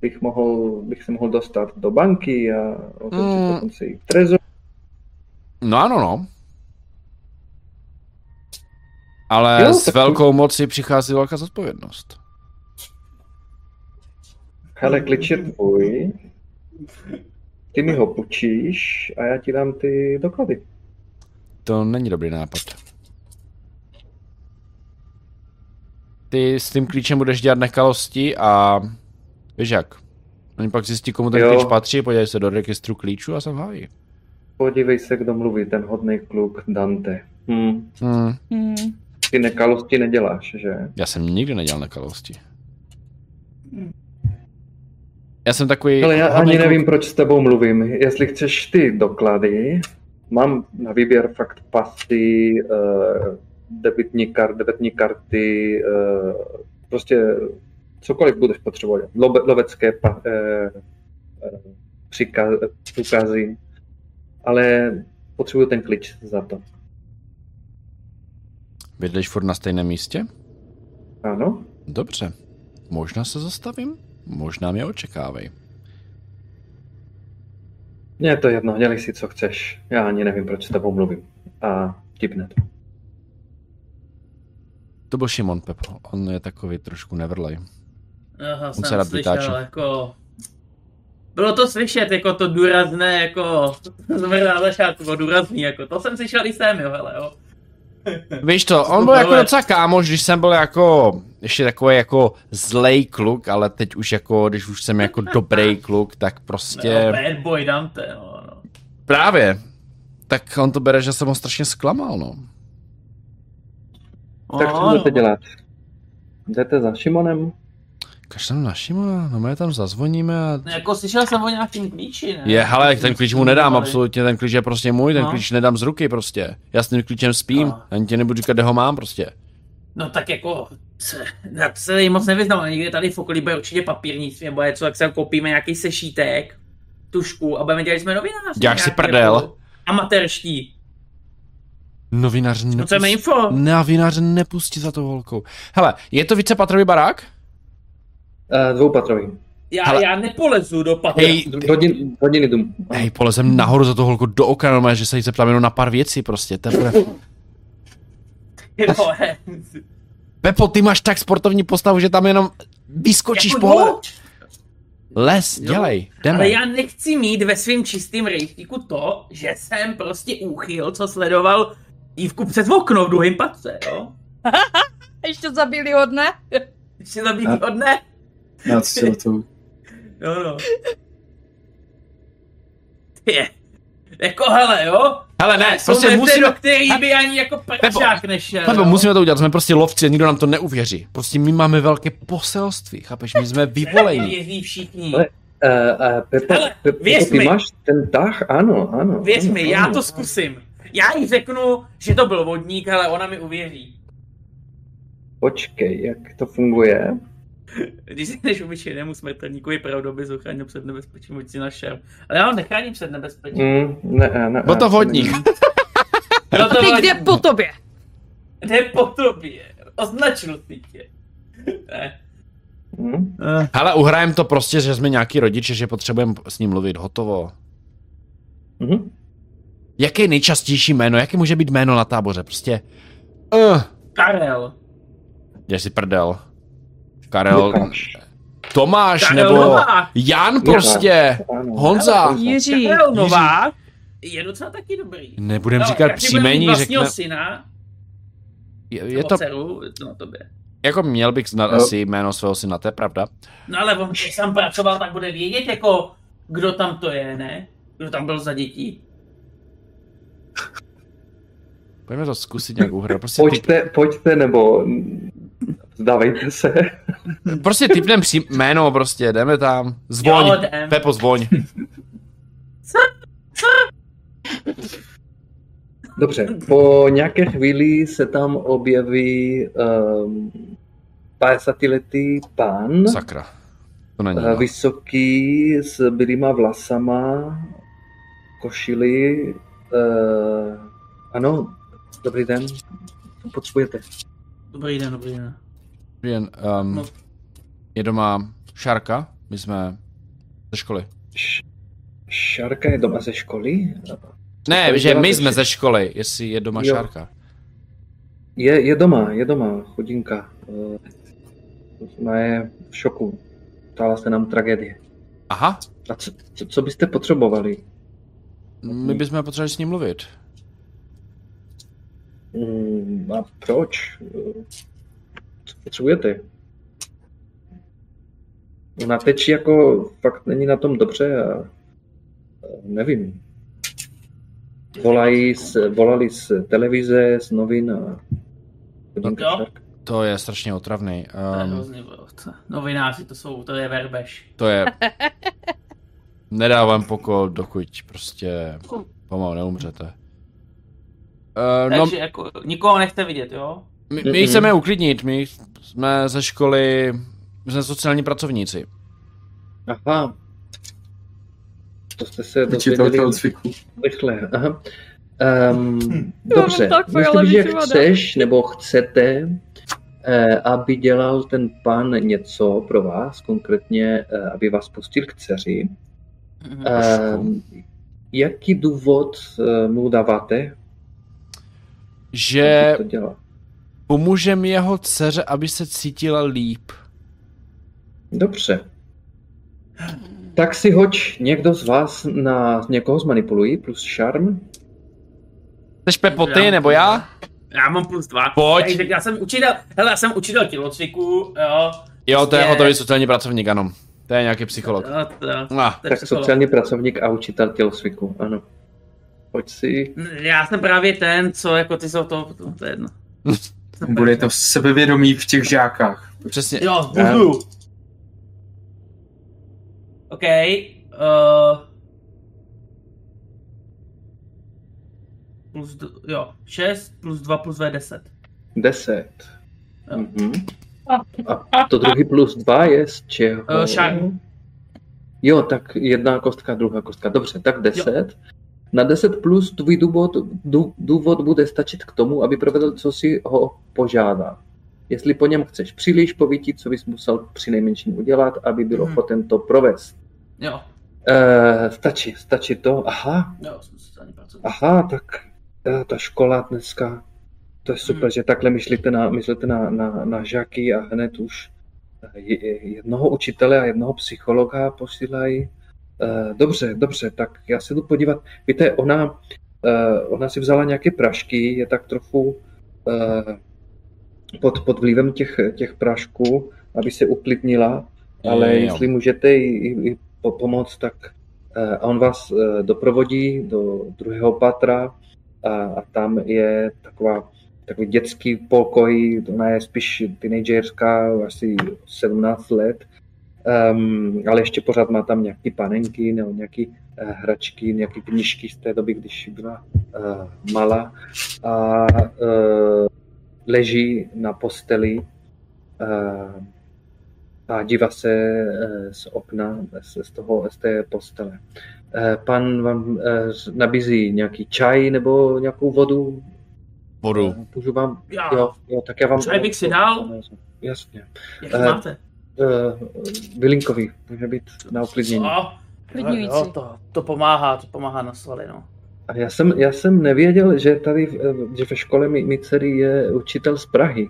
bych, mohl, bych se mohl dostat do banky a otevřít
Mm.
dokonce i trezor.
No ano, no. Ale
Jo,
s
tak-
velkou mocí přichází velká zodpovědnost.
Hele, klíč je tvůj. Ty mi ho půjčíš a já ti dám ty doklady.
To není dobrý nápad. Ty s tím klíčem budeš dělat nekalosti a víš jak? Oni pak zjistí, komu ten
Jo.
klíč patří, podívej se do registru klíčů a jsem v háji.
Podívej se, kdo mluví, ten hodný kluk Dante. Hm.
Hmm.
Hmm.
Ty nekalosti neděláš, že?
Já jsem nikdy nedělal nekalosti. Já jsem takový...
Ale já ani
kluk.
nevím, proč s tebou mluvím. Jestli chceš ty doklady, mám na výběr fakt pasy, uh, debitní, kar, debitní karty, uh, prostě cokoliv budeš potřebovat. Lobe, lovecké pa, uh, uh, přikaz, průkazy, ale potřebuju ten klíč za to.
Bydlíš furt na stejném místě?
Ano?
Dobře. Možná se zastavím? Možná mě očekávej.
Mně je to jedno, dělej si, co chceš. Já ani nevím, proč s tebou mluvím. A tipne to.
To byl Šimon Pepo. On je takový trošku nevrlej.
Aha,
se
jsem
rád
slyšel,
vytáčí.
jako... Bylo to slyšet, jako to důrazné, jako... Na začátku, bylo důrazný, jako to jsem slyšel i jsem, jo, hele, jo.
Víš to, on byl jako docela kámoš, když jsem byl jako, ještě takový jako zlej kluk, ale teď už jako, když už jsem jako dobrý kluk, tak prostě
No, bad boy Dante, no, no.
právě. Tak on to bere, že jsem ho strašně zklamal, no.
Tak co budete dělat? Jdete za Šimonem?
Kašlem na Šimona, no my tam zazvoníme a...
No, Jako slyšel jsem o nějakým klíči, ne?
Je, hele, ten klíč mu nedám, absolutně, ten klíč je prostě můj, ten
No.
klíč nedám z ruky prostě. Já s tím klíčem spím,
No.
ani ti nebudu říkat, kde ho mám prostě.
No tak jako, se, já se moc nevyznám, ale někde tady v okolí bude určitě papírnictví nebo něco, tak se koupíme nějaký sešítek, tušku a budeme dělat jsme novináři.
Děláš si prdel.
Jako amatérští.
Novinář
No,
nepustí,
info.
novinář nepustí za tou holkou. Hele, je to vícepatrový barák?
Uh, dvoupatrový.
Já,
Hele.
já nepolezu do patra.
Hej,
Hodin, hodiny dům.
hej, polezem nahoru za tou holku do okna, normálně, že se jí zeptám jenom na pár věcí prostě, teprve. Pepo, ty máš tak sportovní postavu, že tam jenom vyskočíš
Jako
pohled.
no,
Les,
Jo.
dělej, jdeme.
Ale já nechci mít ve svém čistém rejstříku to, že jsem prostě úchyl, co sledoval dívku přes okno v druhém patře, jo?
Ještě zabili ho dne?
Ještě zabít od ne?
Na ctiletou.
No, no. Je. Jako hele, jo?
Hele, ne,
Jsou
prostě musíme,
do který by ani jako prčák nešel.
Pepo,
jo?
musíme to udělat, jsme prostě lovci a nikdo nám to neuvěří. Prostě my máme velké poselství, chápeš, my jsme vyvolení.
Věří všichni.
Ale- Uh, uh, Pepo,
Hele,
Pepo,
věř
ty
mi.
máš ten tah? Ano, ano.
Věř
ano,
mi, já
ano.
to zkusím. Já jí řeknu, že to byl vodník, ale ona mi uvěří.
Počkej, jak to funguje?
Když si než obyčejnému smrtelníku je pravda, aby zachránil před nebezpečím, hoď si našel. Ale já ho necháním před nebezpečím.
Mm, ne, ne,
Byl to
ne,
vodník.
Bylo to
Ty
vadí.
kde po tobě?
Jde po tobě. Označil si tě. Ne.
Mm,
Hele, uhrajem to prostě, že jsme nějaký rodiče, že potřebujeme s ním mluvit, hotovo.
mm.
Jaké je nejčastější jméno? Jaké může být jméno na táboře? Prostě... Uh,
Karel.
děj si prdel. Karel...
Lukáš.
Tomáš,
Karel
nebo
Novák.
Jan prostě.
Ano.
Honza.
Jiří.
Karel Novák je docela taky dobrý.
Nebudem
No,
říkat příjmení,
vlastního
řekne...
syna,
Je,
je to... dceru, na tobě.
Jako měl bych znát
No.
asi jméno svého syna, to je pravda.
No ale on, když tam pracoval, tak bude vědět, jako, kdo tam to je, ne? Kdo tam byl za dětí.
Pojďme to zkusit nějak uhrát. Prostě, typ,
Pojďte, pojďte, nebo vzdávejte se.
prostě typnem při... jméno, prostě, jdeme tam. Zvoň.
Jo, jdem.
Pepo, zvoň.
Dobře, po nějaké chvíli se tam objeví um, 50-letý pán,
Sakra. To není.
eh, vysoký, s bílýma vlasama, košili. Uh, ano, dobrý den, co potřebujete?
Dobrý den, dobrý den.
Jen, um,
No.
je doma Šárka, my jsme ze školy.
Š- Šárka je doma ze školy?
Ne,
tady
že my jsme ze školy, jestli je doma
Jo.
Šárka.
Je, je doma, je doma, chodinka. Eh, Ona je v šoku. Stala se nám tragédie.
Aha,
A co, co, co byste potřebovali?
My bychom potřebovali s ním mluvit.
Mm, a proč? Co potřebujete? ona teď jako fakt není na tom dobře a nevím. Volají z, volali z televize, z novin a tak.
To je strašně otravný.
To je
Um,
hrozný? Novináři, to jsou, to je verbeš.
to je... Nedávám pokol, dokud prostě pomalu neumřete. Uh, no,
Takže jako, nikoho nechte vidět, jo?
my, my chceme uklidnit, my jsme ze školy, my jsme sociální pracovníci.
Aha. To jste se dozvěděli rychle. Aha. Um,
mám
dobře,
tak
myslím, že chceš nebo chcete, eh, aby dělal ten pán něco pro vás, konkrétně, eh, aby vás pustil k dceři.
Mhm.
Um, jaký důvod eh, mu dáváte,
Že
aby to dělal?
pomůžem jeho dceře, aby se cítila líp.
Dobře. Tak si hoď někdo z vás na někoho zmanipulují plus šarm.
Chceš Pepo ty, nebo já?
Já mám plus dva.
Pojď.
Já, já jsem učitel, hele, já jsem učitel tělocviku, jo.
Jo, to je
Prostě-
hotový sociální pracovník, ano. To je nějaký psycholog. Ah,
to je
Tak
psycholog.
sociální pracovník a učitel tělocviku, ano. Pojď si.
Já jsem právě ten, co jako ty jsou to, to, to je jedno.
Bude to sebevědomí v těch žákách.
přesně.
Jo, budu. OK. Uh, plus, d- jo, 6 plus 2 plus 2 je 10.
10.
Jo.
Mhm. A to druhý plus dva je z čeho?
Uh, šarm.
Jo, tak jedna kostka, druhá kostka. Dobře, tak 10. Na 10 plus tvůj důvod, dů, důvod bude stačit k tomu, aby provedl, co si ho požádá. Jestli po něm chceš příliš povítit, co bys musel při nejmenším udělat, aby byl
Mhm.
ochoten to provést.
Jo,
Uh, stačí, stačí to. Aha,
jo, jsem pracovník.
aha, tak ta, ta škola dneska, to je super,
Hmm.
že takhle myslíte na, myslíte na, na, na žáky a hned už je- jednoho učitele a jednoho psychologa posílají. Eh, Dobře, dobře, tak já se jdu podívat. Víte, ona, eh, ona si vzala nějaké prašky, je tak trochu eh, pod, pod vlivem těch, těch prašků, aby se uklidnila, ale
Jo.
jestli můžete jí, jí po- pomoct, tak eh, a on vás eh, doprovodí do druhého patra a, a tam je taková takový dětský pokoj, ona je spíš teenagerská, asi 17 let, um, ale ještě pořád má tam nějaký panenky nebo nějaký uh, hračky, nějaké knižky z té doby, když byla uh, malá a uh, leží na posteli uh, a dívá se uh, z okna, z, z, toho, z té postele. Uh, pan vám uh, nabízí nějaký čaj nebo nějakou vodu? Eh, Můžu vám?
Já.
Jo, jo, tak já vám...
Čaj bych si dal.
Jasně.
Jak
Eh,
máte?
Uh, bylinkový, může být na uklidnění.
Klidňující.
jo, to, to pomáhá, to pomáhá na svaly, no.
A já jsem, já jsem nevěděl, že tady, eh, že ve škole mý, mý dcery je učitel z Prahy.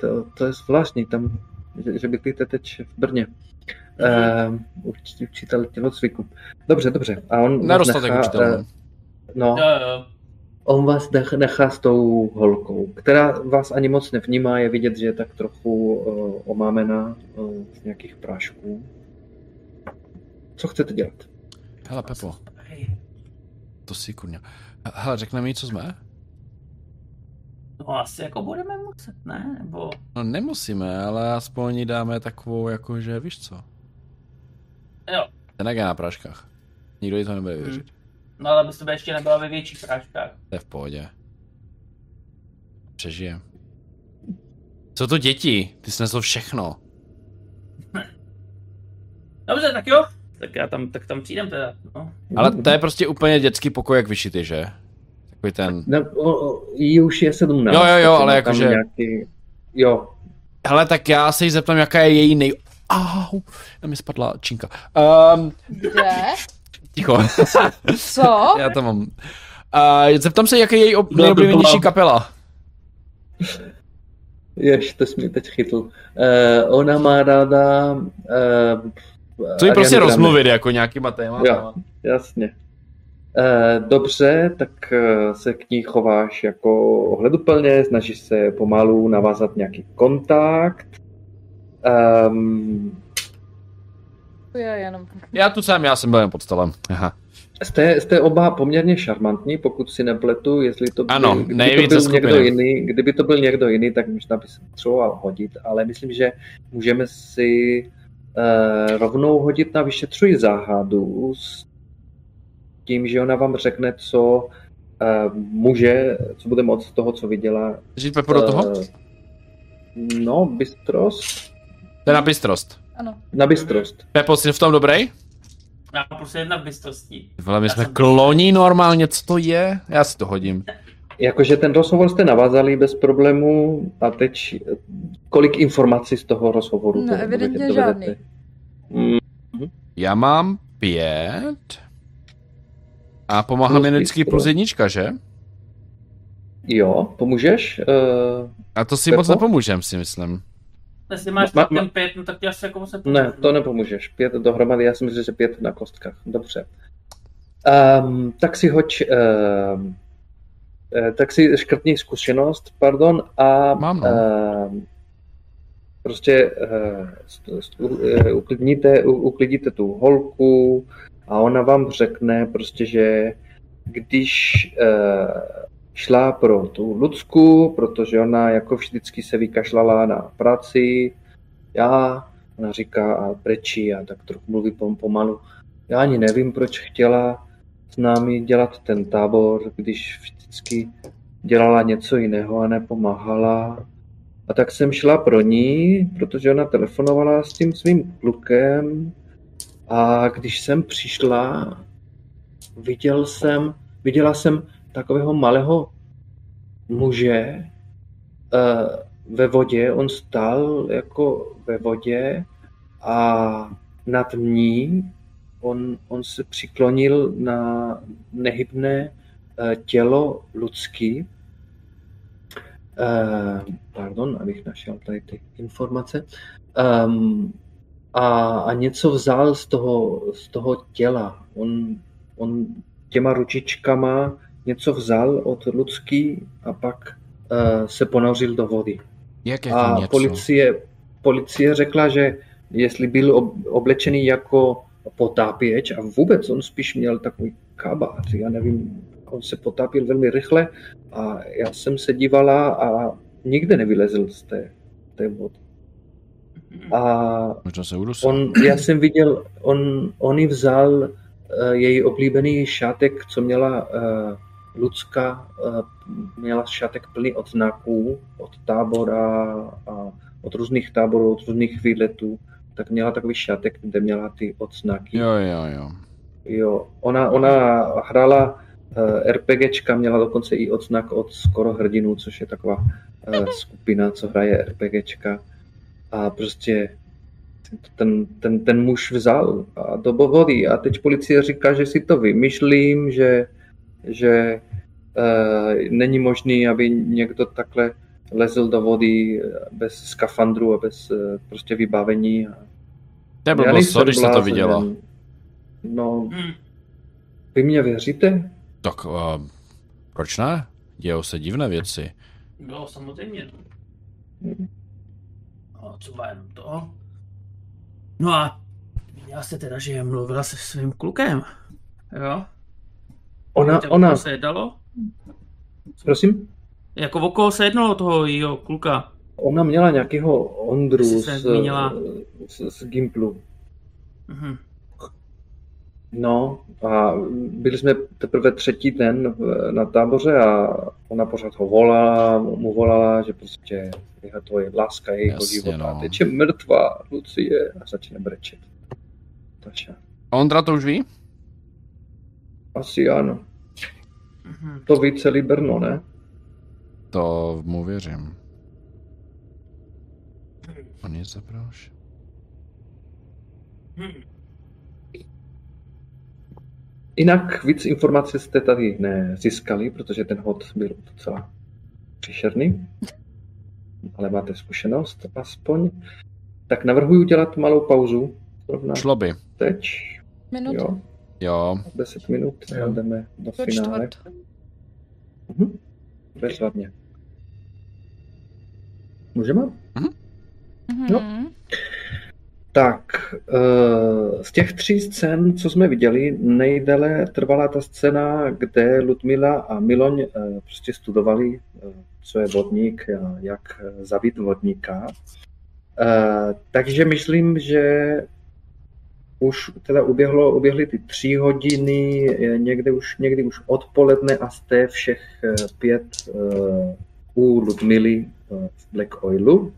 To, to je zvláštní, tam, že, že bydlíte teď v Brně. Uh, uč, učitel tělocviku. Dobře, dobře. A on vás
Nedostatek
nechá,
učitelů.
eh, no,
Jo, jo.
On vás nech- nechá s tou holkou, která vás ani moc nevnímá, je vidět, že je tak trochu uh, omámená uh, z nějakých prášků. Co chcete dělat?
Hele, Pepo, to si kurňa. Hele, řekne mi, co jsme?
No asi jako budeme muset, ne? Nebo...
No nemusíme, ale aspoň jí dáme takovou, jakože, víš co?
Jo,
Ten jak je na práškách. Nikdo jí to nebude věřit.
No ale bys to ještě nebyla ve větších práškách.
To je v pohodě. Přežije. Co to děti? Ty snesl všechno.
Dobře, tak jo. Tak já tam, tak tam přijdem teda, no.
Ale to je prostě úplně dětský pokoj, jak vyšitý, že? Takový ten...
Ne, o, o, jí už je 17.
Jo, jo, jo, ale jakože-
Nějaký, jo,
Hele, tak já se jí zeptám, jaká je její nej... Au, na mi spadla činka. Um,
Kde?
Ticho,
Co?
já to mám. Uh, zeptám se, jaká je její ob-
No, to
nejoblíbenější kapela.
jež, to jsi mě teď chytl. Uh, ona má ráda... Uh,
Co jí prostě
Grande.
rozmluvit, jako nějakýma tématama.
Jo. Jasně. Eh, Dobře, tak se k ní chováš jako ohleduplně, snažíš se pomalu navázat nějaký kontakt. Um,
je jenom.
Já tu jsem, já jsem byl jen pod stolem. Aha.
Jste, jste oba poměrně šarmantní, pokud si nepletu, jestli to byl,
Ano,
kdyby to byl někdo
skupiny.
jiný, kdyby to byl někdo jiný, tak možná by se potřeboval hodit, ale myslím, že můžeme si uh, rovnou hodit na vyšetřuj záhadu s tím, že ona vám řekne, co uh, může, co bude moct z toho, co viděla.
Žít Pepo do toho?
Eh, no, bystrost.
To je na bystrost.
Ano.
Na bystrost.
Pepo, jsi v tom dobrý?
Já prostě jedna v bystrosti.
Vole, my
Já
jsme
jsem-
kloní normálně, co to je? Já si to hodím.
Jakože ten rozhovor jste navázali bez problému a teď kolik informací z toho rozhovoru?
No,
to
evidentně
dovedete?
žádný.
Mm,
Já mám pět. A pomáhá
Plus
mi vždycky plus jednička, že?
jo, pomůžeš? Uh,
A to si
Pepo?
moc nepomůžem, si myslím.
Jestli máš
Ma-
ma, pět, no tak ti asi jako se
ne, to nepomůžeš. Pět dohromady, já si myslím, že pět na kostkách. Dobře. Um, tak si hoď, eh, tak si škrtni zkušenost, pardon, a
Mám, no.
um, prostě uh, uh, uklidníte, uklidíte tu holku a ona vám řekne prostě, že když uh, šla pro tu Lucku, protože ona jako vždycky se vykašlala na práci, já, ona říká a brečí a tak trochu mluví pom- pomalu. Já ani nevím, proč chtěla s námi dělat ten tábor, když vždycky dělala něco jiného a nepomáhala. A tak jsem šla pro ní, protože ona telefonovala s tím svým klukem a když jsem přišla, viděl jsem, viděla jsem takového malého muže eh, ve vodě, on stál jako ve vodě a nad ní on, on se přiklonil na nehybné eh, tělo lidský. Eh, pardon, abych našel tady ty informace. Um, a, a něco vzal z toho, z toho těla. On, on těma ručičkama něco vzal od lidský a pak uh, se ponořil do vody.
Jak jako
A
něco?
policie, policie řekla, že jestli byl ob, oblečený jako potápěč a vůbec on spíš měl takový kabát, já nevím, on se potápěl velmi rychle a já jsem se dívala a nikde nevylezl z té, té vody. A. On, já jsem viděl, on, on jí vzal uh, její oblíbený šátek, co měla uh, Lucka, uh, měla šátek plný odznaků od tábora a od různých táborů, od různých výletů, tak měla takový šátek, kde měla ty odznaky.
Jo, jo, jo.
Jo, ona, ona hrála uh, RPGčka, měla dokonce i odznak od Skoro hrdinů, což je taková uh, skupina, co hraje RPGčka. A prostě ten, ten, ten muž vzal a do vody. A teď policie říká, že si to vymýšlím, že, že uh, není možný, aby někdo takhle lezl do vody bez skafandru a bez uh, prostě vybavení. A
To je blbost, co, když jsi to viděla.
No,
Hmm.
vy mě věříte?
Tak uh, proč ne? Dějou se divné věci.
Jo, samozřejmě.
Hmm.
No, třeba jenom to. No a já se teda, že mluvila se svým klukem. Jo?
Ona,
Víte,
ona,
se jednalo?
prosím,
Jako o koho se jednalo toho jejího kluka?
ona měla nějakého Ondru z,
se zmínila.
z, z Gimplu.
Mhm.
No a byli jsme teprve třetí den v- na táboře a ona pořád ho volala, mu volala, že prostě je to je láska jejího
Jasně,
života.
no.
Teď je mrtvá, Lucie, a začne brečet. Takže
Ondra to už ví?
Asi ano.
Mhm.
To ví celý Brno, ne?
To mu věřím. On je zaproš.
Mhm.
Jinak víc informací jste tady nezískali, protože ten hod byl docela příšerný. Ale máte zkušenost aspoň. Tak navrhuji udělat malou pauzu.
Šlo by.
teď.
Minut.
Jo,
Jo.
10 minut a jdeme do finále.
čtvrt.
Mhm. Bezvadně. Můžeme? Jo.
Mhm.
Tak, eh, z těch tří scén, co jsme viděli, nejdéle trvala ta scéna, kde Ludmila a Miloň eh, prostě studovali, eh, co je vodník, a jak zabít vodníka. Takže myslím, že už teda uběhlo, uběhly ty tři hodiny, někdy už, někdy už odpoledne a jste všech pět u Ludmily v Black Oilu.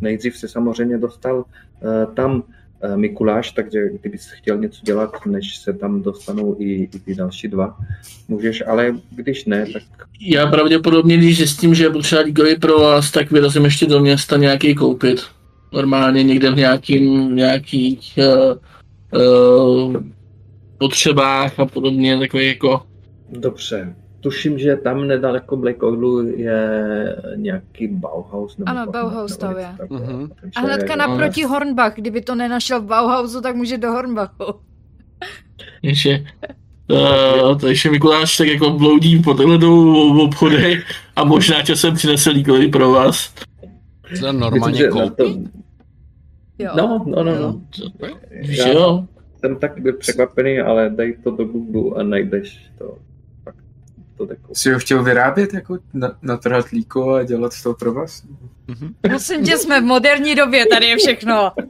Nejdřív se samozřejmě dostal Eh, tam eh, Mikuláš, takže kdybys chtěl něco dělat, než se tam dostanou i, i ty další dva, můžeš, ale když ne, tak...
Já pravděpodobně, když zjistím, že je potřeba lígový pro vás, tak vyrazím ještě do města nějaký koupit. Normálně někde v nějakým, nějakých uh, uh, potřebách a podobně, takový jako...
Dobře, tuším, že tam nedaleko Black Oilu je nějaký Bauhaus. Nebo
ano, Bauhaus to je. Uh-huh. A hnedka naproti Hornbach, kdyby to nenašel v Bauhausu, tak může do Hornbachu.
Ještě, uh, takže Mikuláš tak jako bloudí po dvou obchodech a možná časem přinese líkový pro vás.
To normálně koupí?
Jo. No, no, no, no.
Víš, jo?
Jsem taky byl překvapený, ale dej to do Google a najdeš to
to jako... Jsi ho chtěl vyrábět, jako na, natrhat líko a dělat toho pro vás?
Mm-hmm. Prosím tě, jsme v moderní době, tady je všechno.
uh,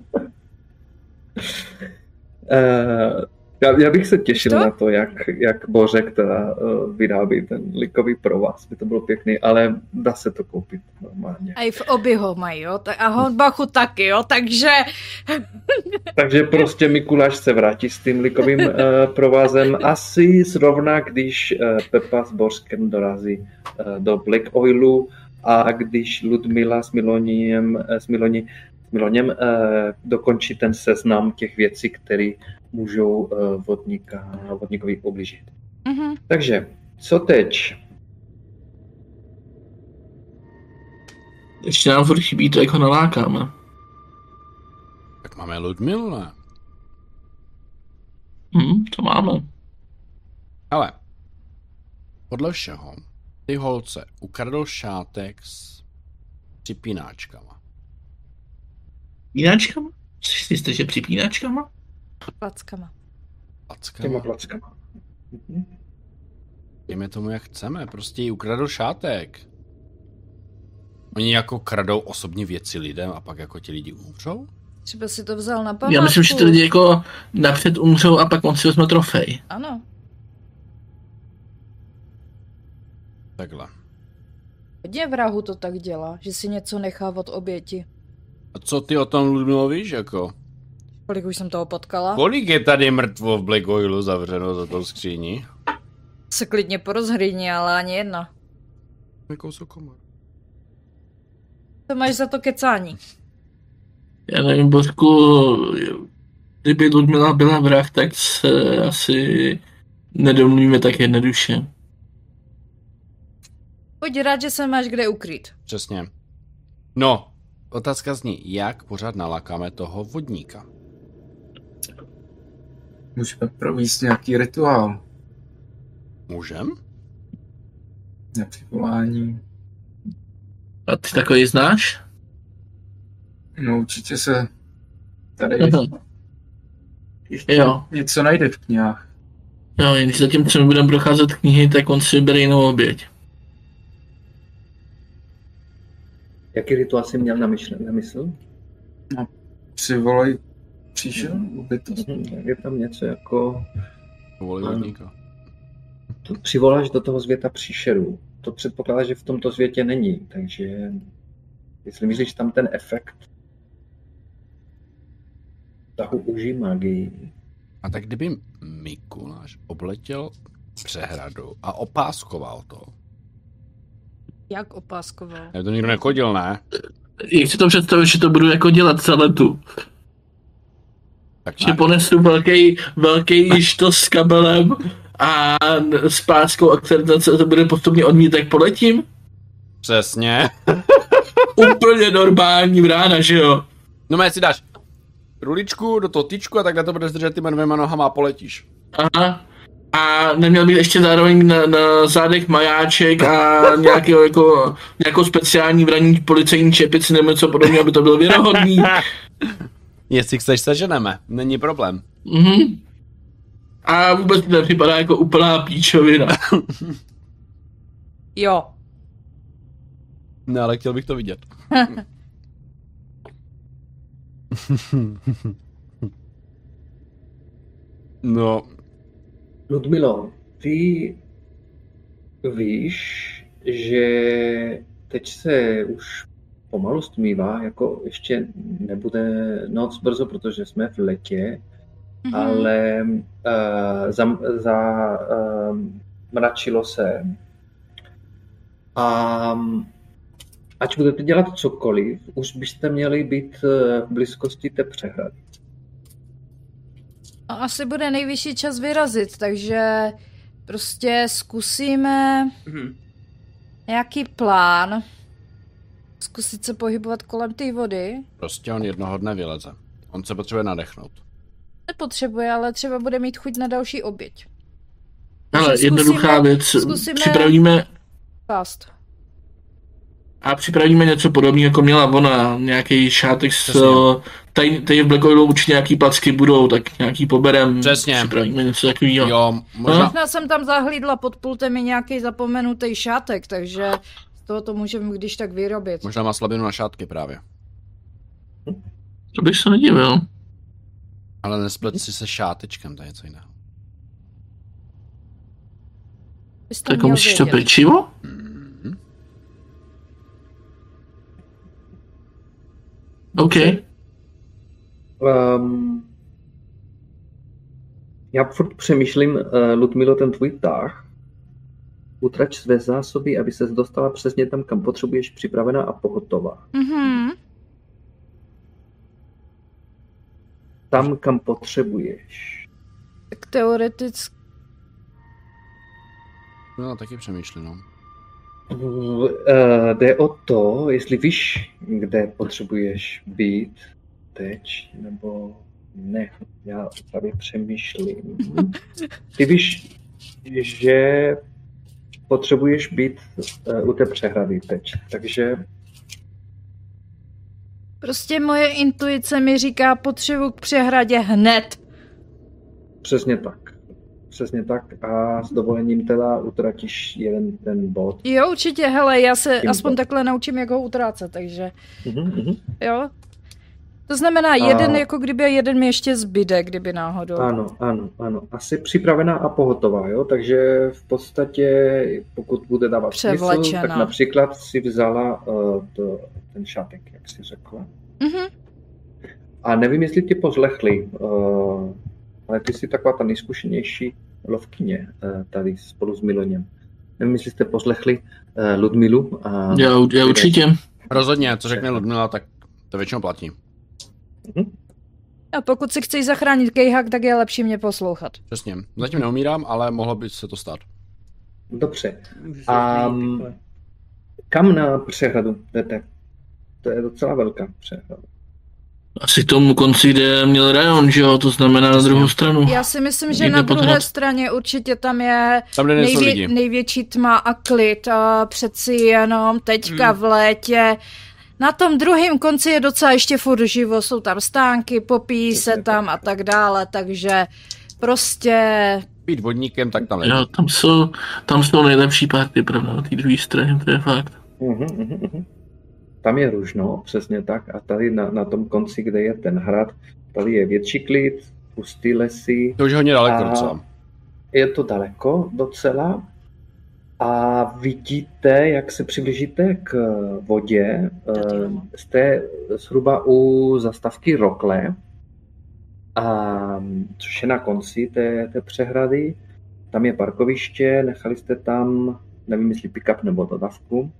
já, já bych se těšil to? na to, jak, jak Bořek teda uh, vyrábí ten likový provaz, by to bylo pěkný, ale dá se to koupit normálně.
A i v obě ho mají, jo? A Honbachu taky, jo? Takže...
Takže prostě Mikuláš se vrátí s tím likovým uh, provázem asi zrovna, když uh, Pepa s Bořkem dorazí uh, do Black Oilu a když Ludmila s Miloním, s Miloní Miloněm uh, dokončí ten seznam těch věcí, které můžou uh, vodníka, vodníkovi ublížit. Mm-hmm. Takže, co teď?
Ještě nám furt chybí to, jak ho nalákáme.
Tak máme Ludmilu, ne?
Hmm, to máme.
Ale, podle všeho, ty holce ukradl šátek s připínáčkama.
Připínáčkama? Co jste, že připínáčkama?
Plackama.
Plackama?
Těma plackama.
Dejme tomu, jak chceme. Prostě jí ukradl šátek. Oni jako kradou osobní věci lidem a pak jako ti lidi umřou?
Třeba si to vzal na památku.
Já myslím, že ty lidi jako napřed umřou a pak on si vezme trofej.
Ano.
Takhle.
Hodně vrahu to tak dělá, že si něco nechá od oběti.
A co ty o tom Ludmilo víš, jako?
Kolik už jsem toho potkala?
Kolik je tady mrtvo v Black Oilu zavřeno za tou skříní?
Se klidně porozhrýni, ale ani jedna.
Kousek komor.
To máš za to kecání.
Já nevím, Bořku, kdyby Ludmila byla vrah, tak se asi nedomluvíme tak jednoduše.
Pojď rád, že se máš kde ukryt.
Přesně. No, otázka zní, jak pořád nalákáme toho vodníka?
Můžeme provést nějaký rituál.
Můžem?
Na přivolání.
A ty takový znáš?
No určitě se tady
ještě jo.
něco najde v knihách.
Jo, když zatím, co budeme procházet knihy, tak on si vybere jinou oběť.
Jaký rituál jsi měl na, myšle, na mysl?
No, přivolej příšel? Bytost?
Je tam něco jako...
Volejvodníka.
To přivoláš do toho světa příšerů. To předpokládá, že v tomto světě není, takže jestli myslíš tam ten efekt tahu uží magii.
A tak kdyby Mikuláš obletěl přehradu a opáskoval to.
Jak opáskoval?
Ne, to nikdo nechodil, ne?
Jak si to představit, že to budu jako dělat celé tu? Tak že ponesu velký, velký to s kabelem a s páskou akcelerace to bude postupně odmít, tak poletím?
Přesně.
Úplně normální brána, že jo?
No mé si dáš ruličku do toho tyčku a takhle to budeš držet těma dvěma nohama a poletíš.
Aha. A neměl být ještě zároveň na, na zádech majáček a nějaký, jako, nějakou speciální vraní policejní čepici nebo něco podobného, aby to bylo věrohodný.
Jestli chceš, seženeme. Není problém.
Mhm. A vůbec mi nepřipadá jako úplná píčovina.
Jo.
No, ale chtěl bych to vidět. no,
Ludmilo, ty víš, že teď se už pomalu stmívá, jako ještě nebude noc brzo, protože jsme v letě,
Mhm.
ale uh, za, za uh, mračilo se. A ať budete dělat cokoliv, už byste měli být eh, v blízkosti té přehrady.
No, asi bude nejvyšší čas vyrazit, takže prostě zkusíme
Mhm.
nějaký plán. Zkusit se pohybovat kolem té vody.
prostě on jednoho dne vyleze. On se potřebuje nadechnout.
Nepotřebuje, ale třeba bude mít chuť na další oběť.
Ale jednoduchá
zkusíme-
věc.
zkusíme-
Připravíme
Fast.
A připravíme něco podobného, jako měla ona, nějaký šátek s...
Přesně.
Tady, tady v Black Oilu určitě nějaký placky budou, tak nějaký poberem.
Přesně.
Připravíme něco takového.
Jo, možná,
Možná jsem tam zahlídla pod pultem i nějaký zapomenutý šátek, takže z toho to můžeme když tak vyrobit.
možná má slabinu na šátky právě.
To bych se nedivil.
Ale nesplet si se šátečkem, to je něco jiného.
Tak musíš to pečivo?
Mhm.
OK.
Um, já furt přemýšlím, uh, Ludmilo, ten tvůj tah, utrač své zásoby, aby se dostala přesně tam, kam potřebuješ, připravená a pohotová.
Mhm.
Tam, kam potřebuješ.
Tak teoreticky
No, taky přemýšlím, no.
Uh, jde o to, jestli víš, kde potřebuješ být teď, nebo ne. Já právě přemýšlím. Ty víš, že potřebuješ být uh, u té přehrady teď, takže
Prostě moje intuice mi říká potřebu k přehradě hned.
přesně tak. Přesně tak a s dovolením teda utratíš jeden ten bod.
Jo, určitě, hele, já se
Tímto.
aspoň takhle naučím, jak ho utrácet, takže
Mhm, mhm.
jo. To znamená,
A-
jeden jako kdyby jeden mi ještě zbyde, kdyby náhodou.
Ano, ano, ano. Asi připravená a pohotová, jo? Takže v podstatě, pokud bude dávat smysl, tak například si vzala uh, to, ten šátek, jak si řekla.
Mhm.
A nevím, jestli tě poslechli, uh, ale ty jsi taková ta nejzkušenější lovkyně uh, tady spolu s Miloněm. Nevím, jestli jste poslechli uh, Ludmilu. A
Já, já určitě.
Rozhodně, co řekne Ludmila, tak to většinou platí.
A pokud si chceš zachránit kejhak, tak je lepší mě poslouchat.
Přesně. Zatím neumírám, ale mohlo by se to stát.
Dobře. A
takhle.
kam na přehradu jdete? To je docela velká přehrada.
Asi tomu konci, kde měl rajon, že jo? To znamená na druhou stranu.
Já si myslím, že
Někde
na druhé
hrad.
straně určitě tam je
Tam,
nejvě-
lidi.
největší tma a klid. A přeci jenom teďka
Hmm.
v létě. Na tom druhém konci je docela ještě furt živo, jsou tam stánky, popíjí se tam a tak dále, takže prostě
Být vodníkem, tak tam nejde.
Jo, tam jsou, tam jsou nejlepší party, pravda, na té druhé straně, to je fakt.
Mhm, mhm. Tam je Ružno, přesně tak. A tady na, na tom konci, kde je ten hrad, tady je větší klid, pustý lesy.
To už je hodně daleko docela.
Je to daleko docela. A vidíte, jak se přiblížíte k vodě, eh, jste zhruba u zastavky Rokle, a, což je na konci té, té přehrady. Tam je parkoviště, nechali jste tam, nevím, jestli pick-up nebo dodavku.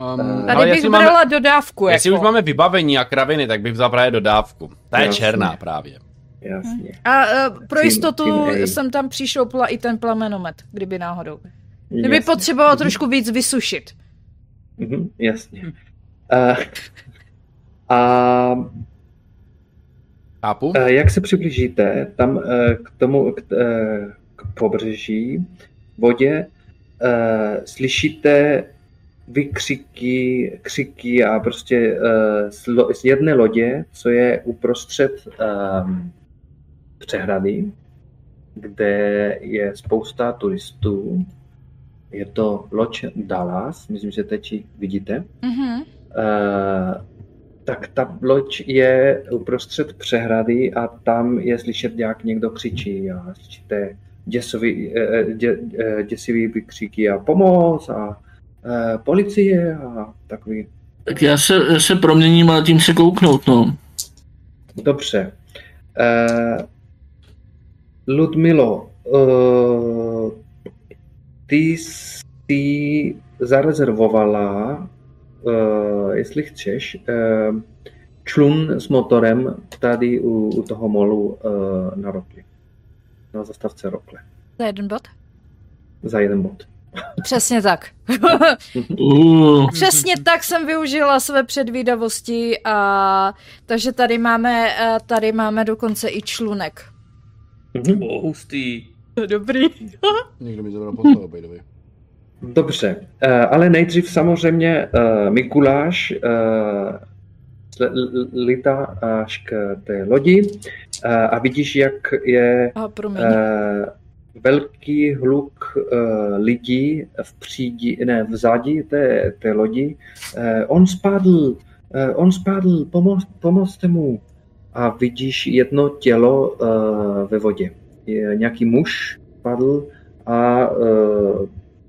Um,
Tady
ale
bych
jestli
brala
máme,
dodávku.
jestli
jako.
už máme vybavení a kraviny, tak bych vzal právě dodávku. Ta je
Jasně.
černá právě.
Jasně.
A uh, pro jistotu
tým A.
jsem tam přišloupla i ten plamenomet, kdyby náhodou. Kdyby
Jasně.
potřeboval trošku víc vysušit.
Mhm, jasně. Uh, a
Chápu?
uh, jak se přiblížíte tam uh, k tomu, k, uh, k pobřeží, vodě, uh, slyšíte vykřiky, křiky a prostě uh, z, lo, z jedné lodě, co je uprostřed um, přehrady, kde je spousta turistů. Je to loď Dallas, myslím, že teď ji vidíte.
Mhm.
Uh, tak ta loď je uprostřed přehrady a tam je slyšet, jak někdo křičí a slyšíte děsový, eh, dě, děsivý vykřiky a pomoc a policie a takový.
Tak já se, já se proměním a tím se kouknout, no.
Dobře. Uh, Ludmilo, uh, ty jsi zarezervovala, uh, jestli chceš, uh, člun s motorem tady u, u toho molu uh, na Rokli. Na zastavce Rokle.
Za jeden bod?
Za jeden bod.
Přesně tak.
Uh,
Přesně tak jsem využila své předvídavosti a takže tady máme, eh, tady máme dokonce i člunek.
Mhm.
O, hustý.
Dobrý.
Někdo mi zabral postavu, by the.
Dobře, eh, ale nejdřív samozřejmě eh, Mikuláš eh, sle- l- lítá až k té lodi eh, a vidíš, jak je
A promiň.
Velký hluk eh, lidí v přídi, ne, v zádi té, té lodi. Eh, on spadl, eh, on spadl, pomoz, pomozte mu. A vidíš jedno tělo ve vodě. Je nějaký muž spadl a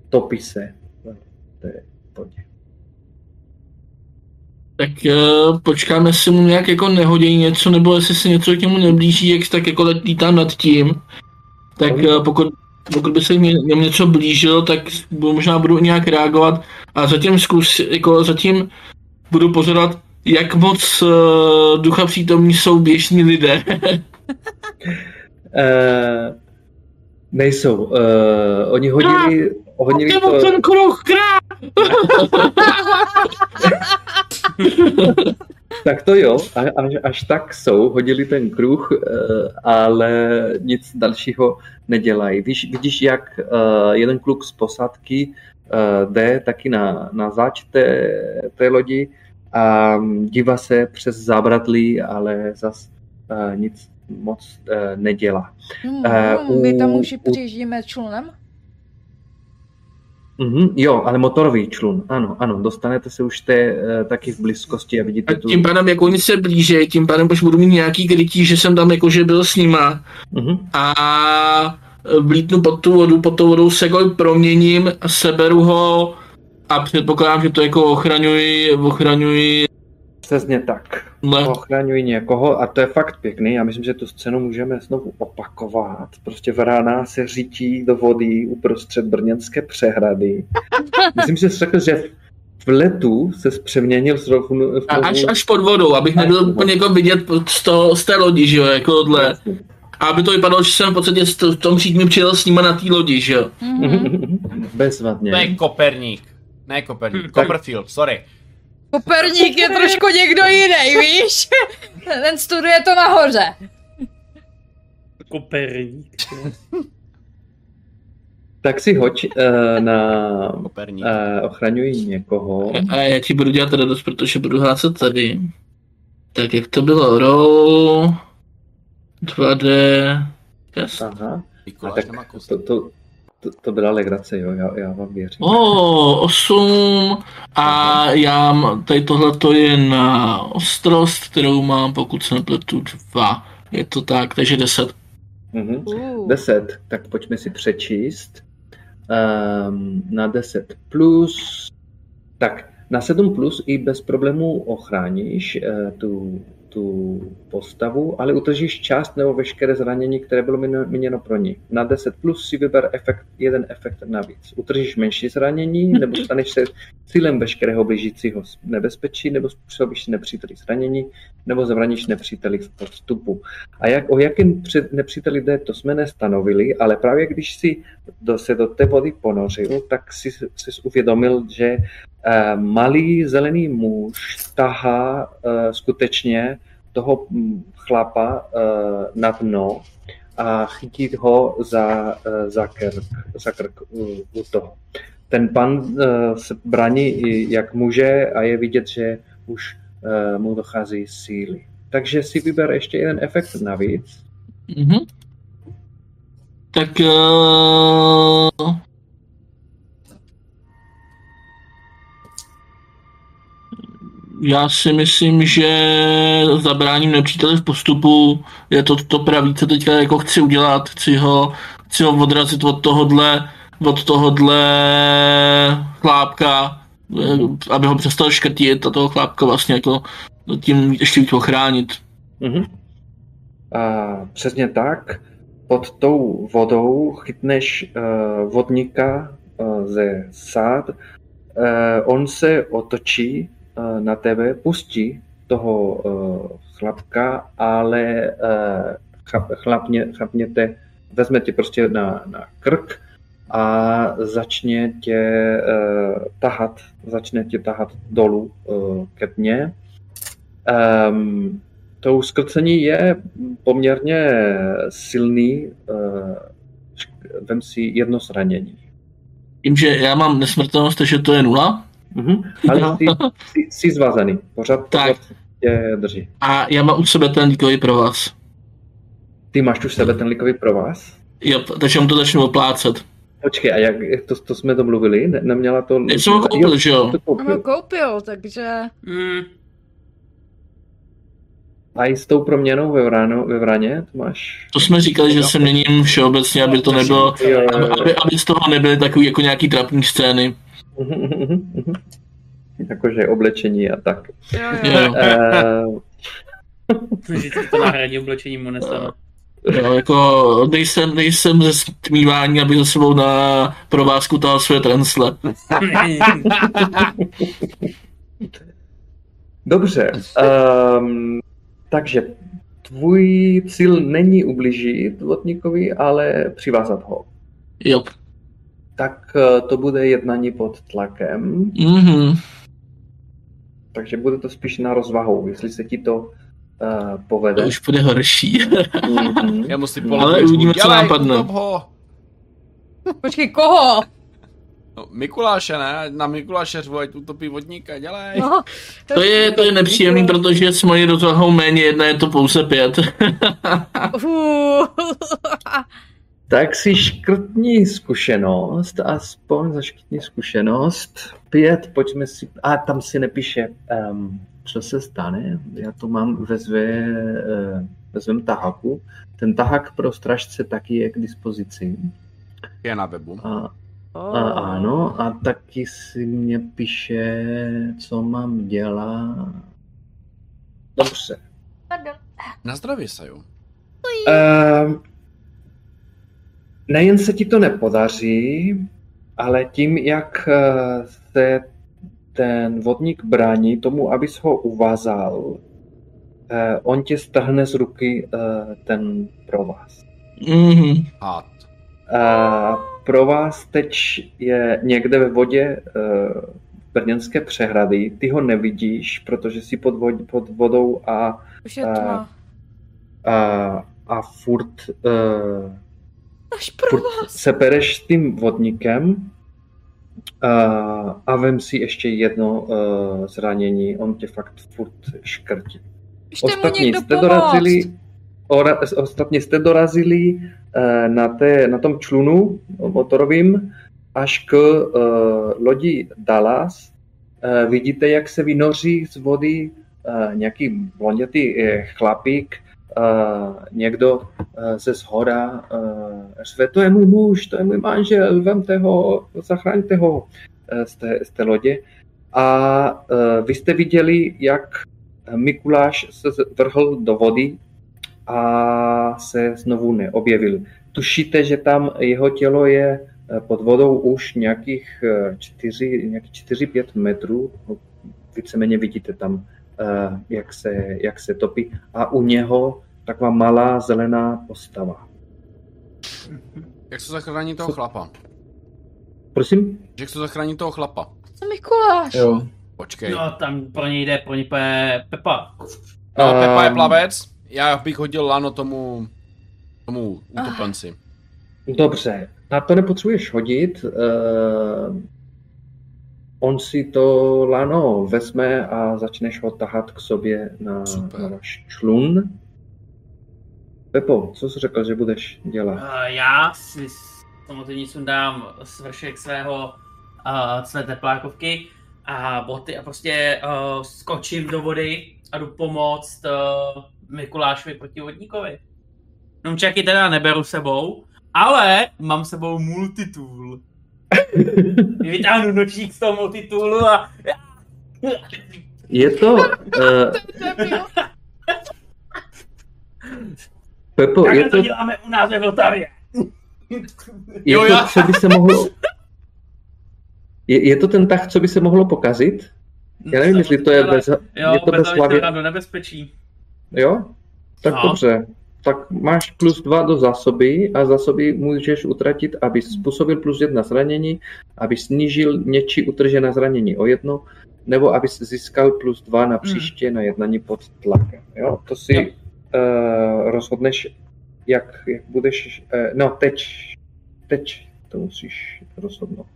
topí se v té vodě.
tak uh, počkáme, jestli mu nějak jako nehodí něco, nebo jestli se něco k němu neblíží, jak tak jako lítám nad tím. Tak uh, pokud, pokud by se němu něco blížilo, tak možná budu nějak reagovat a zatím zkus, jako zatím budu pozorovat, jak moc uh, ducha přítomní jsou běžní lidé.
Eh, nejsou. Uh, oni hodili, hodili
Nebo
to...
ten kruh, krá!
Tak to jo, až, až tak jsou, hodili ten kruh, eh, ale nic dalšího nedělají. Víš, vidíš, jak eh, jeden kluk z posádky eh, jde taky na, na záč té, té lodi a dívá se přes zábradlí, ale zas nic moc nedělá.
Hmm, hmm, my tam
u-
už
u-
přijíždíme člunem?
Mhm, jo, ale motorový člun, ano, ano, dostanete se už té eh, taky v blízkosti a vidíte
A
tu...
tím pádem, jak oni se blíží, tím pádem už budu mít nějaký krytí, že jsem tam jakože byl s nima.
Mhm.
a vlítnu pod tu vodu, pod tou vodou se jako proměním, seberu ho a předpokládám, že to jako ochraňuji, ochraňuji
Přesně tak.
le.
ochraňují někoho a to je fakt pěkný. Já myslím, že tu scénu můžeme znovu opakovat. Prostě Vrana se řítí do vody uprostřed brněnské přehrady. Myslím, že jsi řekl, že v letu se přeměnil zrovna...
A až, až pod vodou, abych nebyl úplně jako vidět z, toho, z té lodi, že jo, jako tohle. A aby to vypadalo, že jsem v podstatě s v tom mi přijel s nima na té lodi, že jo.
Mhm.
Bezvadně.
To je Koperník. Ne Koperník, Copperfield, sorry.
Koperník je trošku někdo jiný, víš? Ten studuje to nahoře.
Koperník.
Tak si hoď uh, na
Koperník.
uh, ochraňují někoho.
A já ti budu dělat radost, protože budu hlásit tady. Tak jak to bylo? Roll 2D yes.
Aha. A tak to, to, to, to byla legrace, jo, já, já vám věřím.
O, 8 a já, tady tohle to je na ostrost, kterou mám, pokud se nepletu, 2. Je to tak, takže 10.
Mhm.
Uh.
10, tak pojďme si přečíst. Um, na 10 plus, tak na 7 plus i bez problémů ochráníš uh, tu, tu postavu, ale utržíš část nebo veškeré zranění, které bylo míněno pro ní. Na 10 plus si vyber efekt, jeden efekt navíc. Utržíš menší zranění, nebo staneš se cílem veškerého blížícího nebezpečí, nebo způsobíš nepříteli zranění, nebo zavraníš nepříteli v podstupu. A jak, o jakém nepříteli jde, to jsme nestanovili, ale právě když si do, se do té vody ponořil, tak si, si uvědomil, že malý zelený muž tahá uh, skutečně toho mm, chlapa uh, na dno a chytí ho za, za krk, za krk u, u toho. ten pan se brání jak může a je vidět, že už mu dochází síly. Takže si vyber ještě jeden efekt navíc.
Mm-hmm. Tak uh, já si myslím, že zabráním nepříteli v postupu je to to pravý, co teďka jako chci udělat. Chci ho, chci ho odrazit od tohohle, od tohohle chlápka, eh, aby ho přestal škrtit a toho chlápka vlastně jako tím ještě víc ochránit.
Mm-hmm. A přesně tak. Pod tou vodou chytneš uh, vodníka uh, ze sád. Uh, on se otočí na tebe, pustí toho uh, chlapka, ale chlap, chlapně, chlapněte, vezme tě prostě na, na krk a začne tě tahat, začne tě tahat dolů ke dně. Um, to uskrcení je poměrně silný. Vem si jedno zranění.
Tím, že já mám nesmrtelnost, takže to je nula.
Uh-huh. Ale jsi, jsi, jsi zvazaný. Pořád,
Tak.
tě drží.
A já mám u sebe ten líkový pro vás.
Ty máš u sebe ten likový provaz?
Jo, takže mu to začnu oplácet.
Počkej, a jak to, to jsme domluvili? Ne, neměla to...
Já jsem ho koupil, že jo?
ho
koupil.
takže...
Mm,
A i s tou proměnou ve, vráno, ve vraně, to máš...
To jsme říkali, že se měním všeobecně, aby to nebylo,
Jo, jo, jo.
aby, aby z toho nebyly takový jako nějaký trapní scény.
Mhm, mhm, mhm. Jakože oblečení a tak.
Jo, jo.
Uh,
že to náhradní oblečení mu nestane.
jo, jako nejsem, nejsem ze stmívání, aby za sebou na provázku tahal své transle.
dobře. Um, takže tvůj cíl není ublížit vodníkovi, ale přivázat ho.
Jo.
Tak eh, to bude jednání pod tlakem,
Mhm.
takže bude to spíš na rozvahu, jestli se ti to uh, povede.
To už bude horší.
Mhm.
Já musím
Ale
položit.
uvidíme, co nám padne.
ho.
Počkej, koho?
No, Mikuláše, ne? Na Mikuláše řvu, ať utopí vodníka, dělej.
No,
To je, to je nepříjemný, protože s mojí rozvahou méně jedna je to pouze pět.
Uh,
Tak si škrtni zkušenost, aspoň zaškrtni zkušenost. Pět, pojďme si, a tam si nepíše, um, co se stane. Já to mám ve, své, uh, ve svém tahaku. Ten tahak pro stražce taky je k dispozici.
Je na webu.
A, a ano, a taky si mě píše, co mám dělat. Dobře.
Pardon.
Na zdraví, Saju.
Um, nejen se ti to nepodaří, ale tím, jak eh, se ten vodník brání tomu, abys ho uvázal, eh, on ti strhne z ruky eh, ten provaz.
Mhm.
Hád.
A pro vás teď je někde ve vodě eh, brněnské přehrady. Ty ho nevidíš, protože jsi pod, vod, pod vodou a,
Už je
a- a, a furt, uh,
Až pro vás.
se pereš s tím vodníkem a, a vem si ještě jedno uh, zranění. On tě fakt furt škrtí.
Ještě
Ostatní
někdo
jste
pomoct.
dorazili, ora, ostatně jste dorazili eh, na, té, na tom člunu motorovým až k uh, lodi Dallas. Eh, vidíte, jak se vynoří z vody eh, nějaký blondětý eh, chlapík, někdo ze zhora řve, to je můj muž, to je můj manžel, vemte ho, zachraňte ho eh, z té, z té lodě. A eh, vy jste viděli, jak Mikuláš se vrhl do vody a se znovu neobjevil. Tušíte, že tam jeho tělo je eh, pod vodou už nějakých 4, nějakých 4-5 metrů. Víceméně vidíte tam, jak se, jak se topí. A u něho taková malá zelená postava.
Jak se zachrání toho chlapa?
Prosím?
Jak se zachrání toho chlapa?
Co Mikuláš?
Jo.
Počkej.
No, tam pro něj jde, pro něj je Pepa.
No, Pepa je plavec, já bych hodil lano tomu, tomu utopenci.
Dobře, na to nepotřebuješ hodit. eh, on si to lano vezme a začneš ho tahat k sobě na,
Super.
na váš člun. Pepo, co jsi řekl, že budeš dělat?
Uh, já si samozřejmě sundám svršek svého, uh, své teplákovky a boty a prostě uh, skočím do vody a jdu pomoct uh, Mikulášovi protivodníkovi. Numčaky teda neberu sebou, ale mám sebou multitool. Vytáhnu nočník z toho multitoolu a
Je to... Uh, Pepo,
takhle
je
to
to,
děláme u nás ve Vltavě.
je
Jo,
to,
já-
co by se mohlo... Je, je to ten tah, co by se mohlo pokazit? Já nevím, jestli to je bez,
Jo,
je to bez hlavy.
do nebezpečí.
Jo? Tak
No.
dobře. Tak máš plus dva do zásoby a zásoby můžeš utratit, aby způsobil plus jedna zranění, aby snížil něčí utržené zranění o jedno, nebo aby získal plus dva na příště na jednání pod tlakem. Jo? To si
Jo.
uh, rozhodneš, jak, jak budeš... Uh, no, teď, teď to musíš rozhodnout.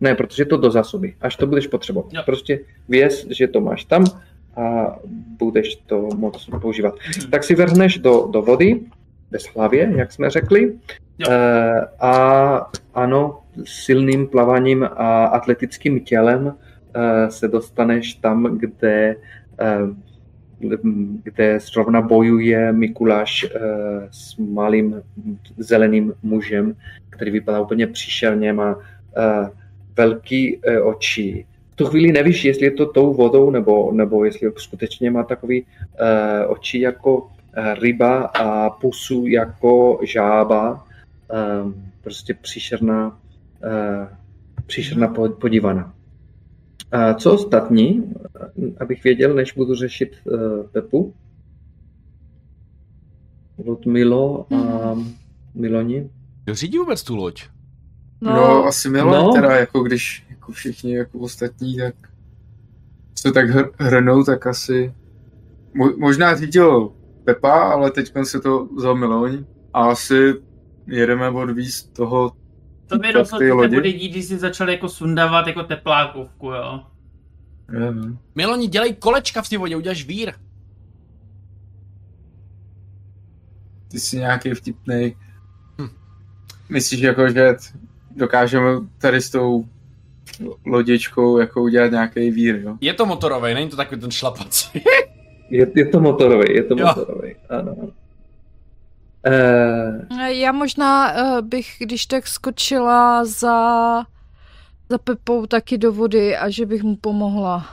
Ne, protože to do zásoby, až to budeš potřebovat.
Jo.
Prostě věz, že to máš tam a budeš to moc používat.
Mhm.
Tak si vrhneš do, do vody, bez hlavě, jak jsme řekli.
Jo.
E, a ano, silným plaváním a atletickým tělem e, se dostaneš tam, kde, e, kde zrovna bojuje Mikuláš s malým zeleným mužem, který vypadá úplně příšerně, má velký oči. V tu chvíli nevíš, jestli je to tou vodou, nebo, nebo jestli skutečně má takový e, oči jako e, ryba a pusu jako žába. E, prostě příšerná, e, příšerná po- podívaná. A co ostatní, abych věděl, než budu řešit e, Pepu? Ludmilo a Miloni?
Kdo řídí vůbec tu loď?
No, no asi Milan, no. teda jako když jako všichni jako ostatní, tak se tak hr- hrnou, tak asi mo- možná řídil Pepa, ale teď se to vzal Miloň a asi jedeme odvízt toho
To mi
Tak
rozhodně
ty lodi?
bude dít, když si začal jako sundávat jako teplákovku, jo.
nevím,
Miloni, dělej kolečka v té vodě, uděláš vír.
ty jsi nějaký vtipnej.
Hm.
Myslíš jako, že dokážeme tady s tou lodičkou jako udělat nějaký vír, jo?
Je to motorový, není to takový ten šlapací.
Je, je to motorový, je to
Jo.
motorový, ano. Eh,
Já možná uh, bych, když tak skočila za, za Pepou taky do vody a že bych mu pomohla.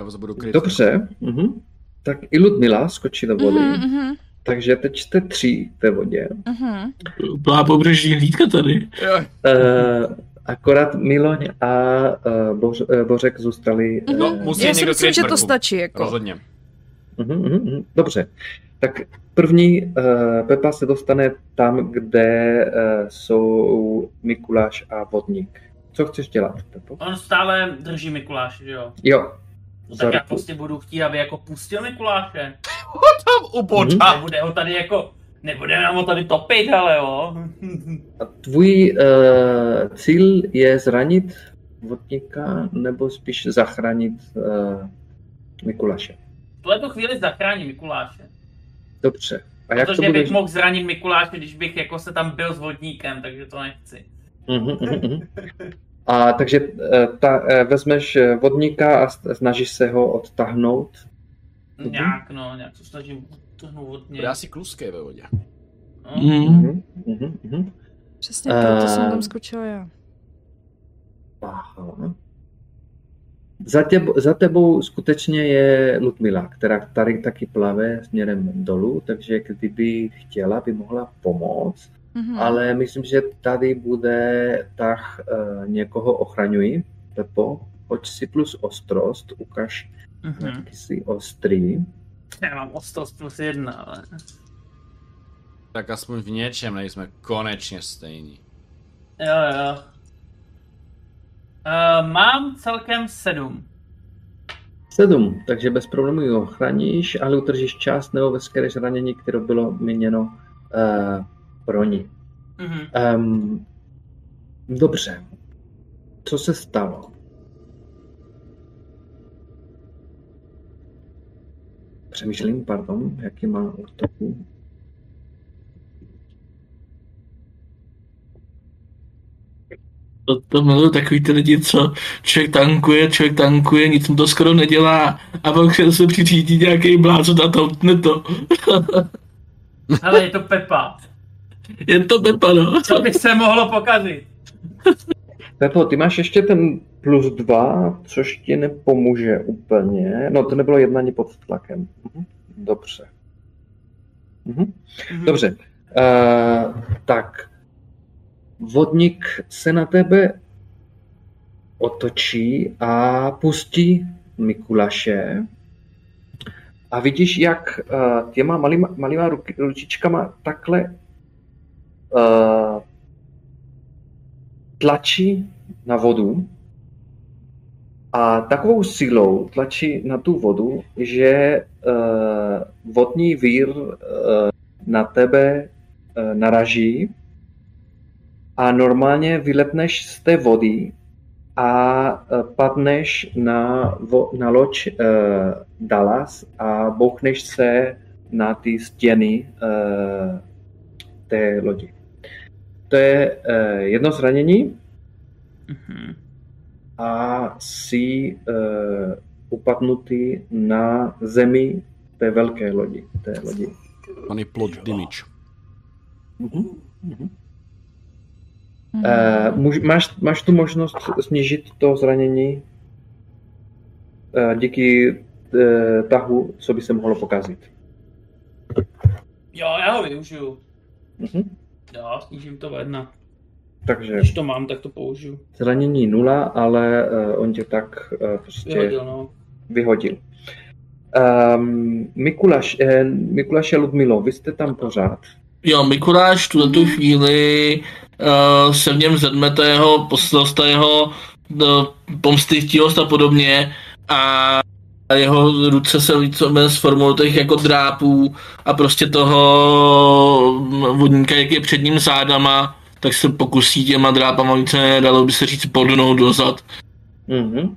Já budu kryt.
dobře, mhm. tak i Ludmila skočí do vody,
Mhm, mhm,
takže teď jste tři ve vodě.
mhm.
Byla pobřežní hlídka tady.
Jo.
Eh, akorát Miloň a eh, Boř, eh, Bořek zůstali. eh,
No, musí
Já si
někdo
myslím, že to stačí. Jako.
Rozhodně.
Mhm, mhm, mhm. Dobře. Tak první uh, Pepa se dostane tam, kde uh, jsou Mikuláš a Vodník. Co chceš dělat, Pepo?
On stále drží Mikuláše, že jo.
Jo.
No,
za
tak já prostě budu chtít, aby jako pustil Mikuláše.
Tam ubodá.
Nebude ho tady jako, nebude nám ho tady topit, ale jo.
A tvůj uh, cíl je zranit Vodníka nebo spíš zachránit uh, Mikuláše?
V tuhle tu chvíli zachrání Mikuláše.
Dobře. A jak to
Protože
budeš?
bych mohl zranit Mikuláše, když bych jako se tam byl s vodníkem, takže to nechci.
Mhm, mhm, mhm. A takže eh, ta, eh, vezmeš eh, vodníka a snažíš se ho odtáhnout. Mhm.
Nějak, no, nějak se snažím utrhnout od něj.
Dá si kluské ve vodě.
No.
Mm.
Mhm, mhm, mhm.
Přesně proto jsem
Eh,
tam skočila já.
Aha. Za, teb, za tebou skutečně je Ludmila, která tady taky plave směrem dolů, takže kdyby chtěla, by mohla pomoct,
Mhm.
ale myslím, že tady bude tak uh, někoho ochraňují. Pepo, hoď si plus ostrost, ukaž,
Mhm.
jaký jsi ostrý.
Já mám ostrost plus jedna, ale...
Tak aspoň v něčem nejsme konečně stejní.
Jo, jo. Uh, mám celkem sedm.
Sedm, takže bez problémů ji ochraníš, ale utržíš část nebo veškeré zranění, které bylo míněno uh, pro ní.
Mhm.
Um, dobře. co se stalo? Přemýšlím, pardon, jaký má útoku.
To, to miluji takový ty lidi, co člověk tankuje, člověk tankuje, nic mu to skoro nedělá a pak se přiřídí nějaký blázo a toutne to.
Ale je to Pepa.
Jen to Pepa, no.
Co by se mohlo pokazit?
Pepo, ty máš ještě ten plus dva, což ti nepomůže úplně. No, to nebylo jednání pod tlakem. Mhm. Dobře. Mhm. Dobře. Uh, tak. Vodník se na tebe otočí a pustí Mikulaše. A vidíš, jak uh, těma malýma, malýma ruky, ručičkama takhle uh, tlačí na vodu a takovou silou tlačí na tu vodu, že uh, vodní vír uh, na tebe uh, naraží a normálně vylepneš z té vody a uh, padneš na, vo, na loď uh, Dallas a bouchneš se na ty stěny uh, té lodi. To je uh, jedno zranění
Mhm.
a jsi uh, upadnutý na zemi té velké lodi. Té lodi.
Money plot damage.
Uh, můž, máš, máš tu možnost snížit to zranění uh, díky uh, tahu, co by se mohlo pokazit.
Jo, já ho využiju.
Mhm.
Jo, snížím to o jedna.
Takže
Když to mám, tak to použiju.
zranění nula, ale uh, on tě tak uh, prostě
Vyhodil, no.
vyhodil. Um, Mikuláš, eh, Mikuláš a Ludmilo, vy jste tam pořád.
Jo, Mikuláš v tuhle tu chvíli uh, se v něm zedmete jeho poselsta, jeho uh, pomsty, chtivost a podobně a jeho ruce se víceméně sformují těch jako drápů a prostě toho vodníka, jak je před ním zádama, tak se pokusí těma drápama více dalo by se říct podnout dozad.
Mhm.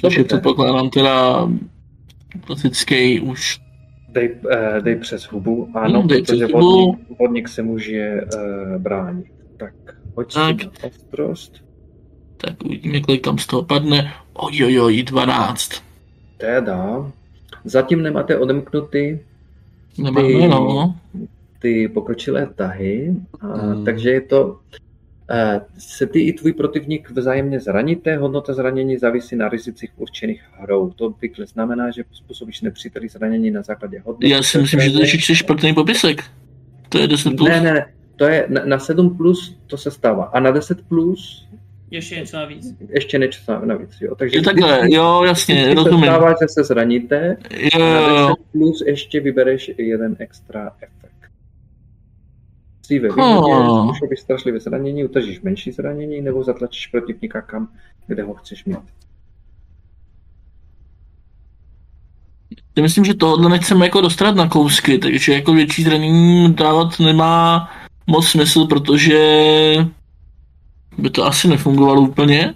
Což je
Dobře.
to pokládám teda klasický už.
Dej, uh, dej přes hubu, ano,
Hmm, dej
protože
přes hubu.
vodník, vodník se může uh, bránit. Tak, hoď si
Tak.
na ostrost.
Tak uvidíme, kolik tam z toho padne. Ojojoj, 12.
Teda, zatím nemáte odemknutý
Nemáme,
Ty-
no.
ty pokročilé tahy, a,
Hmm.
takže je to, uh, se ty i tvůj protivník vzájemně zraníte, hodnota zranění závisí na rizicích určených hrou. To obvykle znamená, že způsobíš nepříteli zranění na základě hodnoty.
Já si myslím, že to je ještě špatný popisek. To je 10 plus.
Ne, ne, ne, to je na, na 7 plus to se stává. A na 10 plus
Ještě něco navíc.
ještě něco navíc. Jo. Takže
Je takhle, jo, jasně, rozumím.
stává, že se zraníte
Jo, jo,
10
jo.
plus ještě vybereš jeden extra efekt. Jsi ve
Oh.
výhodě, způsobíš strašlivé zranění, utržíš menší zranění nebo zatlačíš protivníka kam, kde ho chceš mít.
Já myslím, že tohle nechceme jako dostat na kousky, takže jako větší zranění dávat nemá moc smysl, protože by to asi nefungovalo úplně.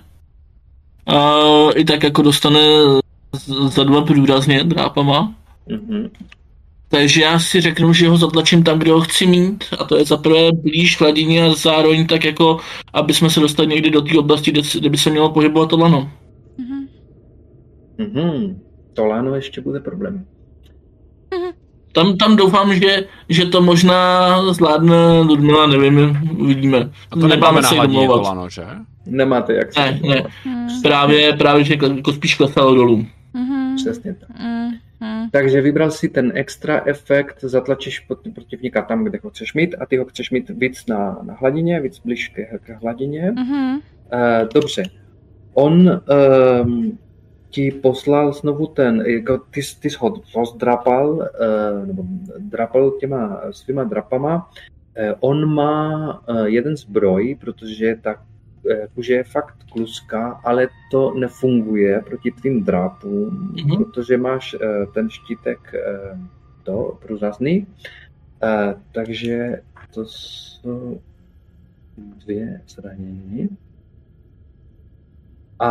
A i tak jako dostane za dva průrazně drápama.
Mhm.
Takže já si řeknu, že ho zatlačím tam, kde ho chci mít, a to je za prvé blíž k hladině a zároveň tak jako, aby jsme se dostali někdy do té oblasti, kde, kde by se mělo pohybovat to lano.
Mhm.
Mhm. To láno ještě bude problém.
Tam, tam doufám, že, že to možná zvládne Ludmila, nevím, uvidíme.
A to nemáme na hladině to lano, že?
Nemáte jak se
Ne, ne.
domlouvat.
Mhm.
Právě, právě, že jako spíš klesalo dolů.
Mhm.
Přesně tak.
Mhm.
Takže vybral si ten extra efekt, zatlačíš proti- protivníka tam, kde ho chceš mít a ty ho chceš mít víc na, na hladině, víc blíž k, k hladině.
Mhm.
Uh, dobře. On um, ti poslal znovu ten, jako ty, ty jsi ho rozdrapal, uh, nebo drapal těma svýma drapama. Uh, on má uh, jeden zbroj, protože ta uh, kůže je fakt kluská, ale to nefunguje proti tvým drápům,
Mhm.
protože máš ten štítek to průrazný. Uh, takže to jsou dvě zranění. a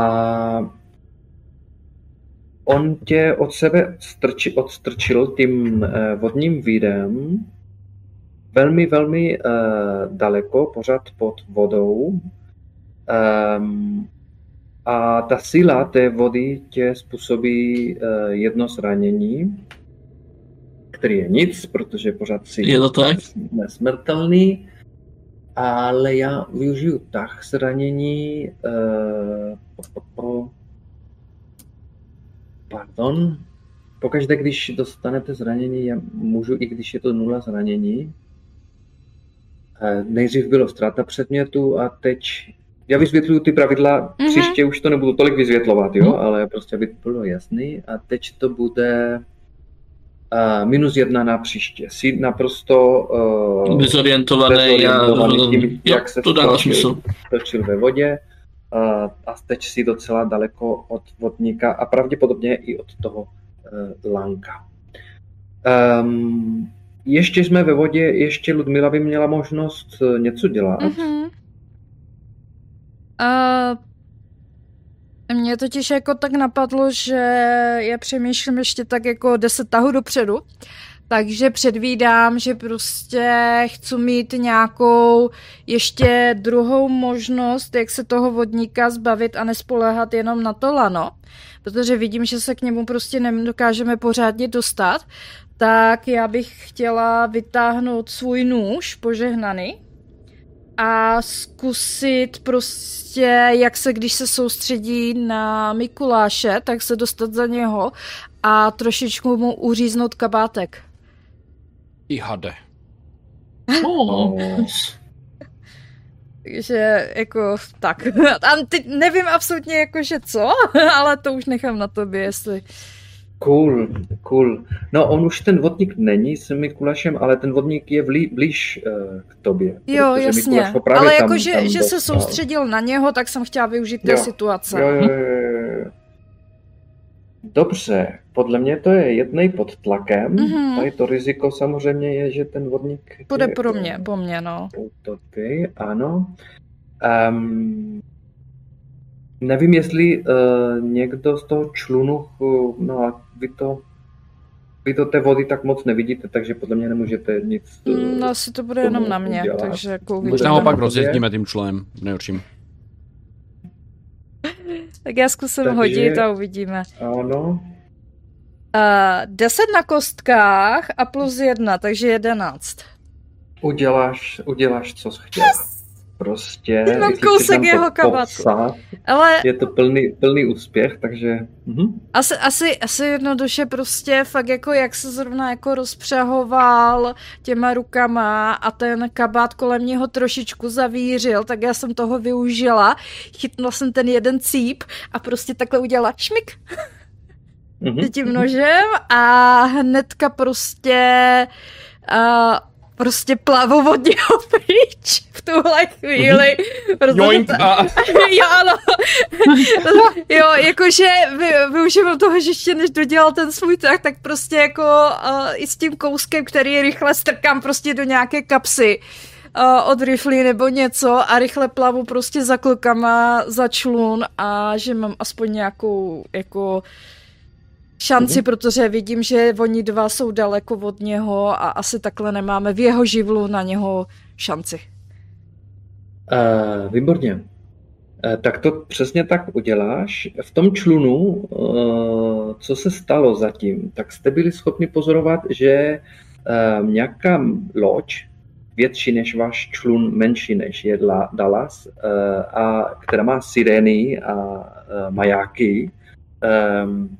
on tě od sebe strči, odstrčil tím eh, vodním vídem velmi, velmi uh, daleko, pořád pod vodou. Um, a ta síla té vody tě způsobí uh, jedno zranění, který je nic, protože pořád si
je to tak?
nesmrtelný, ale já využiju tak zranění uh, po, po, pardon, pokaždé, když dostanete zranění, já můžu, i když je to nula zranění, Eh, nejdřív bylo ztráta předmětu a teď já vysvětluju ty pravidla, mm-hmm. příště už to nebudu tolik vysvětlovat, jo, mm. ale prostě aby to bylo jasný a teď to bude uh, minus jedna na příště. Jsi naprosto
uh, dezorientovaný, já
tím, jak se to dává smysl. točil ve vodě a teď si docela daleko od vodníka a pravděpodobně i od toho uh, lanka. Um, ještě jsme ve vodě, ještě Ludmila by měla možnost eh, něco dělat. Mm-hmm.
Uh, mě totiž jako tak napadlo, že já přemýšlím ještě tak jako deset tahu dopředu, takže předvídám, že prostě chci mít nějakou ještě druhou možnost, jak se toho vodníka zbavit a nespoléhat jenom na to lano, protože vidím, že se k němu prostě nedokážeme pořádně dostat, tak já bych chtěla vytáhnout svůj nůž požehnaný a zkusit prostě, jak se, když se soustředí na Mikuláše, tak se dostat za něho a trošičku mu uříznout kabátek.
I hade.
Oh. Takže jako tak. A teď nevím absolutně jako, že co, ale to už nechám na tobě, jestli
Cool, cool. No on už ten vodník není s Mikulašem, ale ten vodník je blí, blíž uh, k tobě.
Jo, jasně. Ale jako, že, že se soustředil na něho, tak jsem chtěla využít té situace.
Jo, jo, jo, Dobře, podle mě to je jednej pod tlakem. Mm-hmm. Tady to riziko samozřejmě je, že ten vodník...
Bude pro mě, po mně, no.
Utopí, ano. Um, Nevím, jestli uh, někdo z toho člunu, uh, no a vy to, vy to té vody tak moc nevidíte, takže podle mě nemůžete nic
uh, No asi to bude jenom na mě, udělat. takže jako.
Možná ho pak rozjezdíme tím členem, nejhorším.
Tak já zkusím takže, hodit a uvidíme.
Ano.
Uh, 10 na kostkách a plus jedna, takže 11.
Uděláš, uděláš, co jsi chtěl. Yes! Prostě.
Mám kousek jeho kabatu. Ale...
Je to plný, plný úspěch, takže... Mhm.
Asi, asi, asi jednoduše prostě fakt jako jak se zrovna jako rozpřahoval těma rukama a ten kabát kolem něho trošičku zavířil, tak já jsem toho využila. Chytnula jsem ten jeden cíp a prostě takhle udělala šmik. Mm-hmm. tím nožem a hnedka prostě uh, prostě plavou od něho pryč v tuhle chvíli.
Joink ta...
jo, ano. jo, jakože vy, využívám toho, že ještě než dodělal ten svůj tak, tak prostě jako uh, i s tím kouskem, který rychle strkám prostě do nějaké kapsy uh, od rifly nebo něco a rychle plavu prostě za klukama za člun a že mám aspoň nějakou jako šanci, mm-hmm. protože vidím, že oni dva jsou daleko od něho a asi takhle nemáme v jeho živlu na něho šanci.
Uh, výborně. Uh, tak to přesně tak uděláš. V tom člunu, uh, co se stalo zatím, tak jste byli schopni pozorovat, že uh, nějaká loď, větší než váš člun, menší než je Dallas, a která má sirény a majáky, um,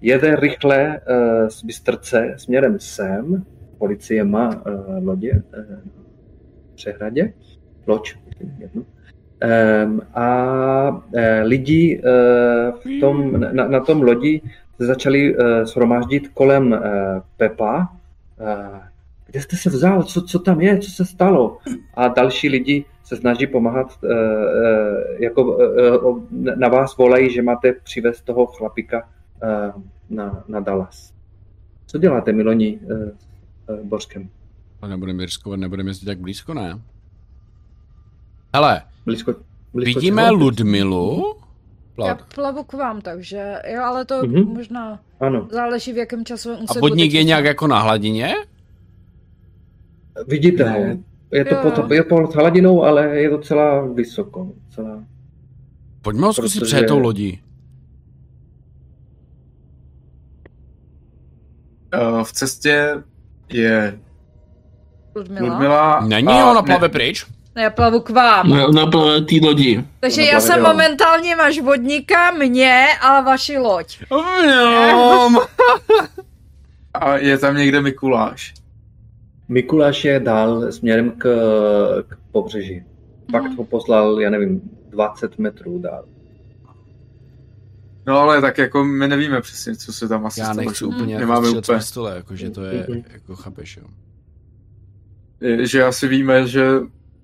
jede rychle uh, z Bystrce směrem sem, policie má uh, lodě uh, v přehradě, loď, jedno. A lidi v tom, na, na tom lodi se začali shromáždit kolem Pepa. Kde jste se vzal? Co, co tam je? Co se stalo? A další lidi se snaží pomáhat, jako na vás volají, že máte přivést toho chlapika Eh, na, na Dallas. Co děláte, Miloni, uh, uh, Bořkem?
Nebudeme riskovat, nebudeme jezdit tak blízko, ne? Hele,
blízko, blízko
vidíme Ludmilu,
Já
plot.
plavu k vám, takže jo, ale to
Mhm.
možná
Ano,
záleží v jakém časovém
A
teď
je nějak jako na hladině?
vidíte
Ne.
ho. Je to,
Jo.
pod, je pod hladinou, ale je docela vysoko. Docela...
Pojďme ho zkusit
Protože-
přejet tou lodí.
V cestě je
Ludmila.
Ludmila.
Není,
a
ona
ne-
plave pryč?
Já plavu k vám.
Na, na plné té lodi.
Takže
Ona
já
plave,
jsem momentálně máš vodníka, mě a vaši loď.
Vňom.
A je tam někde Mikuláš.
Mikuláš je dál směrem k, k pobřeží. Pak
Mhm.
ho poslal, já nevím, 20 metrů dál.
No ale tak jako my nevíme přesně, co se tam asi
Já
stalo.
nechci úplně jako
Nemáme
z
úplně.
pistole, jakože to je,
Mhm.
jako chápeš, jo.
Je- Že asi víme, že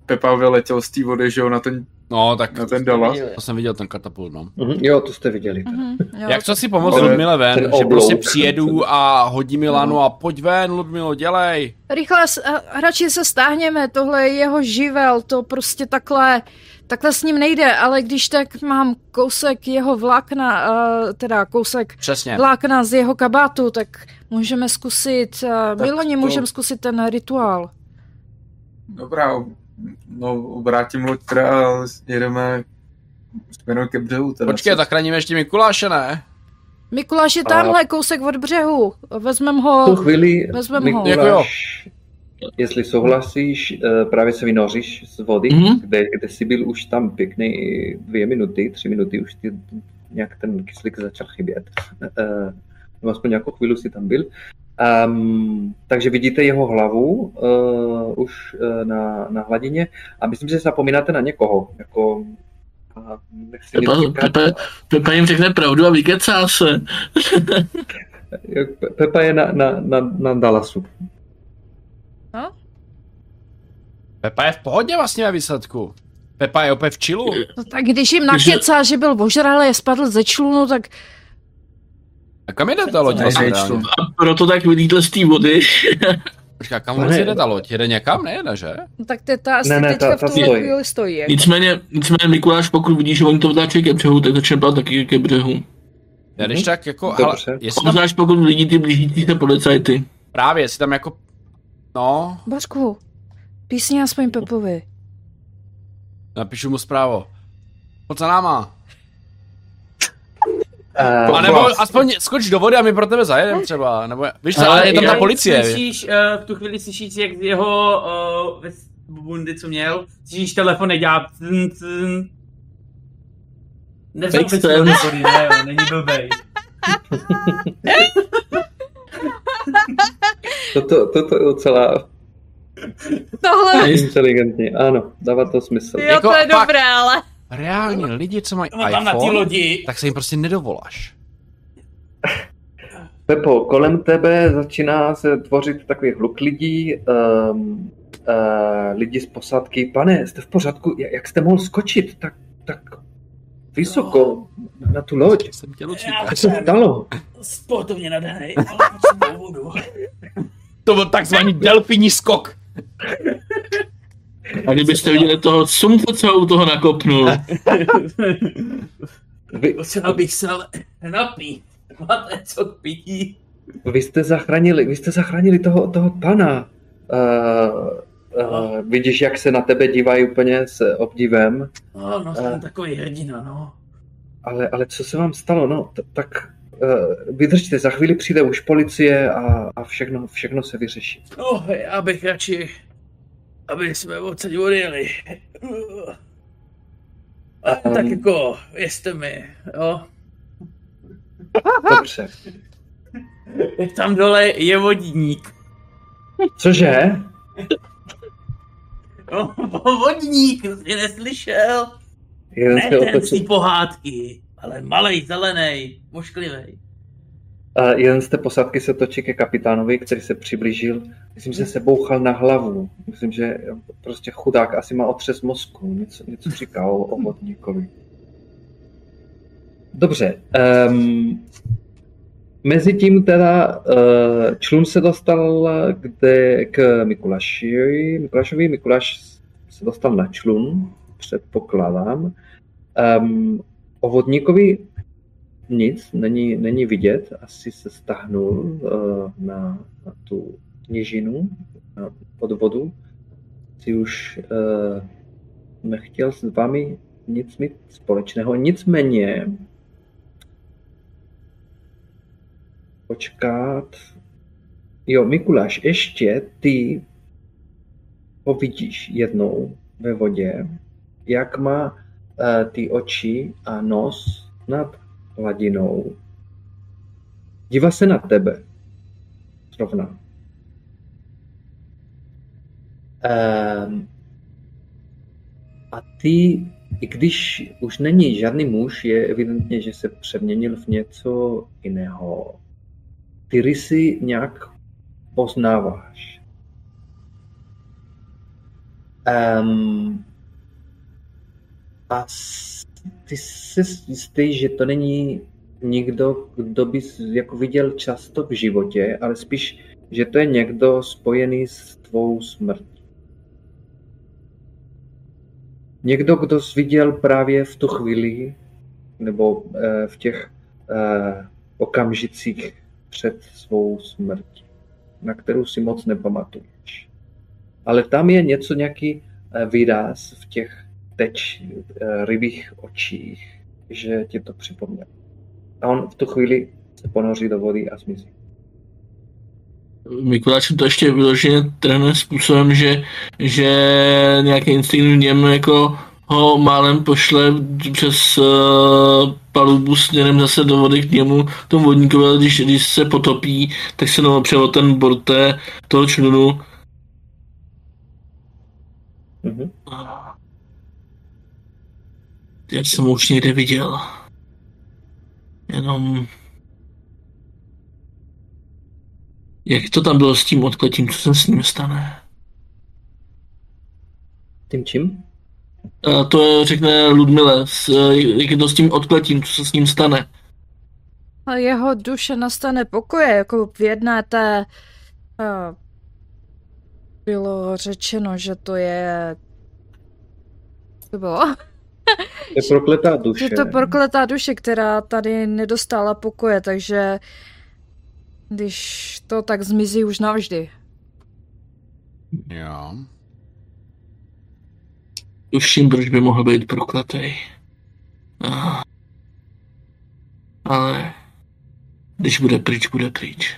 Pepa vyletěl z té vody, že jo, na ten,
No, tak
na ten Dallas.
to jsem viděl ten katapult, no.
Mhm, Jo, to jste viděli.
Mhm, jo.
Jak co si pomoct
Ale
Ludmile ven, že
oblouk.
prostě přijedu a hodí mi lanu
No.
a pojď ven, Ludmilo, dělej.
Rychle, radši se stáhněme, tohle je jeho živel, to prostě takhle, takhle s ním nejde, ale když tak mám kousek jeho vlákna, uh, teda kousek
Přesně.
vlákna z jeho kabátu, tak můžeme zkusit, uh, Miloni,
to-
můžeme zkusit ten rituál.
Dobrá, no obrátím loď teda a jedeme směrem ke břehu. Teda.
Počkej, zachráníme ještě Mikuláše, ne?
Mikuláš je
A-
tamhle, kousek od břehu, vezmem
V tu
ho,
chvíli,
Vezmem ho.
Mikuláš, jestli souhlasíš, eh, právě se vynoříš z vody,
Mhm.
kde, kde jsi byl už tam pěkný dvě minuty, tři minuty, už ti nějak ten kyslík začal chybět. Nebo aspoň nějakou chvíli si tam byl. Um, takže vidíte jeho hlavu uh, už uh, na, na hladině a myslím, že zapomínáte na někoho. Jako, nic
Pepa. Pepa, Pepa jim řekne pravdu a vykecá se.
Pe- Pepa je na, na, na, na Dallasu.
Pepa je v pohodě vlastně ve výsledku. Pepa je opět v čilu.
no tak když jim nakecá, že byl ožralý a spadl ze člunu, tak
A kam jde ta loď
Ne,
vlastně?
A proto tak vylítl z té vody.
Počkej, kam
Ne.
vlastně jde ta loď? Jede někam? Nejede, že?
No tak te, ta asi
Ne, ne,
teďka
ta-
v
ta
tuhle
stojí.
chvíli stojí. Jako.
Nicméně, nicméně Mikuláš, pokud vidí, že oni to vtáčejí ke břehu, tak začne plát taky ke břehu.
Já když
Mhm.
tak jako,
Dobře.
hele, jestli tam
pokud vidí ty blížící se policajty.
právě, jestli tam jako, no,
Božku, písně aspoň Pepovi.
napíšu mu zprávu. Pojď za náma.
Uh,
A nebo aspoň skoč do vody a my pro tebe zajedeme třeba, nebo, víš co,
Ale
je tam ta policie.
Slyšíš, uh, v tu chvíli slyšíš, jak z jeho uh, bundy, co měl, slyšíš telefon dělá cn, cn. Nevzal
Fake
si
sense.
telefony, ne, jo, není blbej.
toto, toto je docela
Tohle,
inteligentní. Ano, dává to smysl.
jo,
Jako
to je
fakt-
dobré, ale...
Reálně, lidi, co mají
On tam na
iPhone,
lodi.
tak se jim prostě nedovoláš.
Pepo, kolem tebe začíná se tvořit takový hluk lidí, um, uh, lidi z posádky. Pane, jste v pořádku? Jak jste mohl skočit tak, tak vysoko na tu loď?
Jsem tělocvík.
Já
Co se stalo?
sportovně nadanej, ale potřebuji vodu.
To byl takzvaný delfinní skok.
A kdybyste viděli toho sumce, co u toho nakopnul.
Vy,
Potřeboval bych se ale napít. Máte co k pití?
vy jste zachránili, vy jste zachránili toho, toho pana. Uh, uh, vidíš, jak se na tebe dívají úplně s obdivem.
No, no, jsem takový hrdina, no.
Ale, ale co se vám stalo? No, t- tak uh, vydržte, za chvíli přijde už policie a, a všechno, všechno se vyřeší.
No, já bych radši, aby jsme odsaď odjeli. A
Um.
tak jako, věřte mi, jo.
Dobře.
Tam dole je vodník.
Cože?
No, vodník, jsi neslyšel?
Jeden
Ne ten z pohádky, ale malej, zelený, mošklivej.
uh, jeden z té posádky se točí ke kapitánovi, který se přiblížil. Myslím, že se bouchal na hlavu. Myslím, že prostě chudák asi má otřes mozku. Něco, něco říká o, o vodníkovi. Dobře. Um, Mezitím teda uh, člun se dostal kde, k Mikulášovi. Mikulášovi. Mikuláš se dostal na člun, předpokládám. Um, O vodníkovi nic není, není vidět, asi se stáhnul uh, na, na tu nížinu na, pod vodu. Si už uh, nechtěl s vámi nic mít společného, nicméně počkat. Jo, Mikuláš, ještě ty ho vidíš jednou ve vodě, jak má uh, ty oči a nos nad hladinou. Dívá se na tebe. Zrovna. Um, a ty, i když už není žádný muž, je evidentně, že se přeměnil v něco jiného. Ty rysy nějak poznáváš. Um, a ty jsi jistý, že to není někdo, kdo bys jako viděl často v životě, ale spíš, že to je někdo spojený s tvou smrtí. Někdo, kdo jsi viděl právě v tu chvíli, nebo eh, v těch eh, okamžicích před svou smrtí, na kterou si moc nepamatuješ. Ale tam je něco, nějaký eh, výraz v těch teď eh, rybích očích, že ti to připomněl. A on v tu chvíli se ponoří do vody a zmizí.
Mikuláš to ještě vyloženě trénuje způsobem, že, že nějaký instinkt v něm jako ho málem pošle přes uh, palubu směrem zase do vody k němu, tomu vodníkovi, ale když, když se potopí, tak se nám o ten bord té, toho člunu. Mm-hmm. Já jsem už někde viděl. Jenom... Jak to tam bylo s tím odkletím, co se s ním stane?
Tím čím?
A to řekne Ludmile, s, jak je to s tím odkletím, co se s ním stane.
A jeho duše nastane pokoje, jako v jedné té... Uh, bylo řečeno, že to je... To bylo...
Je prokletá duše.
Je to prokletá duše, která tady nedostala pokoje, takže když to tak zmizí už navždy.
Jo.
Tuším, proč by mohl být prokletý. Ah. Ale když bude pryč, bude pryč.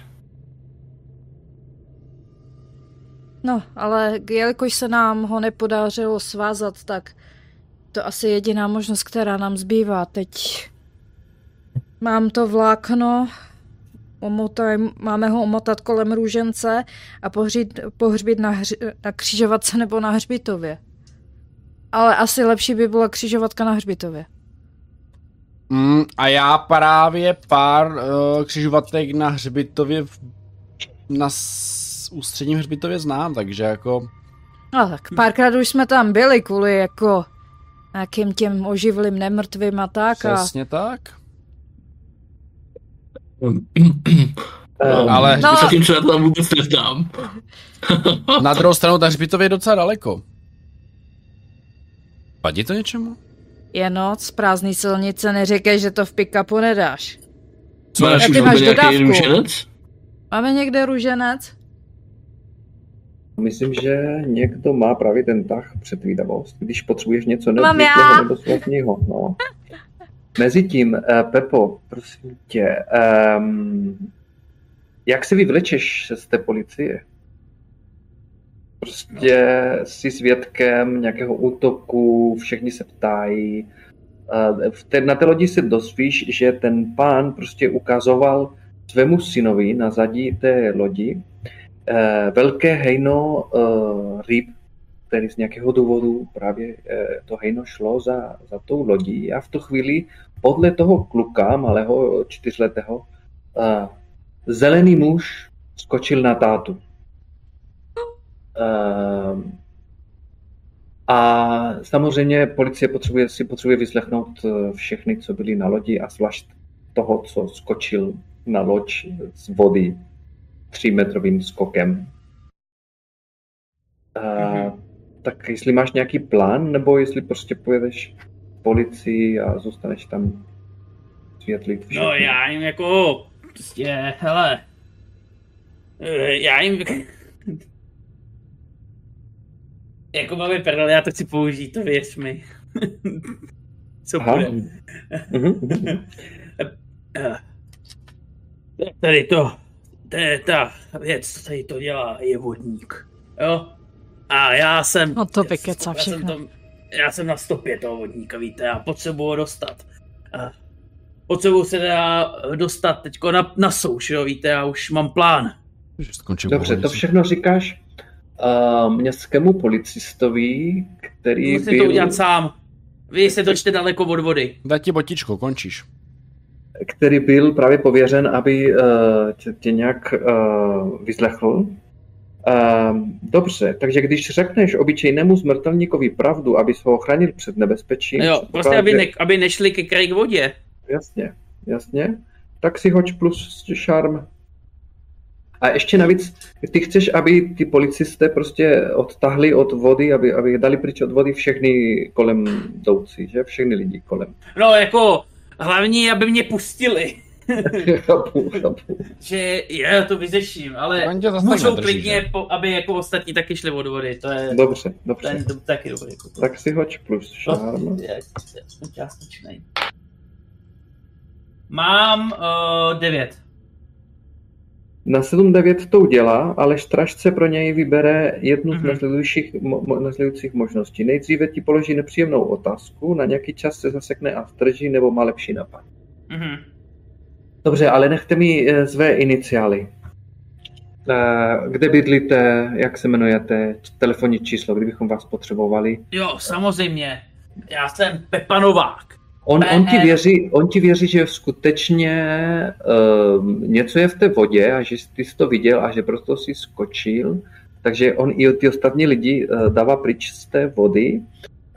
No, ale jelikož se nám ho nepodařilo svázat, tak to asi jediná možnost, která nám zbývá. Teď mám to vlákno, omotaj, máme ho omotat kolem růžence a pohřít, pohřbít na, hři, na křižovatce nebo na hřbitově. Ale asi lepší by byla křižovatka na hřbitově.
Mm, a já právě pár uh, křižovatek na hřbitově v, na s, ústředním hřbitově znám, takže jako...
No tak párkrát už jsme tam byli kvůli jako nějakým těm oživlým nemrtvým a tak.
Přesně a... tak.
Um,
ale
no. tím, co já tam vůbec neznám.
na druhou stranu, ta hřbitově je docela daleko. Vadí to něčemu?
Je noc, prázdný silnice, neříkej, že to v pick-upu nedáš.
Co, máš už máš nějaký růženec?
Máme někde růženec?
Myslím, že někdo má právě ten tah předvídavost, když potřebuješ něco nezvyklého nebo slavního. No. Mezitím, uh, Pepo, prosím tě, um, jak se vyvlečeš z té policie? Prostě jsi svědkem nějakého útoku, všichni se ptají. V té, na té lodi se dozvíš, že ten pán prostě ukazoval svému synovi na zadí té lodi eh, velké hejno eh, ryb, který z nějakého důvodu právě eh, to hejno šlo za, za tou lodí a v tu chvíli podle toho kluka, malého čtyřletého, eh, zelený muž skočil na tátu. Eh, a samozřejmě policie potřebuje, si potřebuje vyslechnout eh, všechny, co byli na lodi a zvlášť toho, co skočil na loď z vody třímetrovým skokem. A, mm-hmm. Tak jestli máš nějaký plán, nebo jestli prostě pojedeš policii a zůstaneš tam světlit všechno.
No já jim jako, prostě, hele, eh, já jim, jako máme prdel, já to chci použít, to věř mi. Co
Aha.
bude?
Mhm, mhm.
Eh, Tady to, to je ta věc, co tady to dělá, je vodník. Jo? A já jsem...
No to
já
vykecá
jsem- já jsem
všechno.
tam- Já jsem na stopě toho vodníka, víte, já potřebuji ho dostat. A potřebuji se teda dostat teďko na, na souš, jo, víte, já už mám plán.
Skončím
Dobře, to všechno říkáš uh, městskému policistovi, který
Musím
byl,
to udělat sám. Vy se točte daleko od vody.
Daj ti botičko, končíš.
Který byl právě pověřen, aby uh, tě, tě nějak uh, vyslechl. Uh, dobře, takže když řekneš obyčejnému smrtelníkovi pravdu, aby ho ochránil před nebezpečím,
Jo, prostě aby, ne, aby nešli ke kraji k vodě.
Jasně, jasně. Tak si hoď plus šarm. A ještě navíc, ty chceš, aby ty policisté prostě odtahli od vody, aby, aby dali pryč od vody všechny kolem jdoucí, že? Všechny lidi kolem.
No jako, hlavně, aby mě pustili.
chápu, chápu.
že já to vyřeším, ale můžou klidně,
že?
po, aby jako ostatní taky šli od vody, to je,
Dobře,
to
dobře.
je to, taky dobrý. Jako.
Tak si hoď plus šarm.
Částečnej. Mám uh, devět.
Na 7-9 to udělá, ale strážce pro něj vybere jednu z
Mhm.
následujících, mo, mo, následujících možností. Nejdříve ti položí nepříjemnou otázku, na nějaký čas se zasekne a strží nebo má lepší nápad.
Mhm.
Dobře, ale nechte mi eh, své iniciály. Eh, Kde bydlíte, jak se jmenujete, telefonní číslo, kdybychom vás potřebovali.
Jo, samozřejmě. Já jsem Pepa Novák.
On, on, ti věří, on ti věří, že skutečně um, něco je v té vodě a že ty jsi to viděl a že proto si skočil. Takže on i ty ostatní lidi uh, dává pryč z té vody,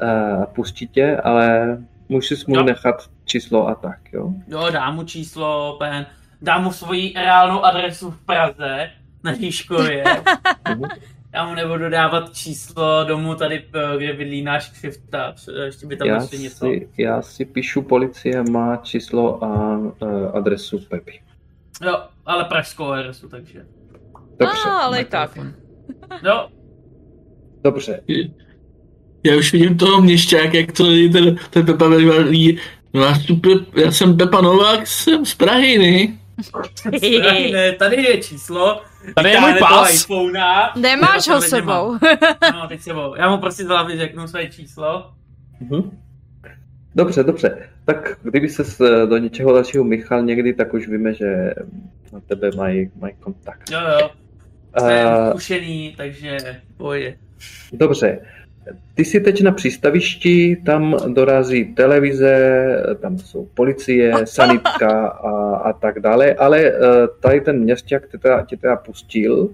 uh, pustí tě, ale musíš mu
Jo.
nechat číslo a tak, jo?
Jo, dám mu číslo, pen, dám mu svoji reálnou adresu v Praze, na Žižkově. Já mu nebudu dávat číslo domů tady, eh, kde bydlí náš křivta. Ještě by tam
Já
ještě něco.
si, já si píšu, policie má číslo a uh, adresu Pepi.
Jo, ale pražskou adresu, takže.
Dobře,
A, ale i tak.
Jo,
dobře.
Já už vidím toho měšťák, jak to je ten, ten Pepa Velvalí. No já, super, já jsem Pepa Novák, jsem z Prahy, ne?
Tady, ne, tady je číslo.
Tady je můj pas.
iPhonea.
Nemáš ho sebou.
No, teď sebou. Já mu prostě z hlavy řeknu své číslo.
Mhm. Dobře, dobře. Tak kdyby se do něčeho dalšího Michal někdy, tak už víme, že na tebe mají, mají kontakt.
Jo, jo. Jsem
Uh,
zkušený, takže pojde.
dobře. Ty jsi teď na přístavišti, tam dorazí televize, tam jsou policie, sanitka a, a tak dále, ale eh, tady ten městěk tě teda, tě teda pustil.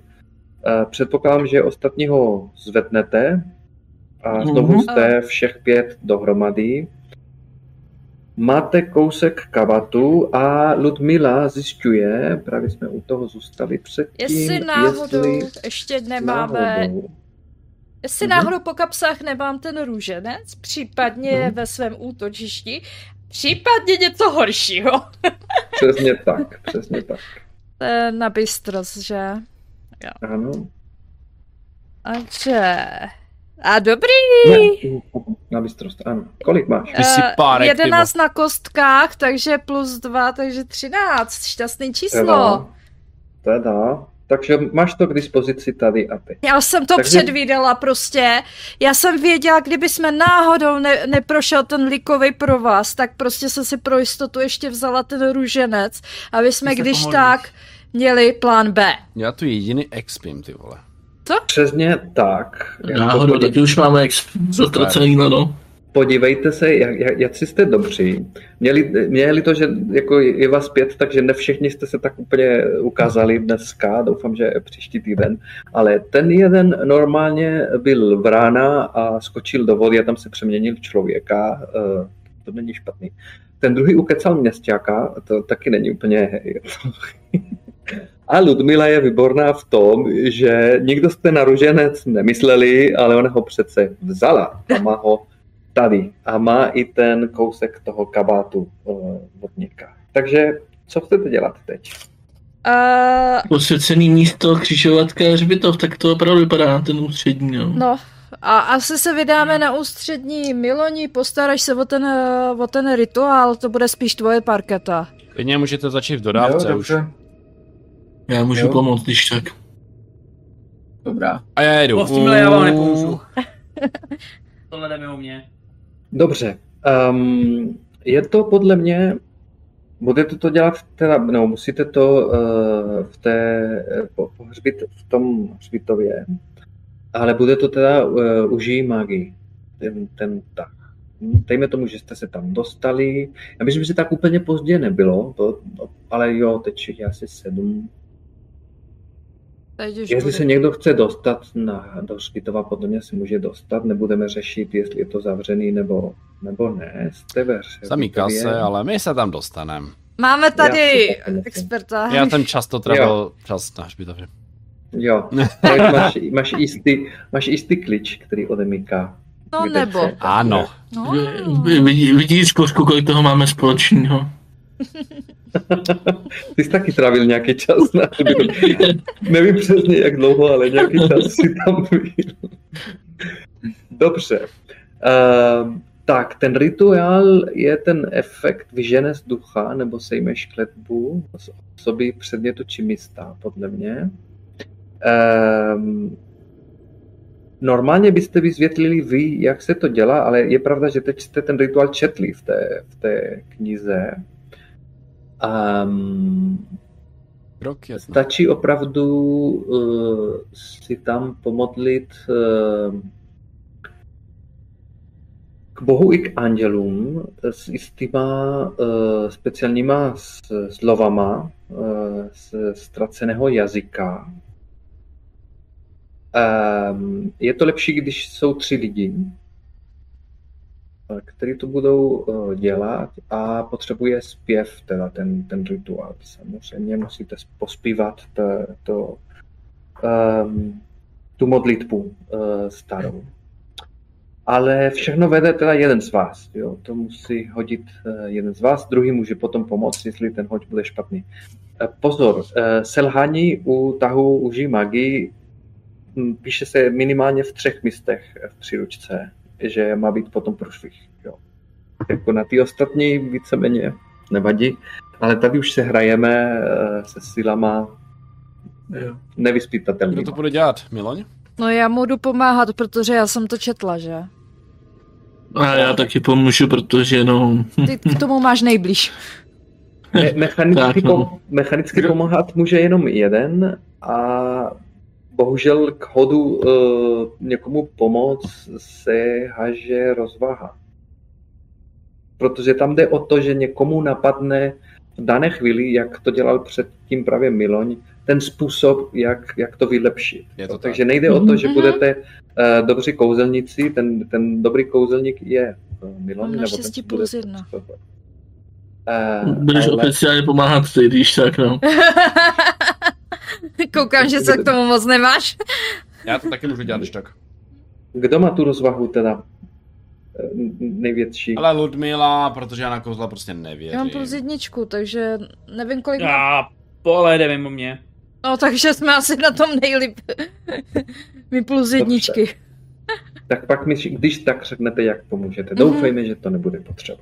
Eh, Předpokládám, že ostatního zvednete a znovu
Mhm.
jste všech pět dohromady. Máte kousek kabatu a Ludmila zjišťuje, právě jsme u toho zůstali předtím,
Jestli náhodou
jestli
ještě nemáme,
náhodou.
Jestli
Mhm.
náhodou po kapsách nemám ten růženec, případně
Mhm.
ve svém útočišti, případně něco horšího.
Přesně tak, přesně tak.
To je na bystrost, že?
Ano.
Takže... A dobrý.
Ne, na bystrost, ano. Kolik máš?
Ty jsi
Eh,
párek, ty
11 na kostkách, takže plus 2, takže 13. Šťastný číslo.
Teda, teda. Takže máš to k dispozici tady a teď.
Já jsem to
Takže-
předvídala prostě. Já jsem věděla, kdyby jsme náhodou ne, neprošel ten likový pro vás, tak prostě jsem si pro jistotu ještě vzala ten růženec, aby jsme
Ty
když
pomodlíš.
tak měli plán B.
Já tu jediný expim, ty vole.
Přesně tak.
Náhodou, taky už máme ex zatracený na no.
Podívejte se, jak, jak, jak jste dobří. Měli, měli to, že jako je vás pět, takže ne všichni jste se tak úplně ukázali dneska, doufám, že příští týden, ale ten jeden normálně byl v rána a skočil do vody a tam se přeměnil v člověka, eh, to není špatný. Ten druhý ukecal městěka, to taky není úplně... A Ludmila je výborná v tom, že nikdo jste na ruženec nemysleli, ale ona ho přece vzala a má ho tady a má i ten kousek toho kabátu uh, vodníka. Takže co chcete dělat teď?
Uh,
Posvěcený místo, křižovatka, hřbitov, tak to opravdu vypadá na ten ústřední, no.
no, a asi se vydáme na ústřední Miloni, postaráš se o ten, eh, o ten rituál, to bude spíš tvoje parketa.
Klidně můžete začít v dodávce
jo,
už.
Já můžu
Jo.
pomoct, když tak.
Dobrá.
A já jedu.
No, s tímhle já vám nepomůžu. Tohle jde mimo mě.
Dobře. Um, je to podle mě, budete to dělat teda, no, musíte to uh, v té, eh, po, po hřbit, v tom hřbitově, ale bude to teda uh, užij magii, ten, ten tak. Hm, Dejme tomu, že jste se tam dostali. Já myslím, že tak úplně pozdě nebylo, to, ale jo, teď je asi sedm.
Teď
Jestli
bude.
se někdo chce dostat na, do hřbitova, podle mě se může dostat. Nebudeme řešit, jestli je to zavřený nebo, nebo ne. Jste ve
Samý
hřbitově.
kase, ale my se tam dostaneme.
Máme tady
Já
experta.
Já jsem často trávil čas na hřbitově.
Jo, máš, máš, jistý, máš jistý klič, který odemyká.
No
kde
nebo.
se-
Ano.
No.
Vidí, vidíš, Kořku, kolik toho máme společného.
Ty jsi taky trávil nějaký čas na hřbitově. Nevím přesně, jak dlouho, ale nějaký čas si tam byl. Dobře. Uh, tak, ten rituál je ten efekt vyžene z ducha, nebo sejmeš kletbu z osoby předmětu či místa, podle mě. Um, normálně byste vysvětlili vy, jak se to dělá, ale je pravda, že teď jste ten rituál četli v té, v té knize. Um,
Krok.
Stačí opravdu uh, si tam pomodlit uh, k Bohu i k andělům s jistýma uh, speciálníma slovama uh, z ztraceného jazyka. Um, je to lepší, když jsou tři lidi, eh, kteří to budou uh, dělat a potřebuje zpěv, teda ten, ten rituál. Samozřejmě musíte pospívat to, to, um, tu modlitbu uh, starou. Ale všechno vede teda jeden z vás. Jo? To musí hodit jeden z vás, druhý může potom pomoct, jestli ten hoď bude špatný. Pozor, selhání u tahu uží magii hm, píše se minimálně v třech místech v příručce, že má být potom průšvih. Jo. Jako na ty ostatní víceméně nevadí, ale tady už se hrajeme eh, se silama
Jo.
Kdo
nevyspytatelnými.
to bude dělat? Miloň?
No já mu jdu pomáhat, protože já jsem to četla, že?
A já taky pomůžu, protože no...
Ty k tomu máš nejblíž.
Me- mechanicky,
Tak, no.
pom- mechanicky pomáhat může jenom jeden a bohužel k hodu uh, někomu pomoct se haže rozvaha. Protože tam jde o to, že někomu napadne v dané chvíli, jak to dělal předtím právě Miloň, ten způsob, jak, jak to vylepšit.
Je to tak.
Takže nejde o to, že
Mhm.
budete uh, dobří kouzelníci, ten, ten dobrý kouzelník je uh, Miloň.
Mám
nebo ten,
plus jedna.
Uh,
Budeš oficiálně pomáhat ty, když tak, no.
Koukám, že se k tomu moc nemáš.
Já to taky můžu dělat, když tak.
Kdo má tu rozvahu teda eh, největší?
Ale Ludmila, protože já na kouzla prostě nevěřím.
Já mám plus jedničku, takže nevím, kolik má.
A pole jde mimo mě.
No, takže jsme asi na tom nejlíp. My plus jedničky.
Tak pak mi, když tak řeknete, jak pomůžete.
Mhm.
Doufejme, že to nebude potřeba.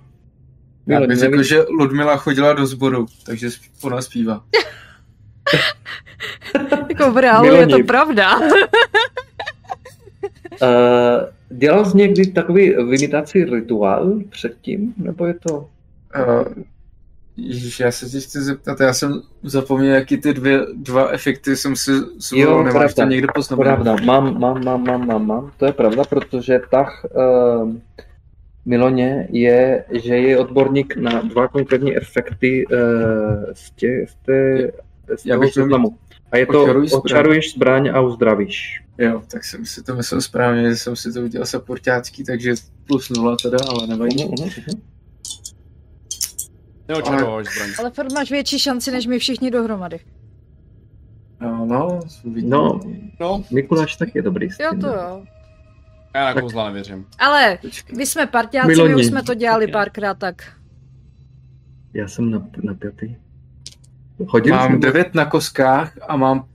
Já bych řekl,
nevím-
že Ludmila chodila do sboru, takže ona zpívá.
Jako v reálu je to pravda.
Eh, dělal jsi někdy takový vymitací rituál předtím? Nebo je to...
Uh, Ježíš, já se tě chci zeptat, já jsem zapomněl, jaký ty dvě, dva efekty jsem si zvolil, nemáš to
pravda.
někde poznamenat.
Pravda, mám, mám, mám, mám, mám, mám. To je pravda, protože tah uh, Miloně je, že je odborník na dva konkrétní efekty uh, z, tě, z, té,
to
seznamu. A je to
Očaruj
očaruješ zbraň a uzdravíš.
Jo, tak jsem si to myslel správně, že jsem si to udělal saportácký, takže plus nula teda, ale nevadí.
Mhm, mhm.
Neočarováš zbraň.
Ale furt máš větší šanci, než my všichni dohromady.
No, no, vidím.
No,
No,
Mikuláš tak je dobrý.
Jo, to jo.
Já na kouzla nevěřím.
Ale my jsme partiáci, my už jsme to dělali párkrát, tak
Já jsem na, napjatý. Hodil
Mám
jsem
9 na koskách a mám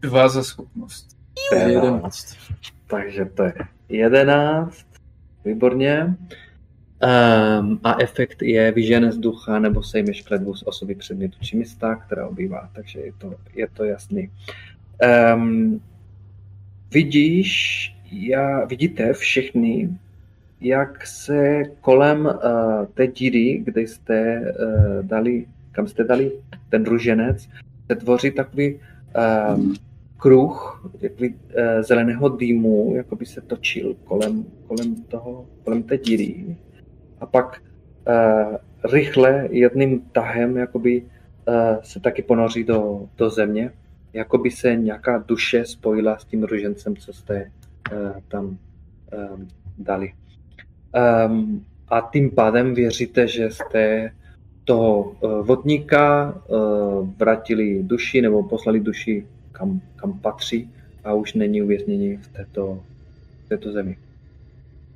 2 za schopnost. To je
Teda.
11.
Takže to je 11. Výborně. Um, a efekt je vyžene z ducha nebo sejmeš kledbu z osoby předmětu či místa, která obývá, takže je to, je to jasný. Um, vidíš, já, vidíte všichni, jak se kolem uh, té díry, kde jste uh, dali, kam jste dali ten ruženec, se tvoří takový um, kruh jakoby, uh, zeleného dýmu, jako by se točil kolem, kolem, toho, kolem té díry. A pak uh, rychle jedným tahem jakoby, uh, se taky ponoří do, do země, jako by se nějaká duše spojila s tím ružencem, co jste uh, tam um, dali. Um, a tím pádem věříte, že jste toho uh, vodníka uh, vrátili duši nebo poslali duši kam, kam patří a už není uvěznění v této, v této zemi.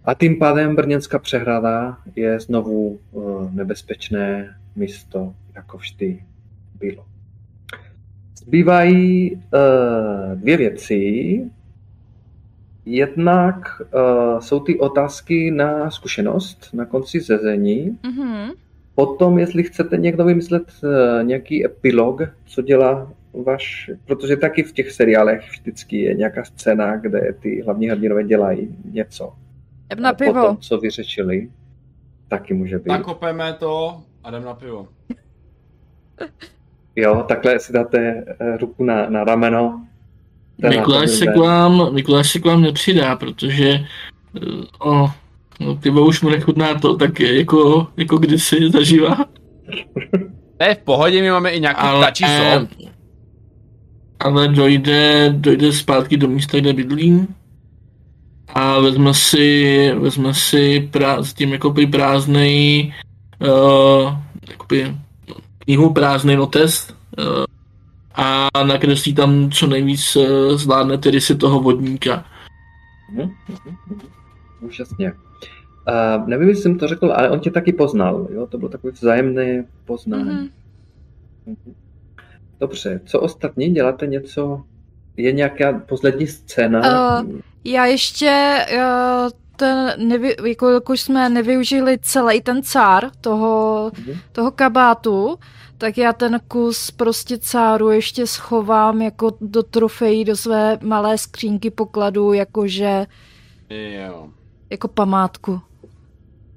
A tím pádem Brněnská přehrada je znovu uh, nebezpečné místo, jako vždy bylo. Zbývají dvě věci. Jednak jsou ty otázky na zkušenost na konci sezení.
mhm.
Potom, jestli chcete někdo vymyslet uh, nějaký epilog, co dělá váš, protože taky v těch seriálech vždycky je nějaká scéna, kde ty hlavní hrdinové dělají něco.
Jdem na pivo.
Potom, co vyřešili, taky může být.
Nakopeme to a jdem na pivo.
Jo, takhle si dáte eh, ruku na, na rameno.
Mikuláš se, k vám, Mikuláš se k vám nepřidá, protože eh, o, no, pivo už mu nechutná to tak jako, jako kdysi zažívá.
Je v pohodě, my máme i nějaký
Ale,
ptačí sol.
ale dojde, dojde zpátky do místa, kde bydlí a vezme si, vezme si prá, s tím jakoby prázdnej uh, jakoby knihu prázdnej notes uh, a nakreslí tam co nejvíc uh, zvládne tedy si toho vodníka.
Mhm, mhm, mhm. Úžasně. Uh, nevím, jestli jsem to řekl, ale on tě taky poznal. Jo? To bylo takové vzájemné poznání.
Mhm.
Mhm. Dobře, co ostatní? Děláte něco? Je nějaká poslední scéna?
Uh, Já ještě uh, ten, nevy, jako, jako jsme nevyužili celý ten cár toho,
Mhm.
toho kabátu, tak já ten kus prostě cáru ještě schovám jako do trofejí, do své malé skřínky pokladu, jakože
Jo.
jako památku.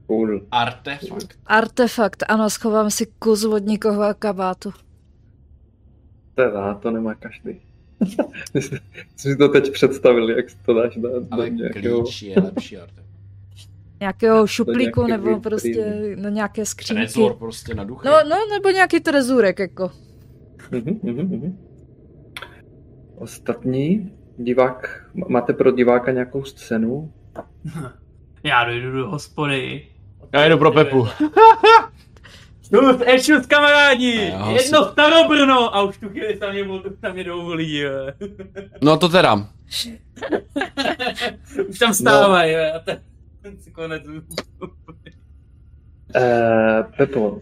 Cool.
Artefakt.
Artefakt, ano, schovám si kus vodníkového kabátu.
Teda, to nemá každý. Jsi si to teď představil, jak si to dáš do, do
Ale
nějakého...
klíč je lepší artefakt.
Nějakého šuplíku nebo
vitríny.
prostě na nějaké skřínky.
Trezor prostě na duchy.
No, no, nebo nějaký trezůrek, jako.
Mhm, mhm, mhm. Ostatní? Divák, máte pro diváka nějakou scénu?
Já dojdu do hospody.
Já jdu pro Pepu.
Šus, ešus kamarádi! Jedno starobrno! A už tu chvíli tam mě, tam mě dovolí.
No to teda.
Už tam stávají, jo. A ten, ten si konec.
Uh, Pepo, uh,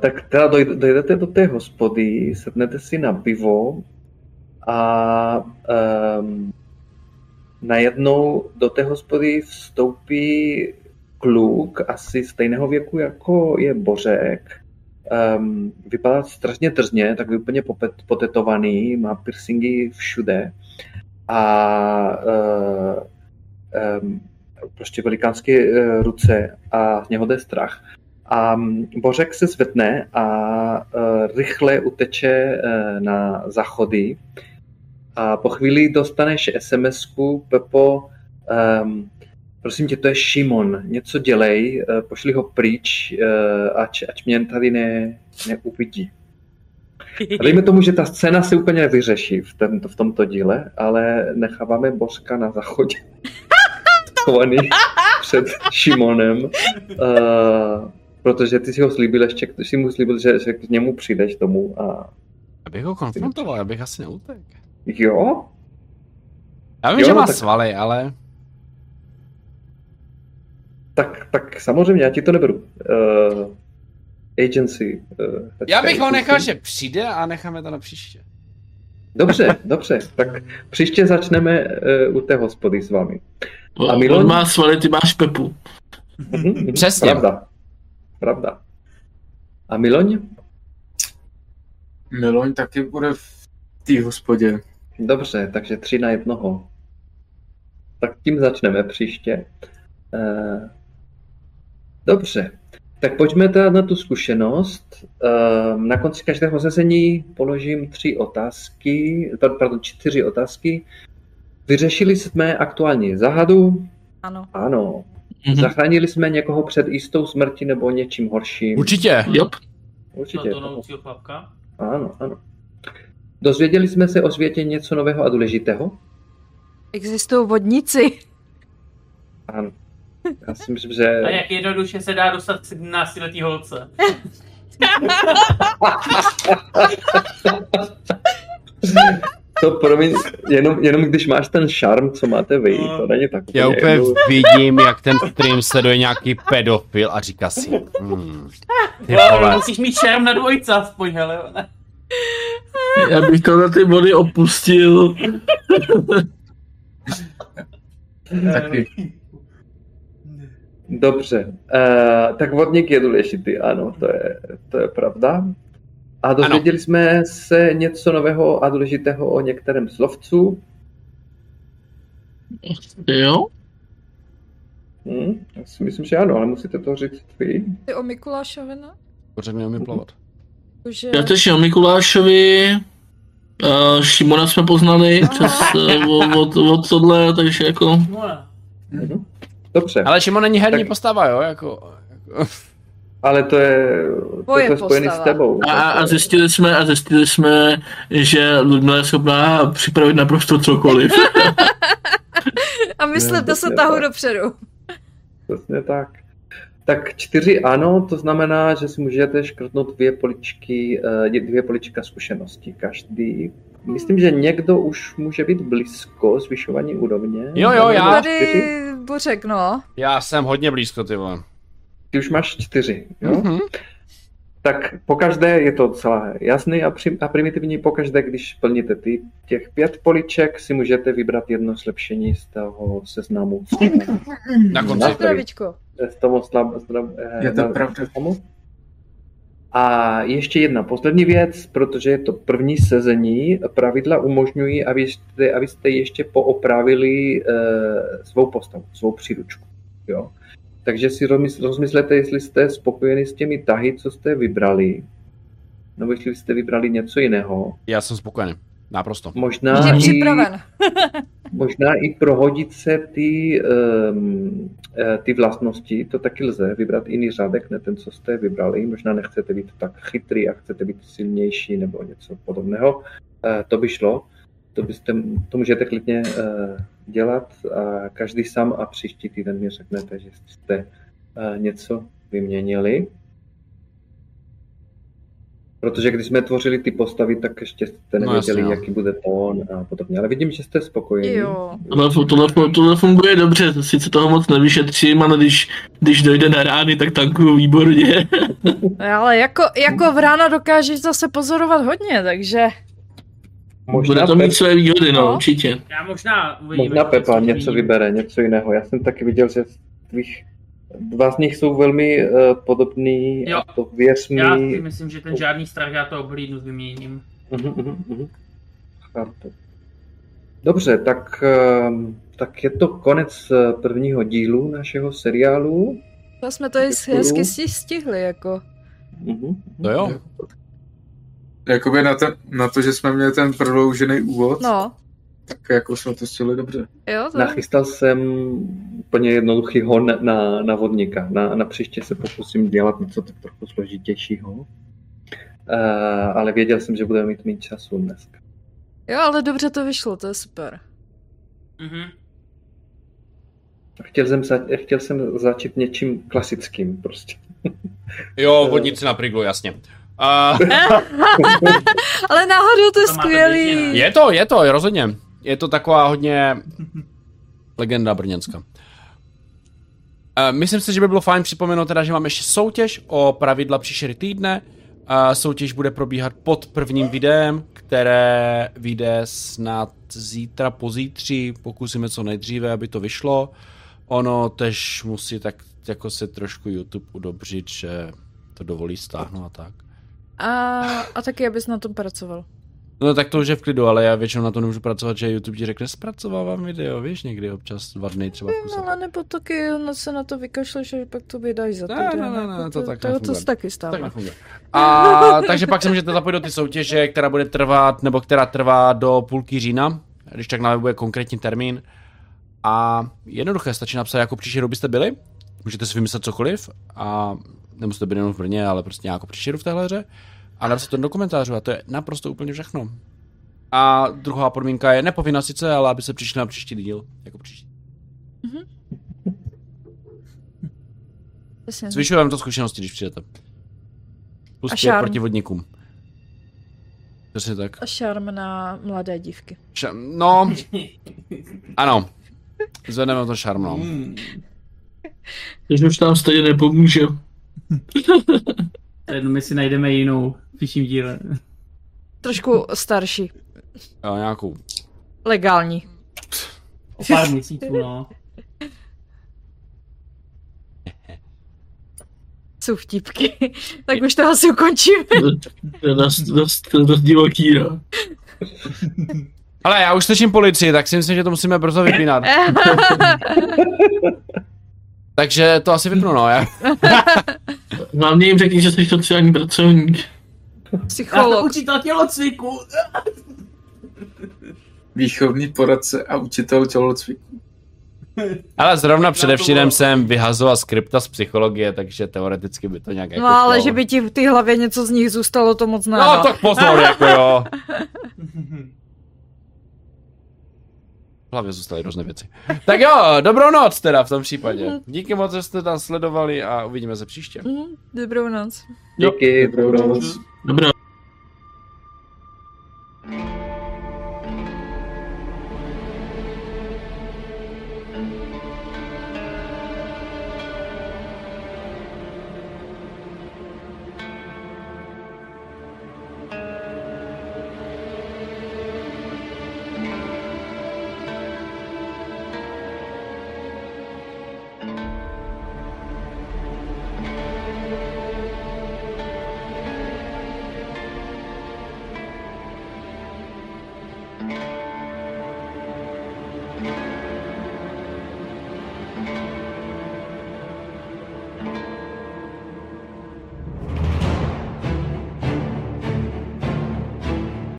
tak teda dojde, dojdete do té hospody, sednete si na pivo a um, najednou do té hospody vstoupí kluk asi stejného věku jako je Bořek. Um, vypadá strašně drzně, tak úplně popet, potetovaný, má piercingy všude a uh, um, prostě velikánské uh, ruce a z něho jde strach. A mm, Bořek se zvedne a uh, rychle uteče uh, na záchody a po chvíli dostaneš SMS-ku, Pepo, um, prosím tě, to je Šimon, něco dělej, uh, pošli ho pryč, ať, ať mě tady ne, neuvidí. A dejme tomu, že ta scéna se úplně nevyřeší v, tento, v tomto díle, ale necháváme Bořka na záchodě. schovaný před Šimonem, uh, protože ty si ho slíbil ještě, si mu slíbil, že, že k němu přijdeš domů a
Abych ho konfrontoval, já bych asi neutek.
jo,
Já vím,
Jo,
že má
tak-
svaly, ale...
tak, tak samozřejmě, já ti to neberu. Uh, agency. Uh,
Já bych ho nechal, že přijde a necháme to na příště.
Dobře, dobře, tak příště začneme uh, u té hospody s vámi. A Miloň?
On má svaly, ty máš pepu.
Mhm, mhm,
Přesně.
Pravda. Pravda. A Miloň?
Miloň taky bude v té hospodě.
Dobře, takže tři na jednoho. Tak tím začneme příště. Eh, Dobře, tak pojďme teda na tu zkušenost. Eh, Na konci každého sezení položím tři otázky, par- pardon, čtyři otázky. Vyřešili jsme aktuální zahadu?
Ano.
Ano.
Mhm.
Zachránili jsme někoho před jistou smrtí nebo něčím horším?
Určitě.
Jop.
Určitě.
To chlapka.
Ano, ano. Dozvěděli jsme se o světě něco nového a důležitého?
Existují vodníci.
Ano. Já si myslím, že...
A jak jednoduše se dá dostat k 17 letý holce.
To promiň, jenom, jenom když máš ten šarm, co máte vy, to není tak
Já úplně
jedno-
vidím, jak ten stream sleduje nějaký pedofil a říká si, hmm, ty
Ale
vole,
musíš mít šerm na dvojce aspoň, hele.
Já bych to na ty body opustil.
Taky.
Dobře, uh, tak vodník je důležitý, ano, to je, to je pravda. A dozvěděli jsme se něco nového a důležitého o některém slovcu.
Jo?
Hm, já si myslím, že ano, ale musíte to říct vy.
Ty o Mikulášovi, ne?
pořád neumí plavat.
Že...
Já teď o Mikulášovi, uh, Šimona jsme poznali přes uh, od, od tohle, takže jako...
No.
Mhm. Dobře, ale,
Šimon není herní
Tak-
postava, jo, jako, jako
ale to je, to je spojený s tebou.
A, a zjistili jsme, a zjistili jsme, že Ludmila je schopná připravit naprosto cokoliv.
A myslím, to se tahu
tak.
dopředu.
Přesně tak. Tak čtyři ano, to znamená, že si můžete škrtnout dvě poličky, eh, dvě polička zkušenosti každý. Myslím, že někdo už může být blízko zvyšování úrovně.
Jo, jo, já.
Tady Bořek, no.
já jsem hodně blízko, ty vole.
Ty už máš čtyři, jo?
Mhm.
Tak pokaždé je to celá jasný a, při, a primitivní. Pokaždé, když plníte ty těch pět poliček, si můžete vybrat jedno zlepšení z toho seznamu.
Na konci.
Na-
Zdravičko.
z toho slab, zdrav, eh,
Je to
na-
pravda.
seznamu. A ještě jedna poslední věc, protože je to první sezení, pravidla umožňují, abyste, abyste ještě poopravili uh, svou postavu, svou příručku. Jo? Takže si rozmysl- rozmyslete, jestli jste spokojeni s těmi tahy, co jste vybrali, nebo jestli jste vybrali něco jiného.
Já jsem spokojený. Naprosto.
Možná
Jsi
i,
připraven.
možná i prohodit se ty, um, ty vlastnosti, to taky lze, vybrat jiný řádek, ne ten, co jste vybrali. Možná nechcete být tak chytrý a chcete být silnější nebo něco podobného. Eh, To by šlo. To, byste, to můžete klidně eh, dělat a každý sám a příští týden mi řeknete, že jste eh, něco vyměnili. Protože když jsme tvořili ty postavy, tak ještě jste
No
nevěděli,
jasně, no.
jaký bude tón a podobně. Ale vidím, že jste spokojení.
Jo.
Tohle, tohle, tohle funguje dobře, sice toho moc nevyšetřím, ale když, když dojde na rány, tak tankuju výborně.
Ale jako, jako vrána dokážeš zase pozorovat hodně, takže...
Bude to
Pep-
mít své výhody, no,
No.
určitě.
Já možná uvidím.
Možná Pepa
něco
vybere, něco jiného. Já jsem taky viděl, že z tvých, dva z nich jsou velmi uh, podobný
Jo.
a to věř mi.
Já si myslím, že ten žádný strach, já to oblídnu s vyměním.
Mhm, mhm, mhm. Chápu. Dobře, tak, ehm, tak je to konec eh, prvního dílu našeho seriálu.
To jsme to i
Děkuju.
hezky sti- stihli, jako.
Mhm.
To jo.
Jakoby na, ten, na to, že jsme měli ten prodloužený úvod,
No,
tak jako jsme to stihli dobře.
jo, to...
Nachystal jsem úplně jednoduchý hon na, na vodníka. Na, na příště se pokusím dělat něco tak trochu složitějšího. Uh, ale věděl jsem, že budeme mít méně času dneska.
Jo, ale dobře to vyšlo, to je super.
Mhm.
Chtěl jsem, za, chtěl jsem začít něčím klasickým prostě.
Jo, vodníci na priglu, jasně. Uh,
Ale náhodou to je skvělý.
je to, je to, rozhodně. Je to taková hodně legenda brněnská. myslím si, že by bylo fajn připomenout teda, že máme ještě soutěž o pravidla příšery týdne. Uh, soutěž bude probíhat pod prvním videem, které vyjde snad zítra, pozítří, pokusíme co nejdříve, aby to vyšlo. Ono tež musí tak jako se trošku YouTube udobřit, že to dovolí stáhnout a tak.
A, a taky, abys na tom pracoval.
No tak to už je v klidu, ale já většinou na to nemůžu pracovat, že YouTube ti řekne, zpracovávám video, víš, někdy občas dva dny třeba v kuse.
No, ale nebo taky no, se na to vykašleš, že pak to vydáš za
Ne,
týden.
ne, ne, ne, to tak
to, to, to se taky
Tak
stává.
nefunguje. A takže pak se můžete zapojit do ty soutěže, která bude trvat, nebo která trvá do půlky října, když tak na webu je konkrétní termín. A jednoduché, stačí napsat, jako příšeru byste byli, můžete si vymyslet cokoliv a nemusíte být jenom v Brně, ale prostě nějakou příšeru v téhle hře a napsat to do komentářů a to je naprosto úplně všechno. A druhá podmínka je nepovinná sice, ale aby se přišli na příští díl, jako příští.
Přesně.
Zvyšuje vám to zkušenosti, když přijdete. Plus
A
pět
šarm.
proti vodníkům. Přesně tak.
A šarm na mladé dívky.
Ša- no, ano. Zvedneme to šarm, no.
Takže už nám stejně nepomůže.
To jedno, my si najdeme jinou v příštím díle.
Trošku starší.
Jo, nějakou.
Legální.
O pár měsíců, no.
Jsou vtipky. tak už to asi ukončíme.
To je dost, dost, dost divoký, no.
Ale já už slyším policii, tak si myslím, že to musíme brzo vypínat. Takže to asi vypnu, no. Já...
Hlavně jim řekni, že jsi sociální pracovník.
Já to
Psycholog.
učitel tělocviku.
Výchovný poradce a učitel tělocviku.
Ale zrovna předevčírem jsem vyhazoval skripta z psychologie, takže teoreticky by to nějak jako
No ale
šlo.
že by ti v té hlavě něco z nich zůstalo, to moc ne.
No tak pozor, jako jo. V hlavě zůstaly různé věci. Tak jo, dobrou noc teda v tom případě. Díky moc, že jste tam sledovali a uvidíme se příště.
Mhm, Dobrou noc.
Díky, dobrou noc.
Dobrá.